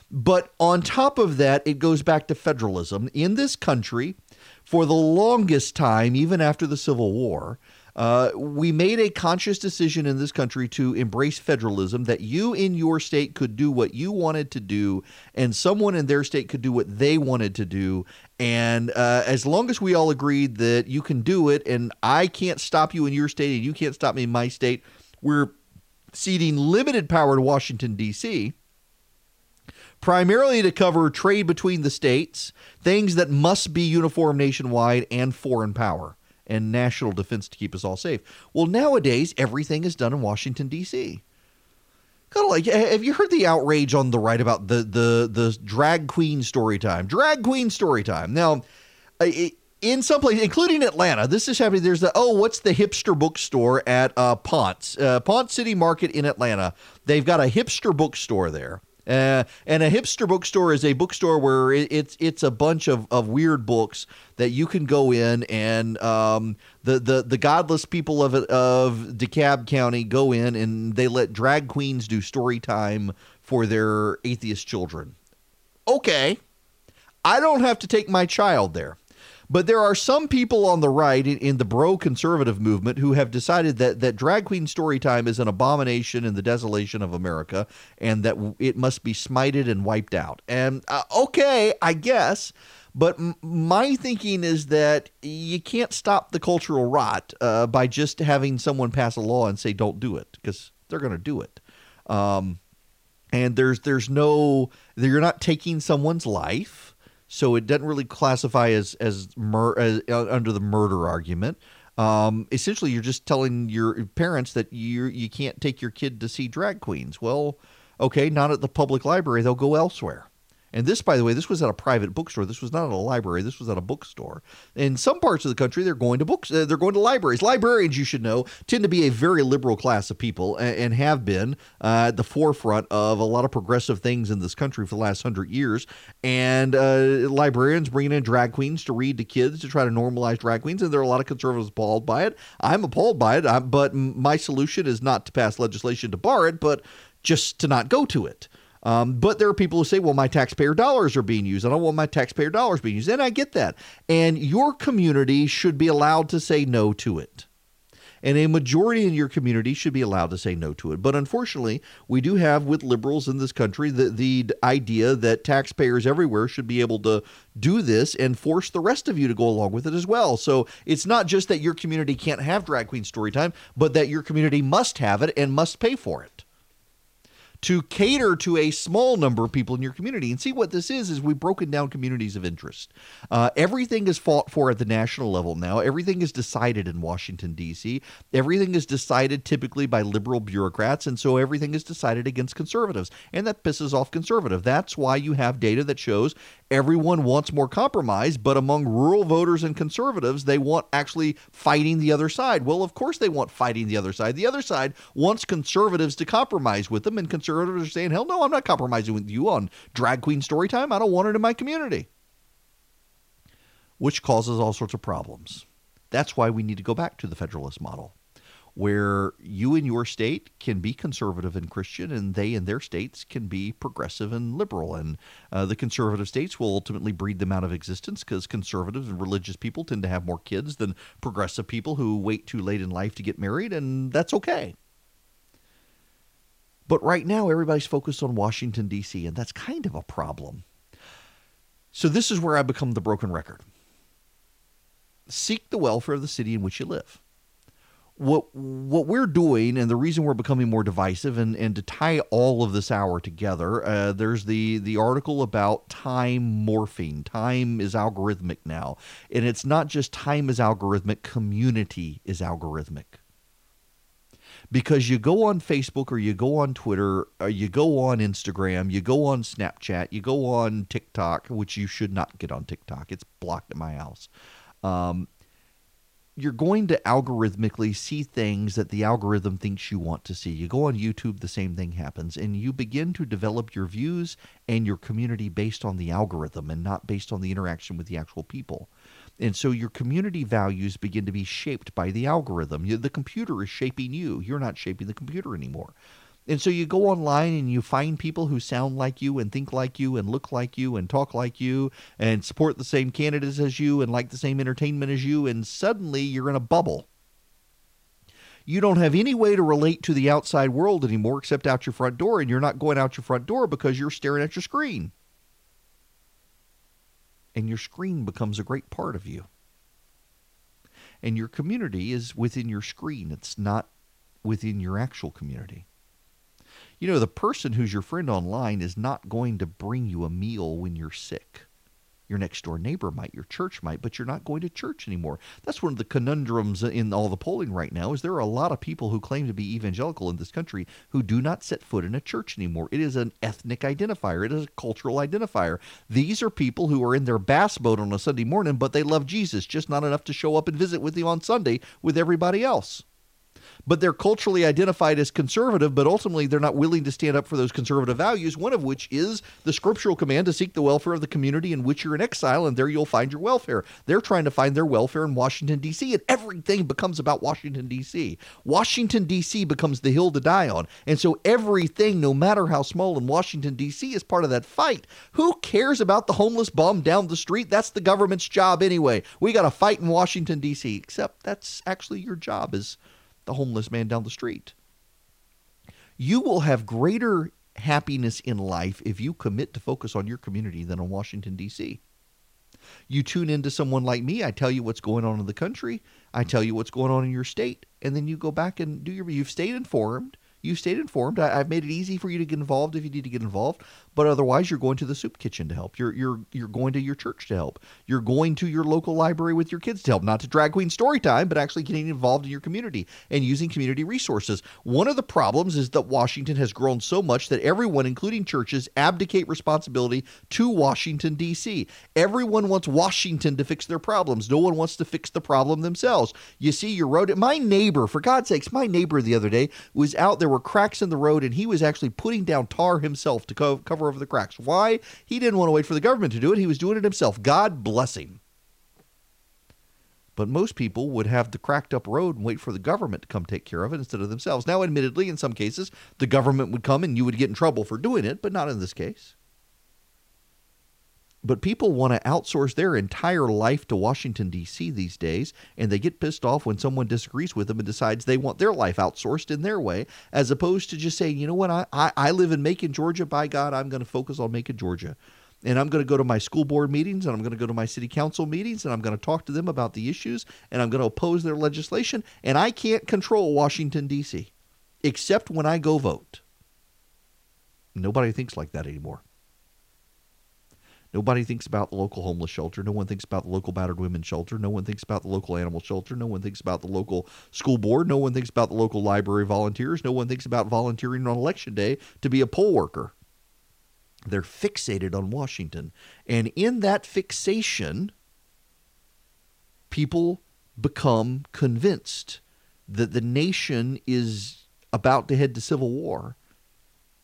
But on top of that, it goes back to federalism. In this country, for the longest time, even after the Civil War, uh, we made a conscious decision in this country to embrace federalism that you in your state could do what you wanted to do, and someone in their state could do what they wanted to do. And uh, as long as we all agreed that you can do it, and I can't stop you in your state, and you can't stop me in my state, we're ceding limited power to Washington, D.C primarily to cover trade between the states, things that must be uniform nationwide, and foreign power and national defense to keep us all safe. Well, nowadays, everything is done in Washington, D.C. Kind of like, have you heard the outrage on the right about the the the drag queen story time? Drag queen story time. Now, in some places, including Atlanta, this is happening. There's the oh, what's the hipster bookstore at uh, Ponce, uh, Ponce City Market in Atlanta? They've got a hipster bookstore there. Uh, and a hipster bookstore is a bookstore where it, it's it's a bunch of, of weird books that you can go in and um, the, the the godless people of of DeKalb County go in and they let drag queens do story time for their atheist children. Okay, I don't have to take my child there. But there are some people on the right in, in, the bro conservative movement who have decided that, that drag queen story time is an abomination in the desolation of America and that it must be smited and wiped out. And uh, okay, I guess. But my thinking is that you can't stop the cultural rot uh, by just having someone pass a law and say don't do it because they're going to do it. Um, and there's there's no you're not taking someone's life so it doesn't really classify as as, mur- as uh, under the murder argument. Um, essentially, you're just telling your parents that you you can't take your kid to see drag queens. Well, okay, not at the public library; they'll go elsewhere. And this, by the way, this was at a private bookstore. This was not at a library. This was at a bookstore. In some parts of the country, they're going to books. Uh, they're going to libraries. Librarians, you should know, tend to be a very liberal class of people and, and have been uh, at the forefront of a lot of progressive things in this country for the last hundred years. And uh, librarians bringing in drag queens to read to kids to try to normalize drag queens, and there are a lot of conservatives appalled by it. I'm appalled by it, I, but my solution is not to pass legislation to bar it, but just to not go to it. Um, but there are people who say, well, my taxpayer dollars are being used. I don't want my taxpayer dollars being used. And I get that. And your community should be allowed to say no to it. And a majority in your community should be allowed to say no to it. But unfortunately, we do have with liberals in this country the, the idea that taxpayers everywhere should be able to do this and force the rest of you to go along with it as well. So it's not just that your community can't have drag queen story time, but that your community must have it and must pay for it. To cater to a small number of people in your community. And see what this is is we've broken down communities of interest. Uh, everything is fought for at the national level now. Everything is decided in Washington D.C. Everything is decided typically by liberal bureaucrats, and so everything is decided against conservatives, and that pisses off conservative. That's why you have data that shows everyone wants more compromise, but among rural voters and conservatives, they want actually fighting the other side. Well, of course they want fighting the other side. The other side wants conservatives to compromise with them, and conservatives are saying, hell no, I'm not compromising with you on drag queen story time. I don't want it in my community. Which causes all sorts of problems. That's why we need to go back to the federalist model where you in your state can be conservative and Christian, and they in their states can be progressive and liberal. And uh, the conservative states will ultimately breed them out of existence because conservative and religious people tend to have more kids than progressive people who wait too late in life to get married, and that's okay. But right now, everybody's focused on Washington, D.C., and that's kind of a problem. So, this is where I become the broken record. Seek the welfare of the city in which you live what what we're doing and the reason we're becoming more divisive and, and to tie all of this hour together uh, there's the the article about time morphing time is algorithmic now and it's not just time is algorithmic community is algorithmic because you go on Facebook or you go on Twitter or you go on Instagram, you go on Snapchat, you go on TikTok, which you should not get on TikTok. It's blocked at my house. Um, you're going to algorithmically see things that the algorithm thinks you want to see. You go on YouTube, the same thing happens, and you begin to develop your views and your community based on the algorithm and not based on the interaction with the actual people. And so your community values begin to be shaped by the algorithm. The computer is shaping you. You're not shaping the computer anymore. And so you go online and you find people who sound like you and think like you and look like you and talk like you and support the same candidates as you and like the same entertainment as you, and suddenly you're in a bubble. You don't have any way to relate to the outside world anymore except out your front door, and you're not going out your front door because you're staring at your screen. And your screen becomes a great part of you. And your community is within your screen, it's not within your actual community. You know, the person who's your friend online is not going to bring you a meal when you're sick. Your next door neighbor might, your church might, but you're not going to church anymore. That's one of the conundrums in all the polling right now is there are a lot of people who claim to be evangelical in this country who do not set foot in a church anymore. It is an ethnic identifier. It is a cultural identifier. These are people who are in their bass boat on a Sunday morning, but they love Jesus, just not enough to show up and visit with you on Sunday with everybody else but they're culturally identified as conservative, but ultimately they're not willing to stand up for those conservative values, one of which is the scriptural command to seek the welfare of the community in which you're in exile, and there you'll find your welfare. They're trying to find their welfare in Washington, D.C., and everything becomes about Washington, D.C. Washington, D.C. becomes the hill to die on. And so everything, no matter how small in Washington, D.C., is part of that fight. Who cares about the homeless bum down the street? That's the government's job anyway. We got to fight in Washington, D.C., except that's actually your job is the homeless man down the street. You will have greater happiness in life if you commit to focus on your community than on Washington, D.C. You tune into someone like me, I tell you what's going on in the country, I tell you what's going on in your state, and then you go back and do your you've stayed informed, you stayed informed. I, have made it easy for you to get involved if you need to get involved, but otherwise, you're going to the soup kitchen to help. You're you're you're going to your church to help. You're going to your local library with your kids to help. Not to drag queen story time, but actually getting involved in your community and using community resources. One of the problems is that Washington has grown so much that everyone, including churches, abdicate responsibility to Washington D.C. Everyone wants Washington to fix their problems. No one wants to fix the problem themselves. You see, your road. My neighbor, for God's sakes, my neighbor the other day was out there were cracks in the road, and he was actually putting down tar himself to co- cover over the cracks. Why? He didn't want to wait for the government to do it. He was doing it himself. God bless him. But most people would have the cracked up road and wait for the government to come take care of it instead of themselves. Now, admittedly, in some cases, the government would come and you would get in trouble for doing it, but not in this case. But people want to outsource their entire life to Washington, D.C. these days, and they get pissed off when someone disagrees with them and decides they want their life outsourced in their way, as opposed to just saying, you know what, I, I, I live in Macon, Georgia. By God, I'm going to focus on Macon, Georgia. And I'm going to go to my school board meetings and I'm going to go to my city council meetings and I'm going to talk to them about the issues and I'm going to oppose their legislation. And I can't control Washington, D.C., except when I go vote. Nobody thinks like that anymore. Nobody thinks about the local homeless shelter. No one thinks about the local battered women's shelter. No one thinks about the local animal shelter. No one thinks about the local school board. No one thinks about the local library volunteers. No one thinks about volunteering on election day to be a poll worker. They're fixated on Washington. And in that fixation, people become convinced that the nation is about to head to civil war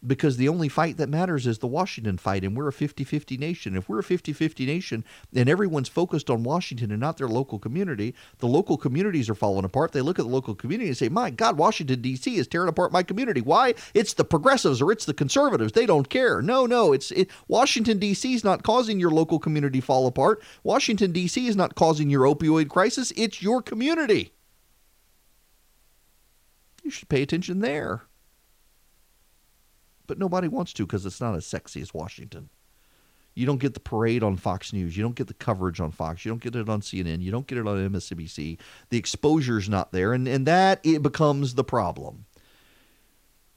because the only fight that matters is the Washington fight, and we're a 50 50 nation. If we're a 50 50 nation and everyone's focused on Washington and not their local community, the local communities are falling apart. They look at the local community and say, My God, Washington, D.C. is tearing apart my community. Why? It's the progressives or it's the conservatives. They don't care. No, no, it's it, Washington, D.C. is not causing your local community fall apart. Washington, D.C. is not causing your opioid crisis. It's your community. You should pay attention there but nobody wants to because it's not as sexy as Washington. You don't get the parade on Fox News. You don't get the coverage on Fox. You don't get it on CNN. You don't get it on MSNBC. The exposure's not there, and, and that it becomes the problem.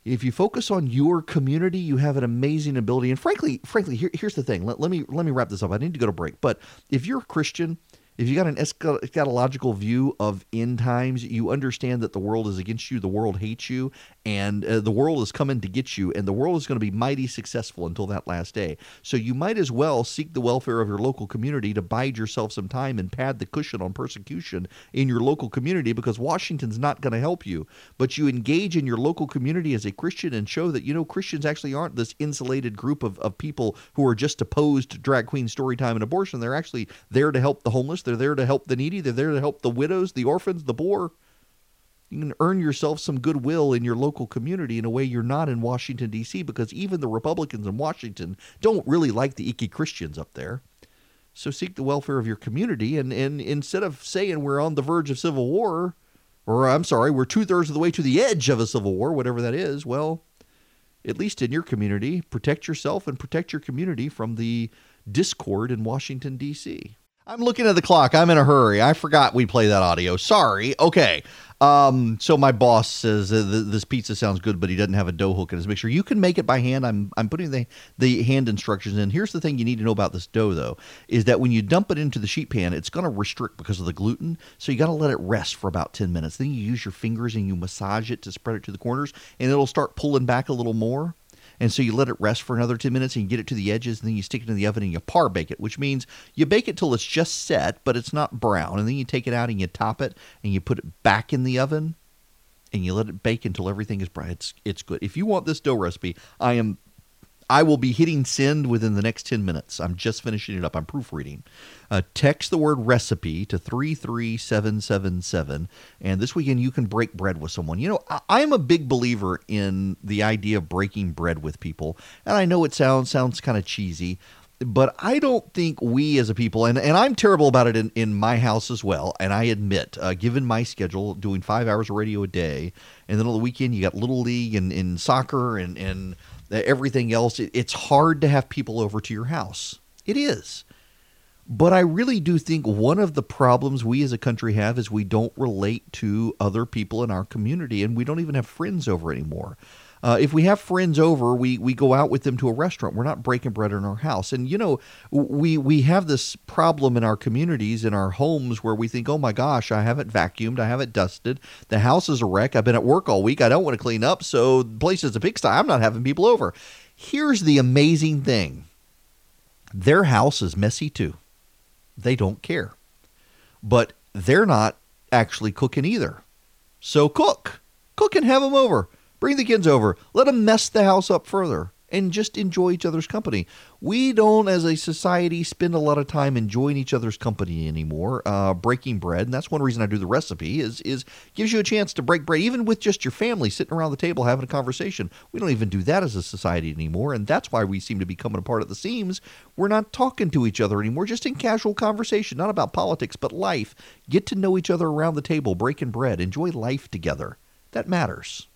If you focus on your community, you have an amazing ability. And frankly, frankly, here, here's the thing. Let, let me let me wrap this up. I need to go to break. But if you're a Christian, if you got an eschatological view of end times, you understand that the world is against you, the world hates you, and uh, the world is coming to get you, and the world is going to be mighty successful until that last day. So you might as well seek the welfare of your local community to bide yourself some time and pad the cushion on persecution in your local community because Washington's not going to help you. But you engage in your local community as a Christian and show that, you know, Christians actually aren't this insulated group of, of people who are just opposed to drag queen story time and abortion. They're actually there to help the homeless they're there to help the needy. They're there to help the widows, the orphans, the poor. You can earn yourself some goodwill in your local community in a way you're not in Washington, D.C., because even the Republicans in Washington don't really like the icky Christians up there. So seek the welfare of your community. And, and instead of saying we're on the verge of civil war, or I'm sorry, we're two thirds of the way to the edge of a civil war, whatever that is, well, at least in your community, protect yourself and protect your community from the discord in Washington, D.C. I'm looking at the clock. I'm in a hurry. I forgot we play that audio. Sorry. Okay. Um, so my boss says this pizza sounds good, but he doesn't have a dough hook in his mixer. You can make it by hand. I'm I'm putting the the hand instructions in. Here's the thing you need to know about this dough though is that when you dump it into the sheet pan, it's going to restrict because of the gluten. So you got to let it rest for about 10 minutes. Then you use your fingers and you massage it to spread it to the corners, and it'll start pulling back a little more. And so you let it rest for another 10 minutes and you get it to the edges, and then you stick it in the oven and you par bake it, which means you bake it till it's just set, but it's not brown. And then you take it out and you top it and you put it back in the oven and you let it bake until everything is brown. It's, it's good. If you want this dough recipe, I am I will be hitting send within the next 10 minutes. I'm just finishing it up. I'm proofreading. Uh, text the word recipe to 33777. And this weekend, you can break bread with someone. You know, I, am a big believer in the idea of breaking bread with people. And I know it sounds, sounds kind of cheesy, but I don't think we as a people, and, and I'm terrible about it in, in my house as well. And I admit, uh, given my schedule, doing five hours of radio a day, and then on the weekend, you got Little League and, and soccer and, and everything else, it's hard to have people over to your house. It is. But I really do think one of the problems we as a country have is we don't relate to other people in our community and we don't even have friends over anymore. Uh, if we have friends over, we we go out with them to a restaurant. We're not breaking bread in our house. And you know, we we have this problem in our communities, in our homes, where we think, oh my gosh, I haven't vacuumed, I haven't dusted, the house is a wreck. I've been at work all week. I don't want to clean up, so the place is a pigsty. I'm not having people over. Here's the amazing thing: their house is messy too. They don't care, but they're not actually cooking either. So cook, cook and have them over Bring the kids over. Let them mess the house up further and just enjoy each other's company. We don't, as a society, spend a lot of time enjoying each other's company anymore, uh, breaking bread. And that's one reason I do the recipe is is gives you a chance to break bread, even with just your family sitting around the table having a conversation. We don't even do that as a society anymore, and that's why we seem to be coming apart at the seams. We're not talking to each other anymore, just in casual conversation, not about politics but life. Get to know each other around the table, breaking bread, enjoy life together. That matters.